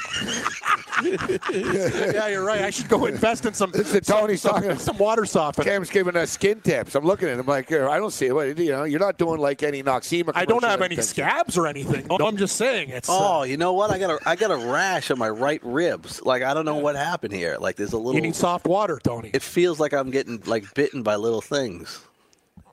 [SPEAKER 4] yeah, you're right. I should go invest in some.
[SPEAKER 3] This is Tony's
[SPEAKER 4] some,
[SPEAKER 3] talking.
[SPEAKER 4] some water softener.
[SPEAKER 3] Cam's giving us skin tips. I'm looking at him like, uh, I don't see it. You know, you're not doing like any Noxzema.
[SPEAKER 4] I don't have any scabs or anything. No, I'm just saying it's.
[SPEAKER 7] Oh,
[SPEAKER 4] uh,
[SPEAKER 7] you know what? I got a I got a rash on my right ribs. Like I don't know what happened here. Like there's a little.
[SPEAKER 4] you need soft water, Tony,
[SPEAKER 7] it feels like I'm getting like bitten by little things.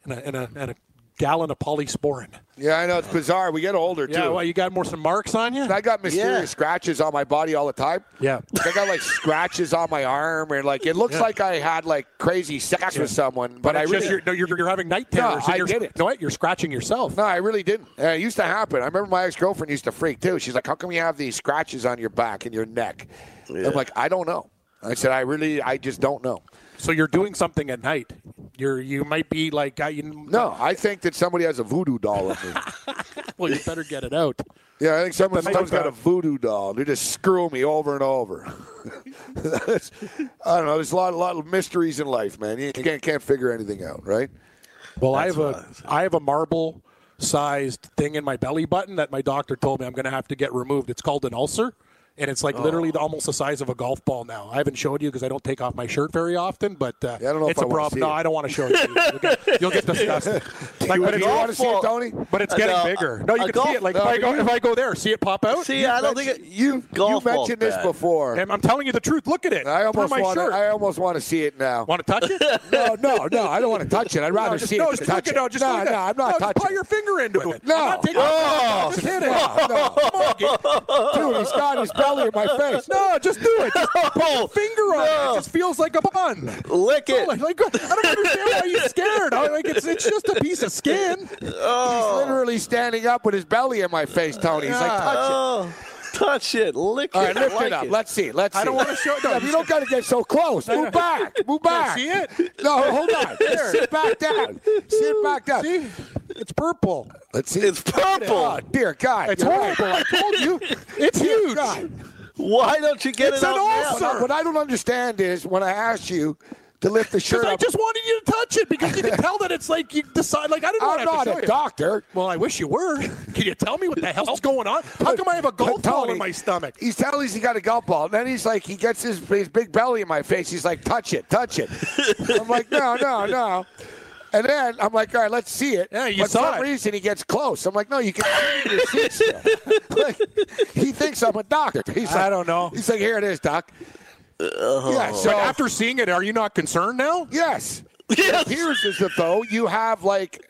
[SPEAKER 4] And a, and a, and a gallon of polysporin.
[SPEAKER 3] Yeah, I know it's bizarre. We get older too.
[SPEAKER 4] Yeah, well, you got more some marks on you.
[SPEAKER 3] I got mysterious
[SPEAKER 7] Yeah.
[SPEAKER 3] scratches on my body all the time.
[SPEAKER 4] Yeah.
[SPEAKER 3] I got like scratches on my arm, and like it looks
[SPEAKER 4] Yeah.
[SPEAKER 3] like I had like crazy sex with someone, but,
[SPEAKER 4] But,
[SPEAKER 3] I
[SPEAKER 4] it's
[SPEAKER 3] really
[SPEAKER 4] just you're, no, you're, you're having night terrors. and
[SPEAKER 3] I
[SPEAKER 4] you're,
[SPEAKER 3] didn't.
[SPEAKER 4] No, what? You're scratching yourself.
[SPEAKER 3] no, I really didn't. Uh, it used to happen. I remember my ex girlfriend used to freak too. She's like, "How come you have these scratches on your back and your neck?" I'm like, "I don't know." I said, "I really, I just don't know."
[SPEAKER 4] So you're doing something at night. You're you might be like you,
[SPEAKER 3] No, I think that somebody has a voodoo doll of me.
[SPEAKER 4] Well, you better get it out.
[SPEAKER 3] Yeah, I think someone,
[SPEAKER 4] But
[SPEAKER 3] someone's got a voodoo doll. They just screw me over and over. I don't know. There's a lot, a lot of mysteries in life, man. You can't, can't figure anything out, right?
[SPEAKER 4] Well, I have a I have a marble sized thing in my belly button that my doctor told me I'm going to have to get removed. It's called an ulcer. And it's like literally the, almost the size of a golf ball now. I haven't showed you because I don't take off my shirt very often, but uh,
[SPEAKER 3] Yeah, I don't know if
[SPEAKER 4] it's
[SPEAKER 3] I
[SPEAKER 4] a
[SPEAKER 3] wanna
[SPEAKER 4] problem.
[SPEAKER 3] see
[SPEAKER 4] No,
[SPEAKER 3] it.
[SPEAKER 4] I don't want to show it to you. You'll get, you'll get disgusted. Like,
[SPEAKER 3] you,
[SPEAKER 4] but
[SPEAKER 3] do
[SPEAKER 4] it's
[SPEAKER 3] you want to see it. Tony?
[SPEAKER 4] But it's
[SPEAKER 7] Uh,
[SPEAKER 4] getting
[SPEAKER 7] no,
[SPEAKER 4] bigger. No, you can
[SPEAKER 7] golf-
[SPEAKER 4] see it. Like
[SPEAKER 3] no,
[SPEAKER 4] if, I go, if I go there, see it pop out.
[SPEAKER 7] See, I don't think it,
[SPEAKER 3] You, you
[SPEAKER 7] golf ball's
[SPEAKER 3] mentioned this
[SPEAKER 7] bad.
[SPEAKER 3] before.
[SPEAKER 4] And I'm telling you the truth. Look at it.
[SPEAKER 3] I almost
[SPEAKER 4] my
[SPEAKER 3] want. To,
[SPEAKER 4] shirt.
[SPEAKER 3] I almost want to see it now.
[SPEAKER 4] want to touch it?
[SPEAKER 3] no, no, no. I don't want to touch it. I'd rather
[SPEAKER 4] no, just,
[SPEAKER 3] see
[SPEAKER 4] no,
[SPEAKER 3] it
[SPEAKER 4] just
[SPEAKER 3] touch it.
[SPEAKER 4] no, just
[SPEAKER 3] no, no, I'm not touching.
[SPEAKER 4] Just put your finger into it.
[SPEAKER 3] No.
[SPEAKER 4] I'm not taking
[SPEAKER 3] Oh,
[SPEAKER 4] just hit it.
[SPEAKER 3] no, no.
[SPEAKER 4] Come on,
[SPEAKER 3] Dude, he's got his belly in my face.
[SPEAKER 4] No, just do it. Just put your finger on it. It just feels like a bun.
[SPEAKER 7] lick it.
[SPEAKER 4] like, like, I don't understand why you're scared. I, like it's it's just a piece of skin. Oh.
[SPEAKER 3] He's literally standing up with his belly in my face, Tony. He's like, touch it.
[SPEAKER 7] Oh, touch it, lick
[SPEAKER 3] All
[SPEAKER 7] it.
[SPEAKER 3] lift
[SPEAKER 7] like
[SPEAKER 3] it up. Let's see. Let's see.
[SPEAKER 4] I don't wanna show- no,
[SPEAKER 3] Yeah,
[SPEAKER 4] you
[SPEAKER 3] you don't got to get so close. Move back. Move back.
[SPEAKER 4] see it?
[SPEAKER 3] No, hold on. Just sit back down. Sit back down.
[SPEAKER 4] See, it's purple.
[SPEAKER 3] Let's see.
[SPEAKER 7] It's purple.
[SPEAKER 3] Oh, dear God.
[SPEAKER 4] It's
[SPEAKER 3] you're
[SPEAKER 4] horrible.
[SPEAKER 3] right.
[SPEAKER 4] I told you. It's
[SPEAKER 3] Dear
[SPEAKER 4] huge.
[SPEAKER 3] God.
[SPEAKER 7] Why don't you get
[SPEAKER 4] It's
[SPEAKER 7] it
[SPEAKER 4] an
[SPEAKER 7] out now?
[SPEAKER 4] ulcer.
[SPEAKER 3] What I- What I don't understand is when I asked you to lift the shirt up.
[SPEAKER 4] I just wanted you to touch it because you can tell that it's like you decide. Like I didn't know.
[SPEAKER 3] I'm
[SPEAKER 4] want to have
[SPEAKER 3] not
[SPEAKER 4] to
[SPEAKER 3] a
[SPEAKER 4] you.
[SPEAKER 3] doctor.
[SPEAKER 4] Well, I wish you were. Can you tell me what the hell's going on? How come I have a golf ball in my stomach?
[SPEAKER 3] He's telling us he got a golf ball. And then he's like, he gets his, his big belly in my face. He's like, touch it, touch it. I'm like, no, no, no. And then I'm like, all right, let's see it.
[SPEAKER 4] Yeah, you
[SPEAKER 3] but
[SPEAKER 4] saw
[SPEAKER 3] for some
[SPEAKER 4] it.
[SPEAKER 3] reason he gets close. I'm like, no, you can see your still. like, he thinks I'm a doctor. He's like,
[SPEAKER 4] I don't know.
[SPEAKER 3] He's like, here it is, doc. Uh-huh. yeah, so
[SPEAKER 4] But after seeing it, are you not concerned now?
[SPEAKER 3] yes. It appears as if though you have like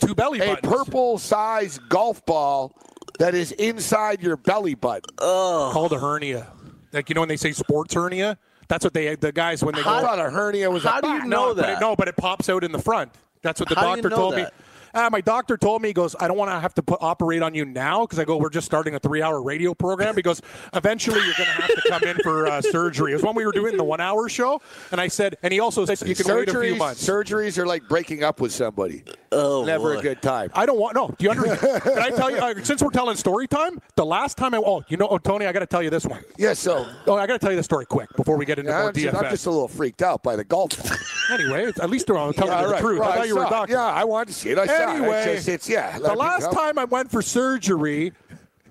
[SPEAKER 4] Two belly
[SPEAKER 3] a purple size golf ball that is inside your belly button. Oh.
[SPEAKER 4] Called a hernia. Like you know when they say sports hernia, that's what they the guys when they
[SPEAKER 3] I
[SPEAKER 4] go.
[SPEAKER 3] thought a hernia was
[SPEAKER 7] How
[SPEAKER 3] a
[SPEAKER 7] do you know that?
[SPEAKER 4] it, no, but it pops out in the front. That's what the
[SPEAKER 7] How do you
[SPEAKER 4] doctor
[SPEAKER 7] know
[SPEAKER 4] told
[SPEAKER 7] that?
[SPEAKER 4] me. Uh, my doctor told me, he goes, I don't want to have to put, operate on you now because I go, we're just starting a three hour radio program. He goes, eventually you're going to have to come in for uh, surgery. It was when we were doing the one hour show. And I said, and he also said, you can wait a few
[SPEAKER 3] Surgeries,
[SPEAKER 4] months.
[SPEAKER 3] surgeries are like breaking up with somebody.
[SPEAKER 7] Oh,
[SPEAKER 3] Never
[SPEAKER 7] boy.
[SPEAKER 3] a good time.
[SPEAKER 4] I don't want no. Do you understand? Can I tell you? Uh, since we're telling story time, the last time I oh, you know, oh, Tony, I got to tell you this one.
[SPEAKER 3] Yeah, so
[SPEAKER 4] Oh, I got to tell you the story quick before we get into more
[SPEAKER 3] I'm just,
[SPEAKER 4] DFS.
[SPEAKER 3] I'm just a little freaked out by the golf ball.
[SPEAKER 4] Anyway, at least I'm telling
[SPEAKER 3] Yeah,
[SPEAKER 4] you the truth.
[SPEAKER 3] right,
[SPEAKER 4] I thought you were a
[SPEAKER 3] it.
[SPEAKER 4] doctor.
[SPEAKER 3] Yeah, I wanted to see it. I saw it.
[SPEAKER 4] Anyway,
[SPEAKER 3] It's, it's yeah.
[SPEAKER 4] the last time I went for surgery,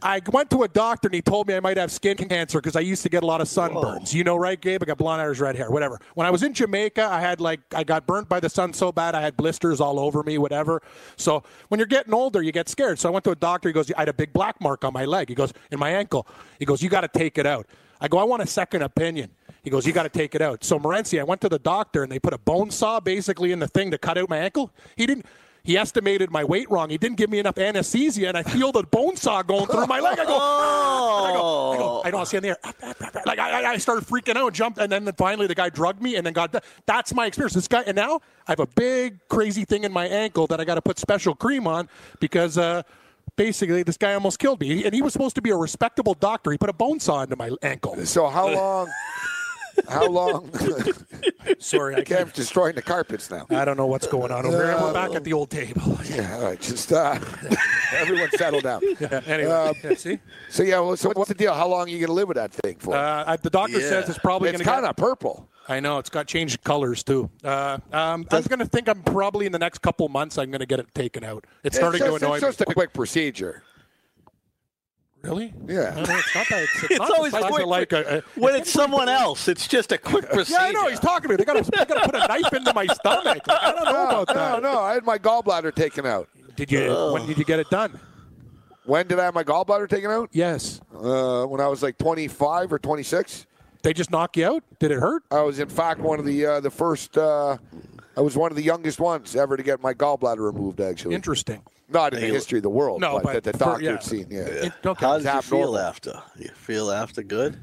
[SPEAKER 4] I went to a doctor and he told me I might have skin cancer because I used to get a lot of sunburns. You know, right, Gabe? I got blonde hair, red hair, whatever. When I was in Jamaica, I had like I got burnt by the sun so bad I had blisters all over me, whatever. So when you're getting older, you get scared. So I went to a doctor. He goes, I had a big black mark on my leg. He goes, in my ankle. He goes, you got to take it out. I go, I want a second opinion. He goes, you got to take it out. So Morency, I went to the doctor and they put a bone saw basically in the thing to cut out my ankle. He didn't. He estimated my weight wrong. He didn't give me enough anesthesia, and I feel the bone saw going through my leg. I go, I go, I go, I don't see in the air. Like I, I- I started freaking out, jumped, and then finally the guy drugged me, and then got. That's my experience. This guy, and now I have a big crazy thing in my ankle that I got to put special cream on because. uh Basically, this guy almost killed me, and he was supposed to be a respectable doctor. He put a bone saw into my ankle.
[SPEAKER 3] So how long? How long?
[SPEAKER 4] Sorry, I
[SPEAKER 3] I'm
[SPEAKER 4] can't.
[SPEAKER 3] destroying the carpets now.
[SPEAKER 4] I don't know what's going on over here. We're back at the old table.
[SPEAKER 3] Yeah, all right, just uh, everyone settle down.
[SPEAKER 4] Anyway,
[SPEAKER 3] Um,
[SPEAKER 4] yeah, see,
[SPEAKER 3] So yeah, well, so what's the deal? How long are you going to live with that thing for?
[SPEAKER 4] uh, the doctor
[SPEAKER 7] Yeah.
[SPEAKER 4] says it's probably
[SPEAKER 3] it's
[SPEAKER 4] going to it's
[SPEAKER 3] kind of purple.
[SPEAKER 4] I know it's got changed colors too. Uh, um, I'm going to think I'm probably in the next couple months I'm going to get it taken out. It's starting
[SPEAKER 3] it's
[SPEAKER 4] to
[SPEAKER 3] just,
[SPEAKER 4] annoy
[SPEAKER 3] it's just
[SPEAKER 4] me.
[SPEAKER 3] a quick procedure.
[SPEAKER 4] Really?
[SPEAKER 3] Yeah.
[SPEAKER 4] No, no, it's not that. It's, it's,
[SPEAKER 7] It's
[SPEAKER 4] not
[SPEAKER 7] always quick
[SPEAKER 4] like a, a
[SPEAKER 7] when it's someone else. It's just a quick procedure.
[SPEAKER 4] Yeah, I know. He's talking to me. They got to they got to put a knife into my stomach. Like, I don't know
[SPEAKER 3] No,
[SPEAKER 4] about that.
[SPEAKER 3] no. No. I had my gallbladder taken out.
[SPEAKER 4] Did you? When did you get it done?
[SPEAKER 3] When did I have my gallbladder taken out?
[SPEAKER 4] Yes.
[SPEAKER 3] Uh, when I was like 25 or 26.
[SPEAKER 4] They just knock you out. Did it hurt?
[SPEAKER 3] I was in fact one of the uh, the first. Uh, I was one of the youngest ones ever to get my gallbladder removed. Actually,
[SPEAKER 4] Interesting.
[SPEAKER 3] Not in the history of the world,
[SPEAKER 4] No,
[SPEAKER 3] but,
[SPEAKER 4] but
[SPEAKER 3] that the
[SPEAKER 4] for-
[SPEAKER 3] doctor
[SPEAKER 4] yeah.
[SPEAKER 3] seen. Yeah,
[SPEAKER 4] It, okay.
[SPEAKER 7] How did you feel
[SPEAKER 3] abnormal.
[SPEAKER 7] after? You feel after good?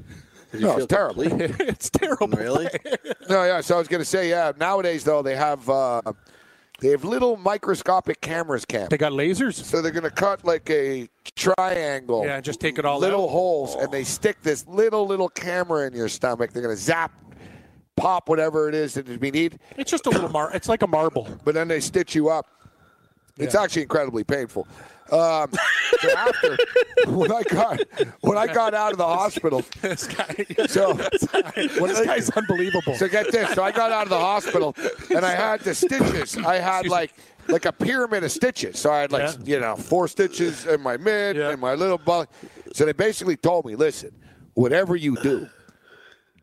[SPEAKER 7] You
[SPEAKER 3] No,
[SPEAKER 7] feel
[SPEAKER 3] it's terrible.
[SPEAKER 4] it's terrible.
[SPEAKER 7] Really?
[SPEAKER 3] No, yeah. So I was going to say, yeah. Nowadays, though, they have uh, they have little microscopic cameras, Cam.
[SPEAKER 4] They got lasers.
[SPEAKER 3] So they're going to cut like a triangle,
[SPEAKER 4] Yeah, just take it all
[SPEAKER 3] little
[SPEAKER 4] out.
[SPEAKER 3] holes, and they stick this little little camera in your stomach. They're going to zap, pop whatever it is that we need,
[SPEAKER 4] It's just a little mar. It's like a marble.
[SPEAKER 3] but then they stitch you up. It's
[SPEAKER 4] Yeah.
[SPEAKER 3] actually incredibly painful. Um, so after when I got when I got out of the hospital,
[SPEAKER 4] this guy.
[SPEAKER 3] so when
[SPEAKER 4] this
[SPEAKER 3] I-
[SPEAKER 4] guy's unbelievable.
[SPEAKER 3] So get this. So I got out of the hospital and I had the stitches. I had like like a pyramid of stitches. So I had like
[SPEAKER 4] Yeah.
[SPEAKER 3] you know four stitches in my mid
[SPEAKER 4] Yeah.
[SPEAKER 3] and my little butt. So they basically told me, listen, whatever you do,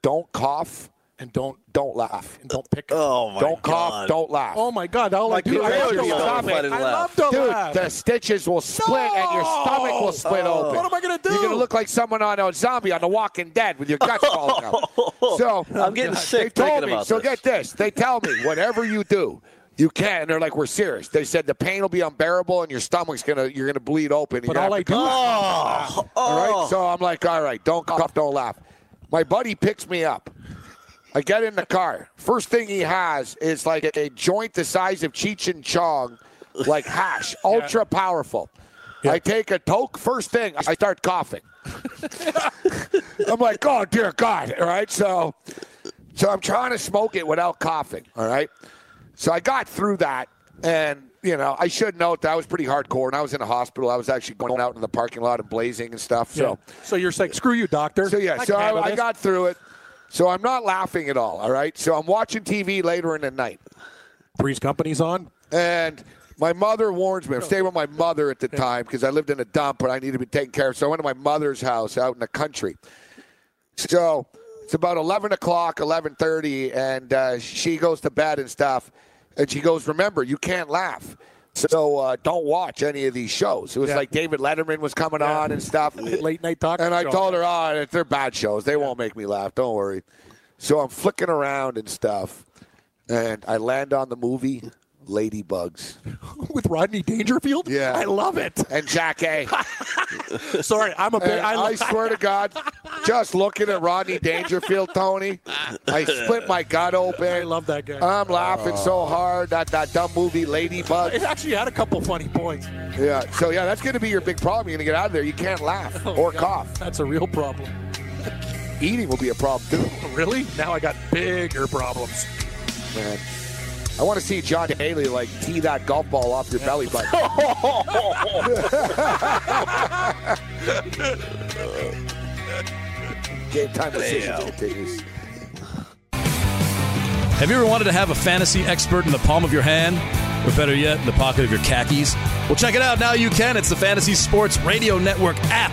[SPEAKER 3] don't cough
[SPEAKER 4] and don't
[SPEAKER 3] don't laugh.
[SPEAKER 4] and don't pick.
[SPEAKER 7] Oh my
[SPEAKER 3] don't cough,
[SPEAKER 7] God.
[SPEAKER 3] don't laugh.
[SPEAKER 4] Oh my God! All I
[SPEAKER 7] Like
[SPEAKER 4] do,
[SPEAKER 7] you
[SPEAKER 4] I love
[SPEAKER 7] really
[SPEAKER 4] to
[SPEAKER 7] don't
[SPEAKER 4] laugh.
[SPEAKER 7] let
[SPEAKER 4] I love to
[SPEAKER 3] Dude,
[SPEAKER 4] laugh.
[SPEAKER 3] the stitches will split and your stomach will split
[SPEAKER 7] Oh.
[SPEAKER 3] open.
[SPEAKER 4] What am I gonna do?
[SPEAKER 3] You're gonna look like someone on a zombie on The Walking Dead with your guts falling out. So
[SPEAKER 7] I'm getting sick
[SPEAKER 3] they told
[SPEAKER 7] thinking
[SPEAKER 3] me.
[SPEAKER 7] about
[SPEAKER 3] so
[SPEAKER 7] this.
[SPEAKER 3] get this. They tell me whatever you do, you can. And they're like, we're serious. They said the pain will be unbearable and your stomach's gonna you're gonna bleed open. and
[SPEAKER 4] But
[SPEAKER 3] you're
[SPEAKER 4] all
[SPEAKER 3] gonna
[SPEAKER 4] I
[SPEAKER 3] have
[SPEAKER 4] do.
[SPEAKER 3] to-
[SPEAKER 7] Oh,
[SPEAKER 3] all right.
[SPEAKER 7] oh.
[SPEAKER 3] So I'm like, all right, don't cough, don't laugh. My buddy picks me up. I get in the car. First thing he has is like a, joint the size of Cheech and Chong, like hash, ultra powerful. I take a toke. First thing, I start coughing. I'm like, oh dear God! All right, so so I'm trying to smoke it without coughing. All right, so I got through that, and you know, I should note that I was pretty hardcore, and I was in a hospital. I was actually going out in the parking lot and blazing and stuff. So.
[SPEAKER 4] So, so you're saying, screw you, doctor.
[SPEAKER 3] So yeah,
[SPEAKER 4] I
[SPEAKER 3] so I, I got through it. So I'm not laughing at all. All right. So I'm watching TV later in the night.
[SPEAKER 4] Three's Company's on.
[SPEAKER 3] And my mother warns me. I'm staying with my mother at the time because I lived in a dump and I needed to be taken care of. So I went to my mother's house out in the country. So it's about 11 o'clock, 11:30, and uh, she goes to bed and stuff. And she goes, "Remember, you can't laugh." So uh, don't watch any of these shows. It was
[SPEAKER 4] Yeah.
[SPEAKER 3] like David Letterman was coming on and stuff.
[SPEAKER 4] Late night talk.
[SPEAKER 3] And I
[SPEAKER 4] show.
[SPEAKER 3] told her, oh, they're bad shows. They won't make me laugh. Don't worry. So I'm flicking around and stuff. And I land on the movie Ladybugs.
[SPEAKER 4] with Rodney Dangerfield.
[SPEAKER 3] Yeah.
[SPEAKER 4] I love it.
[SPEAKER 3] And Jack A.
[SPEAKER 4] Sorry, I'm a big. I,
[SPEAKER 3] I, swear to God, just looking at Rodney Dangerfield, Tony, I split my gut open.
[SPEAKER 4] I love that guy.
[SPEAKER 3] I'm laughing so hard at that dumb movie Ladybugs.
[SPEAKER 4] it actually had a couple funny points.
[SPEAKER 3] Yeah. So yeah, that's going to be your big problem. You're going to get out of there. You can't laugh oh, or cough.
[SPEAKER 4] That's a real problem.
[SPEAKER 3] Eating will be a problem too.
[SPEAKER 4] Really? Now I got bigger problems.
[SPEAKER 3] Man. I want to see John Daly like tee that golf ball off your belly button. Game time decision continues.
[SPEAKER 9] Have you ever wanted to have a fantasy expert in the palm of your hand? Or better yet, in the pocket of your khakis? Well, check it out. Now you can. It's the Fantasy Sports Radio Network app.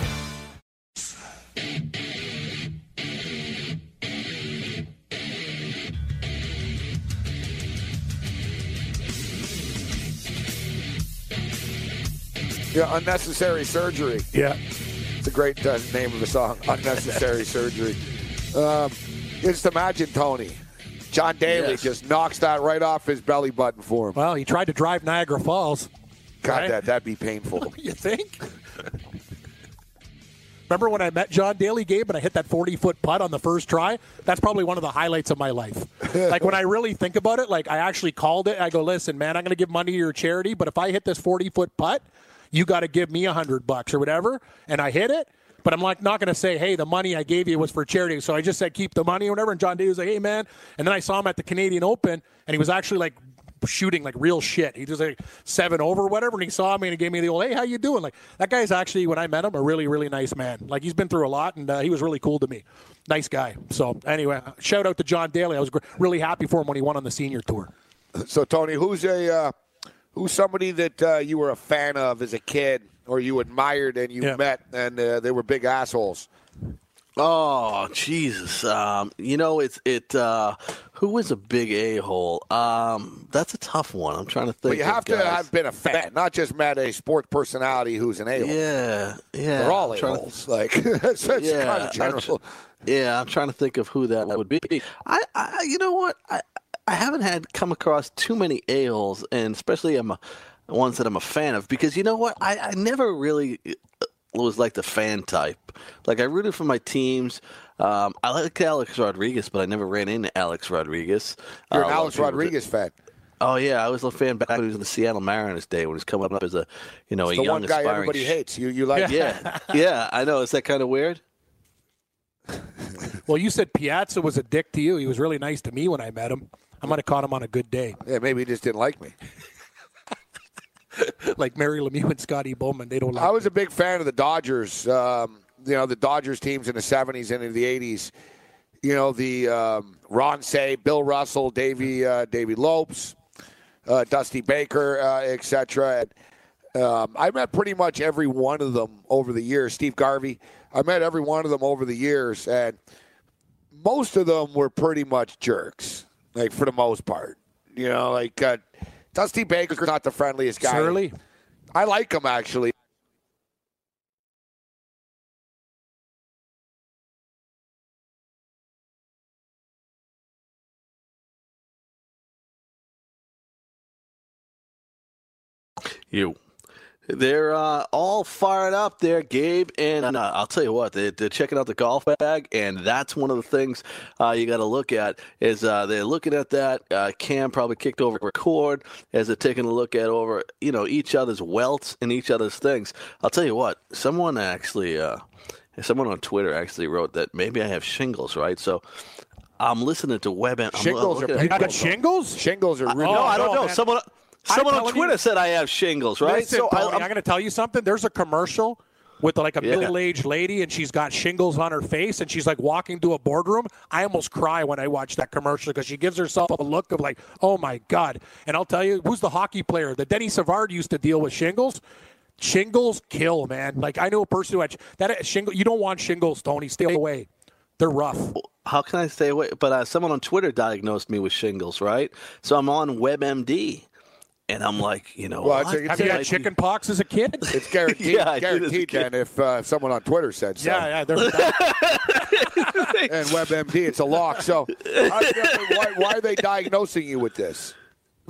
[SPEAKER 3] Yeah, unnecessary surgery.
[SPEAKER 4] Yeah.
[SPEAKER 3] It's a great uh, name of the song, Unnecessary Surgery. Um, just imagine Tony. John Daly
[SPEAKER 7] Yes.
[SPEAKER 3] just knocks that right off his belly button for him.
[SPEAKER 4] Well, he tried to drive Niagara Falls.
[SPEAKER 3] God,
[SPEAKER 4] right?
[SPEAKER 3] that, that'd be painful.
[SPEAKER 4] You think? Remember when I met John Daly, Gabe, and I hit that 40 foot putt on the first try? That's probably one of the highlights of my life. like when I really think about it, like I actually called it. I go, listen, man, I'm going to give money to your charity, but if I hit this 40 foot putt, you got to give me a hundred bucks or whatever. And I hit it. But I'm like not going to say, hey, the money I gave you was for charity. So I just said keep the money or whatever. And John Daly was like, hey man. And then I saw him at the Canadian Open, and he was actually like shooting like real shit. He was like seven over whatever, and he saw me and he gave me the old, hey, how you doing? Like that guy's actually when I met him a really really nice man. Like he's been through a lot, and uh, he was really cool to me. Nice guy. So anyway, shout out to John Daly. I was gr- really happy for him when he won on the senior tour.
[SPEAKER 3] So, Tony, who's a uh, who's somebody that uh, you were a fan of as a kid, or you admired and you
[SPEAKER 4] Yeah.
[SPEAKER 3] met, and uh, they were big assholes?
[SPEAKER 7] Oh Jesus! Um, you know it's it. Uh, who was a big a hole? Um, that's a tough one. I'm trying to think.
[SPEAKER 3] But you
[SPEAKER 7] of
[SPEAKER 3] have to
[SPEAKER 7] guys.
[SPEAKER 3] have been a fan, not just met a sports personality who's an a-hole.
[SPEAKER 7] Yeah, yeah.
[SPEAKER 3] They're all
[SPEAKER 7] I'm trying to-
[SPEAKER 3] a-holes. Like that's, that's
[SPEAKER 7] yeah,
[SPEAKER 3] kind of
[SPEAKER 7] I'm tr- yeah, I'm trying to think of who that would be. I, I you know what? I, I haven't had come across too many a-holes, and especially I'm a, ones that I'm a fan of because you know what? I, I never really uh, was like the fan type. Like I rooted for my teams. Um, I like Alex Rodriguez, but I never ran into Alex Rodriguez.
[SPEAKER 3] You're
[SPEAKER 7] Uh,
[SPEAKER 3] an
[SPEAKER 7] a lot of
[SPEAKER 3] Alex
[SPEAKER 7] people did-
[SPEAKER 3] Rodriguez fan.
[SPEAKER 7] Oh yeah, I was a fan back when he was in the Seattle Mariners day when he was coming up as a you know
[SPEAKER 3] It's
[SPEAKER 7] a
[SPEAKER 3] the
[SPEAKER 7] young
[SPEAKER 3] one guy
[SPEAKER 7] aspiring.
[SPEAKER 3] everybody hates. You you like?
[SPEAKER 7] Yeah, yeah, I know. Is that kind of weird?
[SPEAKER 4] Well, you said Piazza was a dick to you. He was really nice to me when I met him. I might have caught him on a good day.
[SPEAKER 3] Yeah, maybe he just didn't like me.
[SPEAKER 4] like Mario Lemieux and Scotty Bowman. They don't like
[SPEAKER 3] I was a big fan of the Dodgers. Um, you know, the Dodgers teams in the '70s and in the '80s. You know, the um, Ron Cey, Bill Russell, Davey uh, Davey Lopes, uh, Dusty Baker, uh, etc. And um, I met pretty much every one of them over the years. Steve Garvey. I met every one of them over the years, and most of them were pretty much jerks, like for the most part. You know, like uh, Dusty Baker's not the friendliest guy.
[SPEAKER 4] Surly.
[SPEAKER 3] I like him actually.
[SPEAKER 7] You. They're uh, all fired up there, Gabe. And uh, I'll tell you what, they, they're checking out the golf bag, and that's one of the things uh, you got to look at. Is uh, they're looking at that? Uh, Cam probably kicked over record as they're taking a look at over, you know, each other's welts and each other's things. I'll tell you what, someone actually, uh, someone on Twitter actually wrote that maybe I have shingles, right? So. I'm listening to Web. I'm
[SPEAKER 3] Shingles are
[SPEAKER 7] at-
[SPEAKER 4] You got shingles?
[SPEAKER 3] Shingles are really.
[SPEAKER 7] no, I don't know.
[SPEAKER 4] man.
[SPEAKER 7] Someone, someone on Twitter
[SPEAKER 4] you-
[SPEAKER 7] said I have shingles, right?
[SPEAKER 4] Listen,
[SPEAKER 7] I-
[SPEAKER 4] Tony, I'm, going to tell you something. There's a commercial with like a
[SPEAKER 7] Yeah.
[SPEAKER 4] middle-aged lady, and she's got shingles on her face, and she's like walking to a boardroom. I almost cry when I watch that commercial because she gives herself a look of like, "Oh my god!" And I'll tell you, who's the hockey player that Denis Savard used to deal with shingles? Shingles kill, man. Like I know a person who had that shingle. You don't want shingles, Tony. Stay away. They're rough.
[SPEAKER 7] How can I stay away? But uh, someone on Twitter diagnosed me with shingles, right? So I'm on WebMD, and I'm like, you know,
[SPEAKER 3] Well,
[SPEAKER 7] what?
[SPEAKER 3] it's- it's-
[SPEAKER 4] Have you had chicken pox as a kid?
[SPEAKER 3] It's guaranteed.
[SPEAKER 7] Yeah, I did as a
[SPEAKER 3] guaranteed.
[SPEAKER 7] kid.
[SPEAKER 3] Then if uh, someone on Twitter said so.
[SPEAKER 4] Yeah, yeah. They're,
[SPEAKER 3] and WebMD, it's a lock. So, why, why are they diagnosing you with this?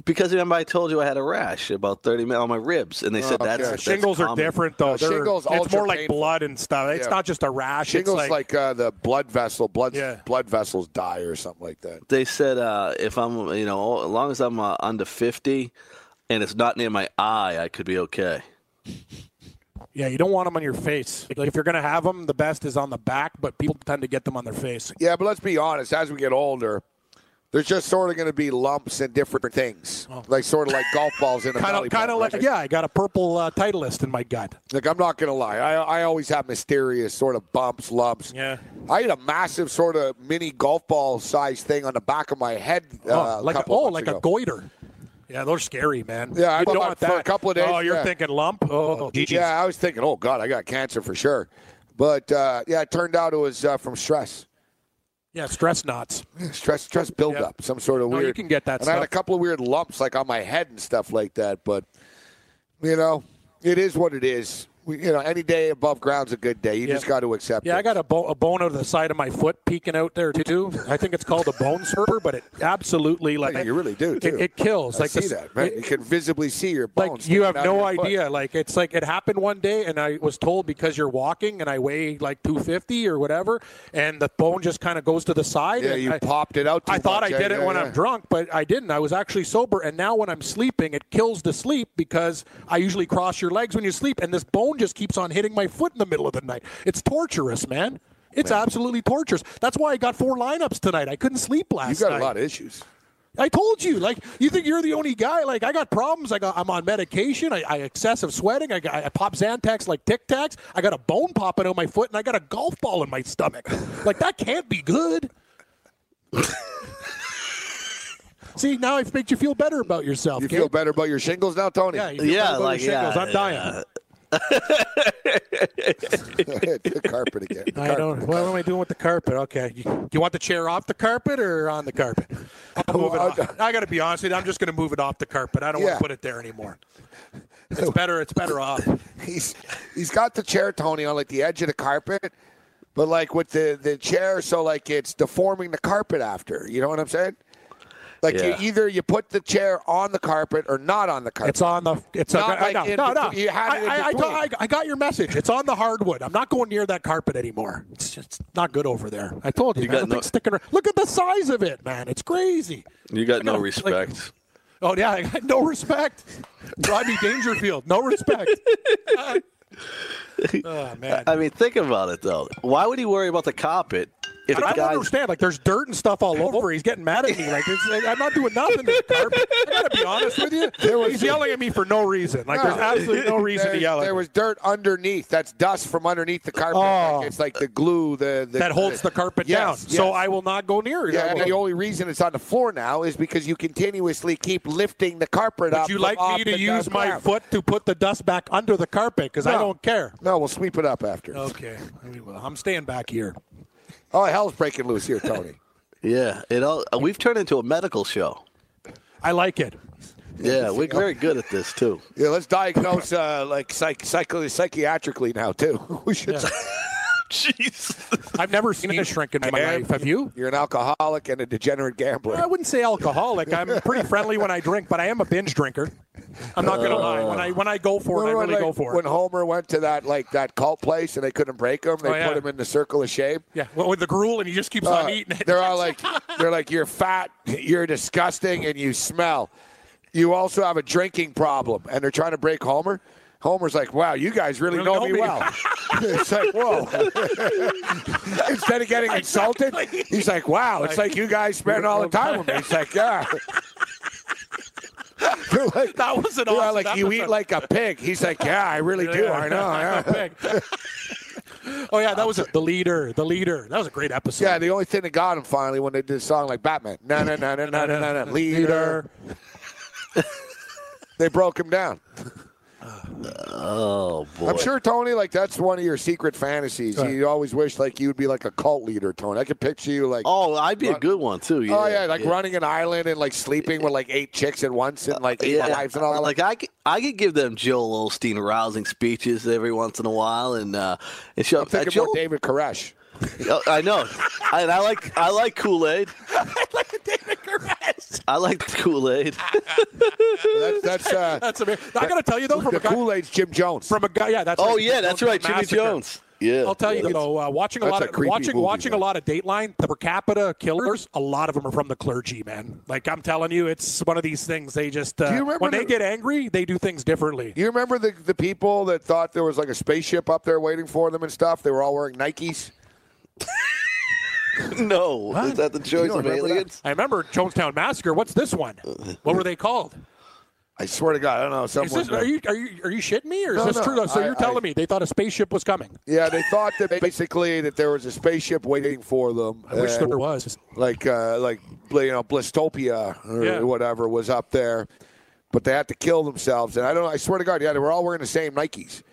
[SPEAKER 7] because remember I told you I had a rash about 30 minutes on my ribs, and they said
[SPEAKER 3] Oh,
[SPEAKER 7] that's,
[SPEAKER 3] okay.
[SPEAKER 7] that's
[SPEAKER 4] shingles are different though.
[SPEAKER 3] Uh,
[SPEAKER 4] They're-
[SPEAKER 3] shingles,
[SPEAKER 4] it's more like
[SPEAKER 3] painful.
[SPEAKER 4] blood and stuff. It's
[SPEAKER 3] Yeah.
[SPEAKER 4] not just a rash.
[SPEAKER 3] Shingles
[SPEAKER 4] it's
[SPEAKER 3] like, uh, the blood vessel, blood
[SPEAKER 4] Yeah.
[SPEAKER 3] blood vessels die or something like that.
[SPEAKER 7] They said uh, if I'm, you know, as long as I'm uh, under 50 and it's not near my eye, I could be okay.
[SPEAKER 4] Yeah, you don't want them on your face. Like if you're going to have them, the best is on the back, but people tend to get them on their face.
[SPEAKER 3] Yeah, but let's be honest. As we get older, there's just sort of going to be lumps and different things, like sort of like golf balls in a
[SPEAKER 4] Kind of, kind of like
[SPEAKER 3] right?
[SPEAKER 4] yeah. I got a purple uh, Titleist in my gut.
[SPEAKER 3] Like I'm not gonna lie, I I always have mysterious sort of bumps, lumps.
[SPEAKER 4] Yeah.
[SPEAKER 3] I had a massive sort of mini golf ball size thing on the back of my head. Uh,
[SPEAKER 4] oh, like a,
[SPEAKER 3] couple
[SPEAKER 4] oh, like
[SPEAKER 3] ago.
[SPEAKER 4] a goiter. Yeah, those are scary, man.
[SPEAKER 3] Yeah, I
[SPEAKER 4] you
[SPEAKER 3] thought
[SPEAKER 4] don't
[SPEAKER 3] about
[SPEAKER 4] want
[SPEAKER 3] for a couple of days,
[SPEAKER 4] Oh, you're
[SPEAKER 3] yeah.
[SPEAKER 4] thinking lump. Oh, geez.
[SPEAKER 3] Yeah, I was thinking, oh god, I got cancer for sure. But uh, yeah, it turned out it was uh, from stress.
[SPEAKER 4] Yeah, stress knots.
[SPEAKER 3] stress stress buildup, some sort of
[SPEAKER 4] No,
[SPEAKER 3] weird.
[SPEAKER 4] you can get that
[SPEAKER 3] And I had a couple of weird lumps like on my head and stuff like that. But you know, it is what it is. We, you know, any day above ground's a good day. You
[SPEAKER 4] Yeah.
[SPEAKER 3] just got to accept it.
[SPEAKER 4] Yeah,
[SPEAKER 3] it.
[SPEAKER 4] I got a, bo- a bone out of the side of my foot peeking out there too. I think it's called a bone spur, but it absolutely like
[SPEAKER 3] you really do
[SPEAKER 4] It, it kills.
[SPEAKER 3] I
[SPEAKER 4] like
[SPEAKER 3] see
[SPEAKER 4] this-
[SPEAKER 3] that. Man.
[SPEAKER 4] it-
[SPEAKER 3] you can visibly see your bones.
[SPEAKER 4] like you have
[SPEAKER 3] sticking out of
[SPEAKER 4] no
[SPEAKER 3] your foot.
[SPEAKER 4] idea like it's like it happened one day and i was told because you're walking and i weigh like 250 or whatever and the bone just kind of goes to the side
[SPEAKER 3] Yeah,
[SPEAKER 4] and
[SPEAKER 3] you
[SPEAKER 4] I,
[SPEAKER 3] popped it out. Too
[SPEAKER 4] I thought
[SPEAKER 3] much.
[SPEAKER 4] I did
[SPEAKER 3] Yeah,
[SPEAKER 4] it when
[SPEAKER 3] yeah,
[SPEAKER 4] I'm drunk, but I didn't. I was actually sober, and now when I'm sleeping, it kills the sleep because I usually cross your legs when you sleep, and this bone just keeps on hitting my foot in the middle of the night. It's torturous, man. It's absolutely torturous. That's why I got four lineups tonight. I couldn't sleep last night.
[SPEAKER 3] You got
[SPEAKER 4] night.
[SPEAKER 3] a lot of issues.
[SPEAKER 4] I told you, like, you think you're the only guy? Like, I got problems. I got, I'm on medication. I, I excessive sweating. I, got, I pop Zantax like Tic Tacs. I got a bone popping out my foot, and I got a golf ball in my stomach. Like, that can't be good. See, now I've made you feel better about yourself.
[SPEAKER 3] You
[SPEAKER 4] Gabe.
[SPEAKER 3] feel better about your shingles now, Tony?
[SPEAKER 4] Yeah, you feel
[SPEAKER 7] Yeah,
[SPEAKER 4] better about
[SPEAKER 7] like,
[SPEAKER 4] your shingles.
[SPEAKER 7] yeah,
[SPEAKER 4] I'm dying.
[SPEAKER 3] the carpet again. The
[SPEAKER 4] I
[SPEAKER 3] carpet.
[SPEAKER 4] don't. What am I doing with the carpet? Okay, you, you want the chair off the carpet or on the carpet? I'll oh, move it off. I got to be honest with you. I'm just going to move it off the carpet. I don't want to put it there anymore. It's better. It's better off.
[SPEAKER 3] He's he's got the chair, Tony, on like the edge of the carpet, but like with the the chair, so like it's deforming the carpet after. You know what I'm saying? Like
[SPEAKER 7] Yeah.
[SPEAKER 3] you, either you put the chair on the carpet or not on the carpet.
[SPEAKER 4] It's on the. It's
[SPEAKER 3] Not
[SPEAKER 4] a,
[SPEAKER 3] like
[SPEAKER 4] I,
[SPEAKER 3] in
[SPEAKER 4] no, no.
[SPEAKER 3] you had it in
[SPEAKER 4] I, I, I. I, I got your message. It's on the hardwood. I'm not going near that carpet anymore. It's just not good over there. I told you.
[SPEAKER 7] You
[SPEAKER 4] man,
[SPEAKER 7] got
[SPEAKER 4] the
[SPEAKER 7] no-
[SPEAKER 4] sticking around. Look at the size of it, man. It's crazy.
[SPEAKER 7] You got no
[SPEAKER 4] Like-
[SPEAKER 7] respect.
[SPEAKER 4] Oh yeah, I got no respect. Rodney Dangerfield, no respect. oh man.
[SPEAKER 7] I mean, think about it though. Why would he worry about the carpet if
[SPEAKER 4] I
[SPEAKER 7] the
[SPEAKER 4] don't
[SPEAKER 7] guy's
[SPEAKER 4] understand. Like, there's dirt and stuff all over. He's getting mad at me. Like, it's, I'm not doing nothing to the carpet. I gotta be honest with you. He's yelling at me for no reason. Like, there's absolutely no reason to yell at
[SPEAKER 3] There
[SPEAKER 4] me.
[SPEAKER 3] was dirt underneath. That's dust from underneath the carpet.
[SPEAKER 4] Oh.
[SPEAKER 3] Like, it's like the glue the, the
[SPEAKER 4] that holds the carpet
[SPEAKER 3] Yes,
[SPEAKER 4] down.
[SPEAKER 3] yes.
[SPEAKER 4] So I will not go near it.
[SPEAKER 3] Yeah, and the only reason it's on the floor now is because you continuously keep lifting the carpet up.
[SPEAKER 4] Would you like me to use my
[SPEAKER 3] ground.
[SPEAKER 4] foot to put the dust back under the carpet? Because I don't care.
[SPEAKER 3] No, we'll sweep it up after.
[SPEAKER 4] Okay. I mean, well, I'm staying back here.
[SPEAKER 3] Oh, hell's breaking loose here, Tony.
[SPEAKER 7] yeah, it all. We've turned into a medical show.
[SPEAKER 4] I like it.
[SPEAKER 7] Yeah, we're very good at this too.
[SPEAKER 3] Yeah, let's diagnose uh, like psych- psych- psychiatrically now too. We should.
[SPEAKER 7] Jeez.
[SPEAKER 4] I've never seen a shrink in my
[SPEAKER 3] And
[SPEAKER 4] life. Have you?
[SPEAKER 3] You're an alcoholic and a degenerate gambler.
[SPEAKER 4] I wouldn't say alcoholic. I'm pretty friendly when I drink, but I am a binge drinker. I'm not gonna lie. When I when I go for it, I really
[SPEAKER 3] when,
[SPEAKER 4] go
[SPEAKER 3] like,
[SPEAKER 4] for
[SPEAKER 3] When. Homer went to that like that cult place and they couldn't break him, they
[SPEAKER 4] Oh, yeah.
[SPEAKER 3] put him in the circle of shame.
[SPEAKER 4] Yeah, well, with the gruel, and he just keeps
[SPEAKER 3] Uh,
[SPEAKER 4] on eating it.
[SPEAKER 3] They're all like, they're like, you're fat, you're disgusting, and you smell. You also have a drinking problem, and they're trying to break Homer. Homer's like, wow, you guys really,
[SPEAKER 4] Really
[SPEAKER 3] know
[SPEAKER 4] know
[SPEAKER 3] me
[SPEAKER 4] me."
[SPEAKER 3] well. it's like, whoa. Instead of getting insulted, he's like, wow, it's like you guys spend all the time with me. He's like, yeah. They're like,
[SPEAKER 4] that was an
[SPEAKER 3] yeah,
[SPEAKER 4] awesome
[SPEAKER 3] like you eat like a pig. He's like, yeah, I really do. I know. Yeah.
[SPEAKER 4] oh yeah, that was it. the leader. The leader. That was a great episode.
[SPEAKER 3] Yeah, the only thing that got him finally when they did a song like Batman, na na na na na na, na leader. they broke him down.
[SPEAKER 7] Oh boy.
[SPEAKER 3] I'm sure Tony, like that's one of your secret fantasies.
[SPEAKER 7] Right.
[SPEAKER 3] You always wish like you would be like a cult leader, Tony. I could picture you like.
[SPEAKER 7] Oh, I'd be a good one too. Yeah,
[SPEAKER 3] oh yeah, like running an island and like sleeping with like eight chicks at once and like eight
[SPEAKER 7] Yeah,
[SPEAKER 3] wives and all that.
[SPEAKER 7] like I could, I could give them Joel Osteen rousing speeches every once in a while, and uh, and show
[SPEAKER 3] I'm thinking
[SPEAKER 7] uh, Joel,
[SPEAKER 3] more David Koresh.
[SPEAKER 7] Oh, I know, I, and I like I like Kool Aid. I like David Garrus. I like Kool Aid.
[SPEAKER 3] That's that's uh,
[SPEAKER 4] That's amazing. I got to tell you though, from
[SPEAKER 3] the
[SPEAKER 4] a guy,
[SPEAKER 3] Kool Aid's Jim Jones.
[SPEAKER 4] from a guy, yeah, that's
[SPEAKER 7] Oh
[SPEAKER 4] right,
[SPEAKER 7] yeah,
[SPEAKER 4] Jim
[SPEAKER 7] that's
[SPEAKER 4] Jones
[SPEAKER 7] right, Jimmy
[SPEAKER 4] Massacre.
[SPEAKER 7] Jones. Yeah,
[SPEAKER 4] I'll tell you though, uh, watching a lot of
[SPEAKER 3] creepy
[SPEAKER 4] watching
[SPEAKER 3] movie,
[SPEAKER 4] watching
[SPEAKER 3] man.
[SPEAKER 4] a lot of Dateline, the per capita killers, a lot of them are from the clergy, man. Like I'm telling you, it's one of these things. They just uh,
[SPEAKER 3] Do you remember
[SPEAKER 4] when they get angry, they do things differently.
[SPEAKER 3] You remember the the people that thought there was like a spaceship up there waiting for them and stuff? They were all wearing Nikes.
[SPEAKER 7] no, is that the choice of
[SPEAKER 3] remember that?
[SPEAKER 7] aliens?
[SPEAKER 4] I remember Jonestown Massacre. What's this one? What were they called?
[SPEAKER 3] I swear to God, I don't know.
[SPEAKER 4] Is
[SPEAKER 3] Someone,
[SPEAKER 4] this, are you are you are you shitting me or is
[SPEAKER 3] No,
[SPEAKER 4] this
[SPEAKER 3] no,
[SPEAKER 4] true? So
[SPEAKER 3] I-
[SPEAKER 4] you're telling
[SPEAKER 3] I-
[SPEAKER 4] me they thought a spaceship was coming?
[SPEAKER 3] Yeah, they thought that basically that there was a spaceship waiting for them.
[SPEAKER 4] I wish there was.
[SPEAKER 3] Like, uh, like you know, Blistopia or
[SPEAKER 4] Yeah.
[SPEAKER 3] whatever was up there, but they had to kill themselves. And I don't. I swear to God, yeah, they were all wearing the same Nikes.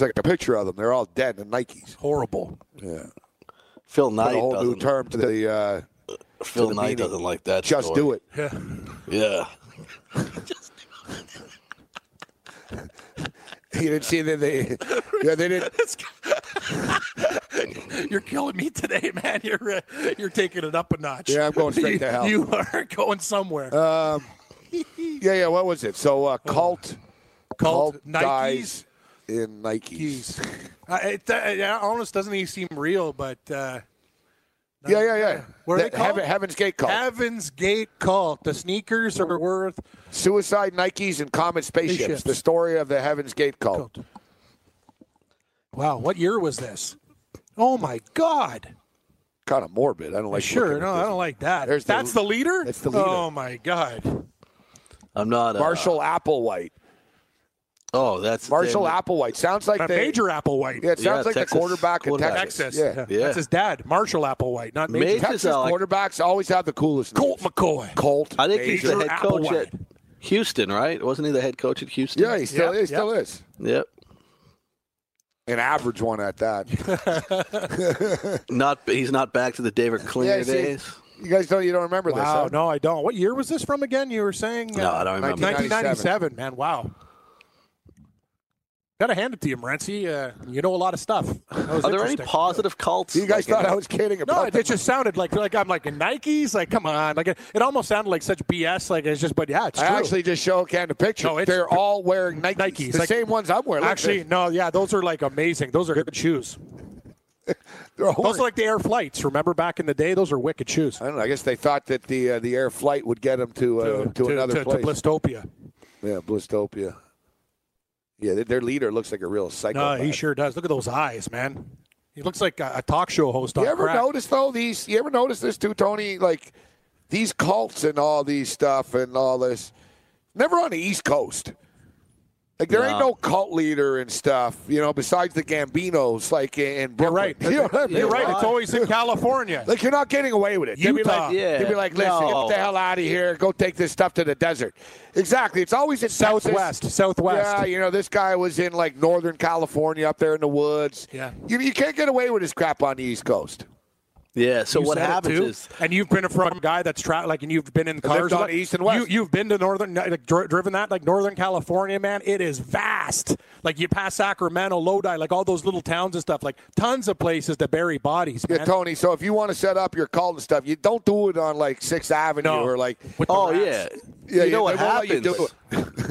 [SPEAKER 3] It's like a picture of them. They're all dead in Nikes.
[SPEAKER 4] Horrible.
[SPEAKER 3] Yeah,
[SPEAKER 7] Phil
[SPEAKER 3] Put
[SPEAKER 7] Knight
[SPEAKER 3] a whole new
[SPEAKER 7] doesn't.
[SPEAKER 3] term to the. Uh,
[SPEAKER 7] Phil
[SPEAKER 3] the
[SPEAKER 7] Knight
[SPEAKER 3] meaning.
[SPEAKER 7] doesn't like that.
[SPEAKER 3] just
[SPEAKER 7] story.
[SPEAKER 3] do it.
[SPEAKER 4] Yeah.
[SPEAKER 7] Yeah.
[SPEAKER 3] You didn't see that they. Yeah, they didn't.
[SPEAKER 4] You're killing me today, man. You're uh, you're taking it up a notch.
[SPEAKER 3] Yeah, I'm going straight
[SPEAKER 4] you,
[SPEAKER 3] to hell.
[SPEAKER 4] You are going somewhere.
[SPEAKER 3] Um, yeah, yeah. What was it? So, uh, cult,
[SPEAKER 4] Cult, Nikes?
[SPEAKER 3] dies in Nikes.
[SPEAKER 4] Uh, it, uh, yeah, almost doesn't even seem real, but uh,
[SPEAKER 3] Yeah, yeah, yeah.
[SPEAKER 4] What are
[SPEAKER 3] The
[SPEAKER 4] they called?
[SPEAKER 3] Heaven- Heaven's Gate cult.
[SPEAKER 4] Heaven's Gate cult. The sneakers are worth.
[SPEAKER 3] Suicide Nikes and Comet spaceships.
[SPEAKER 4] Spaceships.
[SPEAKER 3] The story of the Heaven's Gate cult.
[SPEAKER 4] Wow, what year was this? Oh my God!
[SPEAKER 3] Kind of morbid. I don't like.
[SPEAKER 4] sure, no, I don't like that.
[SPEAKER 3] There's the-
[SPEAKER 4] That's the leader.
[SPEAKER 3] that's the leader.
[SPEAKER 4] Oh my God!
[SPEAKER 7] I'm not. Uh,
[SPEAKER 3] Marshall Applewhite.
[SPEAKER 7] Oh, that's
[SPEAKER 3] Marshall
[SPEAKER 7] damn-
[SPEAKER 3] Applewhite sounds like
[SPEAKER 4] A
[SPEAKER 3] the
[SPEAKER 4] major Applewhite.
[SPEAKER 3] Yeah, it sounds
[SPEAKER 7] Yeah,
[SPEAKER 3] like
[SPEAKER 7] Texas
[SPEAKER 3] the quarterback,
[SPEAKER 7] quarterback.
[SPEAKER 3] of Texas.
[SPEAKER 4] Texas.
[SPEAKER 3] Yeah.
[SPEAKER 7] Yeah.
[SPEAKER 4] That's his dad, Marshall Applewhite, not Major.
[SPEAKER 7] Major's
[SPEAKER 3] Texas
[SPEAKER 7] uh, like-
[SPEAKER 3] quarterbacks always have the coolest.
[SPEAKER 4] Colt
[SPEAKER 3] names.
[SPEAKER 4] McCoy.
[SPEAKER 3] Colt.
[SPEAKER 7] I think he's the
[SPEAKER 4] Major
[SPEAKER 7] head coach
[SPEAKER 4] Applewhite.
[SPEAKER 7] at Houston, right? Wasn't he the head coach at Houston?
[SPEAKER 3] Yeah, he still
[SPEAKER 4] Yep,
[SPEAKER 3] is. Still is.
[SPEAKER 7] Yep.
[SPEAKER 3] An average one at that.
[SPEAKER 7] Not he's not back to the David Klingler
[SPEAKER 3] Yeah, see,
[SPEAKER 7] days.
[SPEAKER 3] You guys don't. You don't remember this?
[SPEAKER 4] Wow,
[SPEAKER 3] huh?
[SPEAKER 4] no, I don't. What year was this from again? You were saying?
[SPEAKER 7] No, I don't remember.
[SPEAKER 4] 1997, man. Wow. Got to hand it to you, Morency. Uh, you know a lot of stuff.
[SPEAKER 7] Are there any positive cults?
[SPEAKER 3] You guys
[SPEAKER 7] like
[SPEAKER 3] thought
[SPEAKER 7] in-
[SPEAKER 3] I was kidding
[SPEAKER 4] No,
[SPEAKER 3] about
[SPEAKER 4] it, it just sounded like like I'm like in Nikes. Like, come on, like it, it almost sounded like such BS. Like it's just, but yeah, it's
[SPEAKER 3] I
[SPEAKER 4] true.
[SPEAKER 3] actually just show Ken the picture.
[SPEAKER 4] No,
[SPEAKER 3] They're all wearing Nikes.
[SPEAKER 4] Nikes,
[SPEAKER 3] The
[SPEAKER 4] like-
[SPEAKER 3] same ones I'm wearing. Look,
[SPEAKER 4] actually, no, yeah, those are like amazing. Those are good shoes.
[SPEAKER 3] they're
[SPEAKER 4] Those are like the air flights. Remember back in the day? Those are wicked shoes.
[SPEAKER 3] I don't know. I guess they thought that the uh, the air flight would get them to uh, to, another
[SPEAKER 4] to,
[SPEAKER 3] place.
[SPEAKER 4] to Blistopia.
[SPEAKER 3] yeah, Blistopia. Yeah, their- leader looks like a real
[SPEAKER 4] psycho.
[SPEAKER 3] No,
[SPEAKER 4] he sure does. Look at those eyes, man. He looks like a, a talk show host on
[SPEAKER 3] You ever
[SPEAKER 4] crack.
[SPEAKER 3] notice though these? You ever notice this too, Tony? Like these cults and all these stuff and all this. Never on the East Coast. Like there ain't
[SPEAKER 7] No.
[SPEAKER 3] no cult leader and stuff, you know. Besides the Gambinos, like in Brooklyn.
[SPEAKER 4] You're right.
[SPEAKER 3] You know what I mean?
[SPEAKER 4] You're right. It's always in California.
[SPEAKER 3] Like you're not getting away with it. They'd be like,
[SPEAKER 7] yeah.
[SPEAKER 3] they'd be like, listen,
[SPEAKER 7] No.
[SPEAKER 3] get the hell out of here. Go take this stuff to the desert. Exactly. It's always in
[SPEAKER 4] Southwest.
[SPEAKER 3] Texas.
[SPEAKER 4] Southwest.
[SPEAKER 3] Yeah, you know, this guy was in like Northern California up there in the woods.
[SPEAKER 4] Yeah.
[SPEAKER 3] You, you can't get away with this crap on the East Coast.
[SPEAKER 7] Yeah. So
[SPEAKER 4] You
[SPEAKER 7] what
[SPEAKER 4] said it,
[SPEAKER 7] happens
[SPEAKER 4] too.
[SPEAKER 7] is
[SPEAKER 4] and you've been a from a guy that's tra- like, and you've been in
[SPEAKER 3] lived
[SPEAKER 4] cars
[SPEAKER 3] on
[SPEAKER 4] like-
[SPEAKER 3] East and West.
[SPEAKER 4] You, you've been to northern, like, dri- driven that like Northern California, man. It is vast. Like you pass Sacramento, Lodi, like all those little towns and stuff. Like tons of places to bury bodies, man.
[SPEAKER 3] Yeah, Tony. So if you want to set up your cult and stuff, you don't do it on like Sixth Avenue
[SPEAKER 4] No.
[SPEAKER 3] or like.
[SPEAKER 7] Oh
[SPEAKER 4] rats.
[SPEAKER 7] yeah.
[SPEAKER 3] Yeah,
[SPEAKER 7] you know
[SPEAKER 3] yeah,
[SPEAKER 7] what
[SPEAKER 3] they won't let
[SPEAKER 7] happens?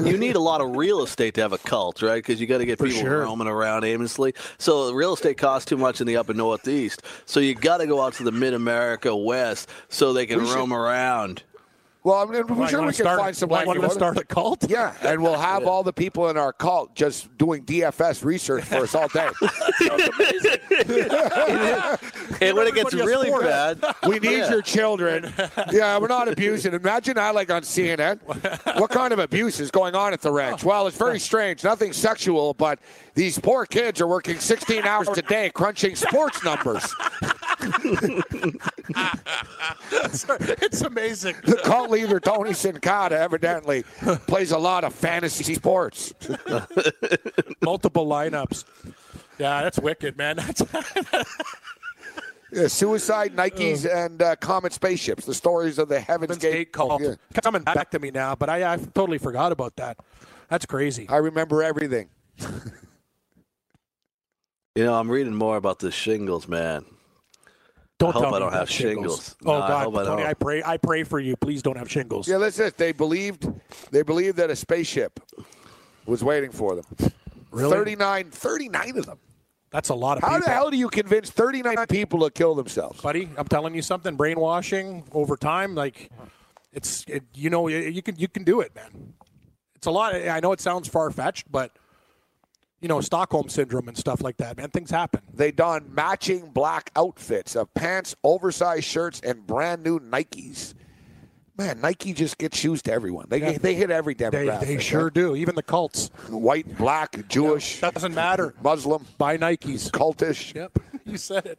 [SPEAKER 7] You, need a lot of real estate to have a cult, right? Because you got to get people
[SPEAKER 4] sure.
[SPEAKER 7] roaming around aimlessly. So real estate costs too much in the upper northeast. So you got to go out to the mid America west so they can
[SPEAKER 3] We should-
[SPEAKER 7] roam around.
[SPEAKER 3] Well, I mean,
[SPEAKER 4] Why,
[SPEAKER 3] I'm sure we can
[SPEAKER 4] start,
[SPEAKER 3] find some
[SPEAKER 4] why,
[SPEAKER 3] like
[SPEAKER 4] want to start a cult?
[SPEAKER 3] Yeah, and we'll have all the people in our cult just doing DFS research for us all day.
[SPEAKER 7] And when it gets
[SPEAKER 4] everybody
[SPEAKER 7] really
[SPEAKER 4] sport.
[SPEAKER 7] bad,
[SPEAKER 3] We need
[SPEAKER 7] Yeah.
[SPEAKER 3] your children. Yeah, we're not abusing. Imagine I like on CNN. What kind of abuse is going on at the ranch? Well, it's very strange. Nothing sexual, but these poor kids are working 16 hours a day crunching sports numbers.
[SPEAKER 4] it's amazing.
[SPEAKER 3] The cult leader Tony Sincata evidently plays a lot of fantasy sports.
[SPEAKER 4] Multiple lineups. Yeah, that's wicked, man. That's
[SPEAKER 3] Yeah, suicide, Nikes, and uh, Comet spaceships. The stories of the Heaven's
[SPEAKER 4] Heaven's
[SPEAKER 3] Gate
[SPEAKER 4] Gate cult.
[SPEAKER 3] Yeah.
[SPEAKER 4] Coming back to me now, but I, I totally forgot about that. That's crazy.
[SPEAKER 3] I remember everything.
[SPEAKER 7] you know, I'm reading more about the shingles, man.
[SPEAKER 4] Don't
[SPEAKER 7] I hope
[SPEAKER 4] tell
[SPEAKER 7] I don't
[SPEAKER 4] you
[SPEAKER 7] have shingles.
[SPEAKER 4] Oh
[SPEAKER 7] No,
[SPEAKER 4] God,
[SPEAKER 7] hope I
[SPEAKER 4] Tony,
[SPEAKER 7] don't.
[SPEAKER 4] I pray, I pray for you. Please don't have shingles.
[SPEAKER 3] Yeah, listen. this. They believed they believed that a spaceship was waiting for them.
[SPEAKER 4] Really?
[SPEAKER 3] 39, 39 of them.
[SPEAKER 4] That's a lot of
[SPEAKER 3] How
[SPEAKER 4] people.
[SPEAKER 3] the hell do you convince 39 people to kill themselves?
[SPEAKER 4] buddy? I'm telling you something. Brainwashing over time, like it's it, you know you, you can you can do it, man. It's a lot. I know it sounds far fetched, but you know Stockholm syndrome and stuff like that, man. Things happen.
[SPEAKER 3] They don matching black outfits of pants, oversized shirts, and brand new Nikes. Man, Nike just gets shoes to everyone. They
[SPEAKER 4] Yeah.
[SPEAKER 3] they hit every demographic.
[SPEAKER 4] they sure
[SPEAKER 3] right?
[SPEAKER 4] do. Even the cults.
[SPEAKER 3] White, black, Jewish, that
[SPEAKER 4] Doesn't matter.
[SPEAKER 3] Muslim,
[SPEAKER 4] Buy Nikes.
[SPEAKER 3] cultish.
[SPEAKER 4] Yep, you said it.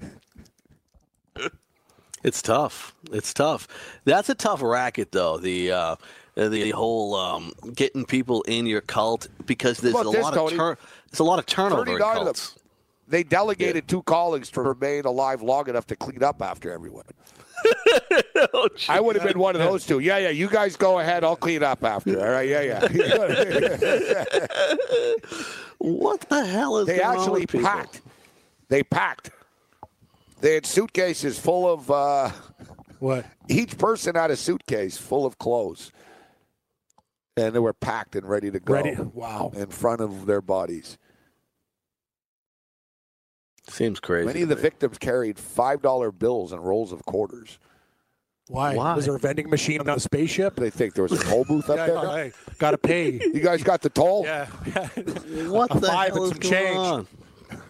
[SPEAKER 7] It's tough. It's tough. That's a tough racket, though. The uh, the whole um, getting people in your cult because there's a
[SPEAKER 3] this,
[SPEAKER 7] lot
[SPEAKER 3] Tony.
[SPEAKER 7] of tur- there's a lot of turnover in
[SPEAKER 3] 39 of them.
[SPEAKER 7] cults.
[SPEAKER 3] They delegated two colleagues to remain alive long enough to clean up after everyone.
[SPEAKER 7] Oh,
[SPEAKER 3] I would have been one of those two. Yeah, yeah. You guys go ahead. I'll clean up after. All right. Yeah, yeah.
[SPEAKER 7] What the hell is
[SPEAKER 3] they
[SPEAKER 7] going on
[SPEAKER 3] actually
[SPEAKER 7] with people?
[SPEAKER 3] packed. They packed. They had suitcases full of. Uh,
[SPEAKER 4] What?
[SPEAKER 3] each person had a suitcase full of clothes, and they were packed and ready to go.
[SPEAKER 4] Ready? Wow.
[SPEAKER 3] In front of their bodies.
[SPEAKER 7] Seems crazy.
[SPEAKER 3] Many of the victims carried five dollar bills and rolls of quarters.
[SPEAKER 4] Why?
[SPEAKER 7] Why?
[SPEAKER 4] Was there a vending machine on the spaceship?
[SPEAKER 3] They think there was a toll booth up
[SPEAKER 4] Yeah,
[SPEAKER 3] there.
[SPEAKER 4] hey, gotta pay.
[SPEAKER 3] You guys got the toll?
[SPEAKER 4] Yeah.
[SPEAKER 7] what
[SPEAKER 4] a
[SPEAKER 7] the
[SPEAKER 4] five
[SPEAKER 7] hell
[SPEAKER 4] and
[SPEAKER 7] is
[SPEAKER 4] some
[SPEAKER 7] going
[SPEAKER 4] change.
[SPEAKER 7] on?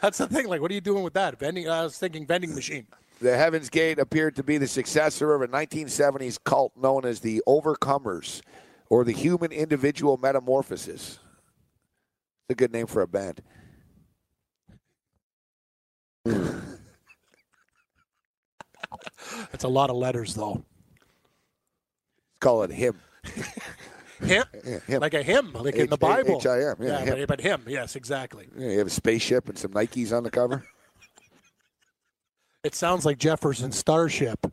[SPEAKER 4] That's the thing. Like, what are you doing with that? Vending. Uh, I was thinking vending machine.
[SPEAKER 3] The Heaven's Gate appeared to be the successor of a 1970s cult known as the Overcomers or the Human Individual Metamorphosis. It's a good name for a band.
[SPEAKER 4] That's a lot of letters, though.
[SPEAKER 3] Call it him.
[SPEAKER 4] Him,
[SPEAKER 3] Yeah, him.
[SPEAKER 4] like a hymn, like in the Bible.
[SPEAKER 3] H-I-M, yeah, him.
[SPEAKER 4] but, but him. Yes, exactly.
[SPEAKER 3] Yeah, you have a spaceship and some Nikes on the cover.
[SPEAKER 4] It sounds like Jefferson Starship.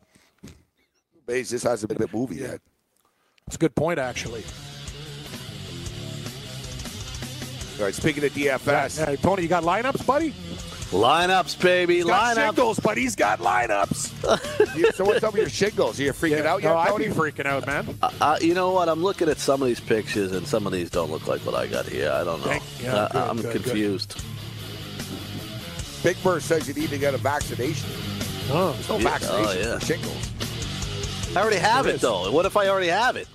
[SPEAKER 3] Bezos hasn't been a movie yet.
[SPEAKER 4] It's a good point, actually.
[SPEAKER 3] All right, speaking of DFS,
[SPEAKER 4] Hey, Tony, you got lineups, buddy?
[SPEAKER 7] Lineups, baby.
[SPEAKER 4] He's got
[SPEAKER 7] Lineups.
[SPEAKER 4] shingles, but he's got lineups.
[SPEAKER 3] you- so what's up with your shingles? Are you freaking out yet,
[SPEAKER 4] no, I'd
[SPEAKER 3] Tony?
[SPEAKER 4] be freaking out, man.
[SPEAKER 7] Uh, you know what? I'm looking at some of these pictures, and some of these don't look like what I got here. I don't know.
[SPEAKER 4] Thank- yeah,
[SPEAKER 7] Uh,
[SPEAKER 4] good,
[SPEAKER 7] I'm
[SPEAKER 4] good, good.
[SPEAKER 7] confused.
[SPEAKER 3] Big Bird says you need to get a vaccination.
[SPEAKER 4] Oh,
[SPEAKER 3] There's no
[SPEAKER 7] Yeah, oh,
[SPEAKER 3] vaccination
[SPEAKER 7] oh, yeah.
[SPEAKER 3] for shingles.
[SPEAKER 7] I already have
[SPEAKER 4] it,
[SPEAKER 7] it,
[SPEAKER 4] is.
[SPEAKER 7] though. What if I already have it?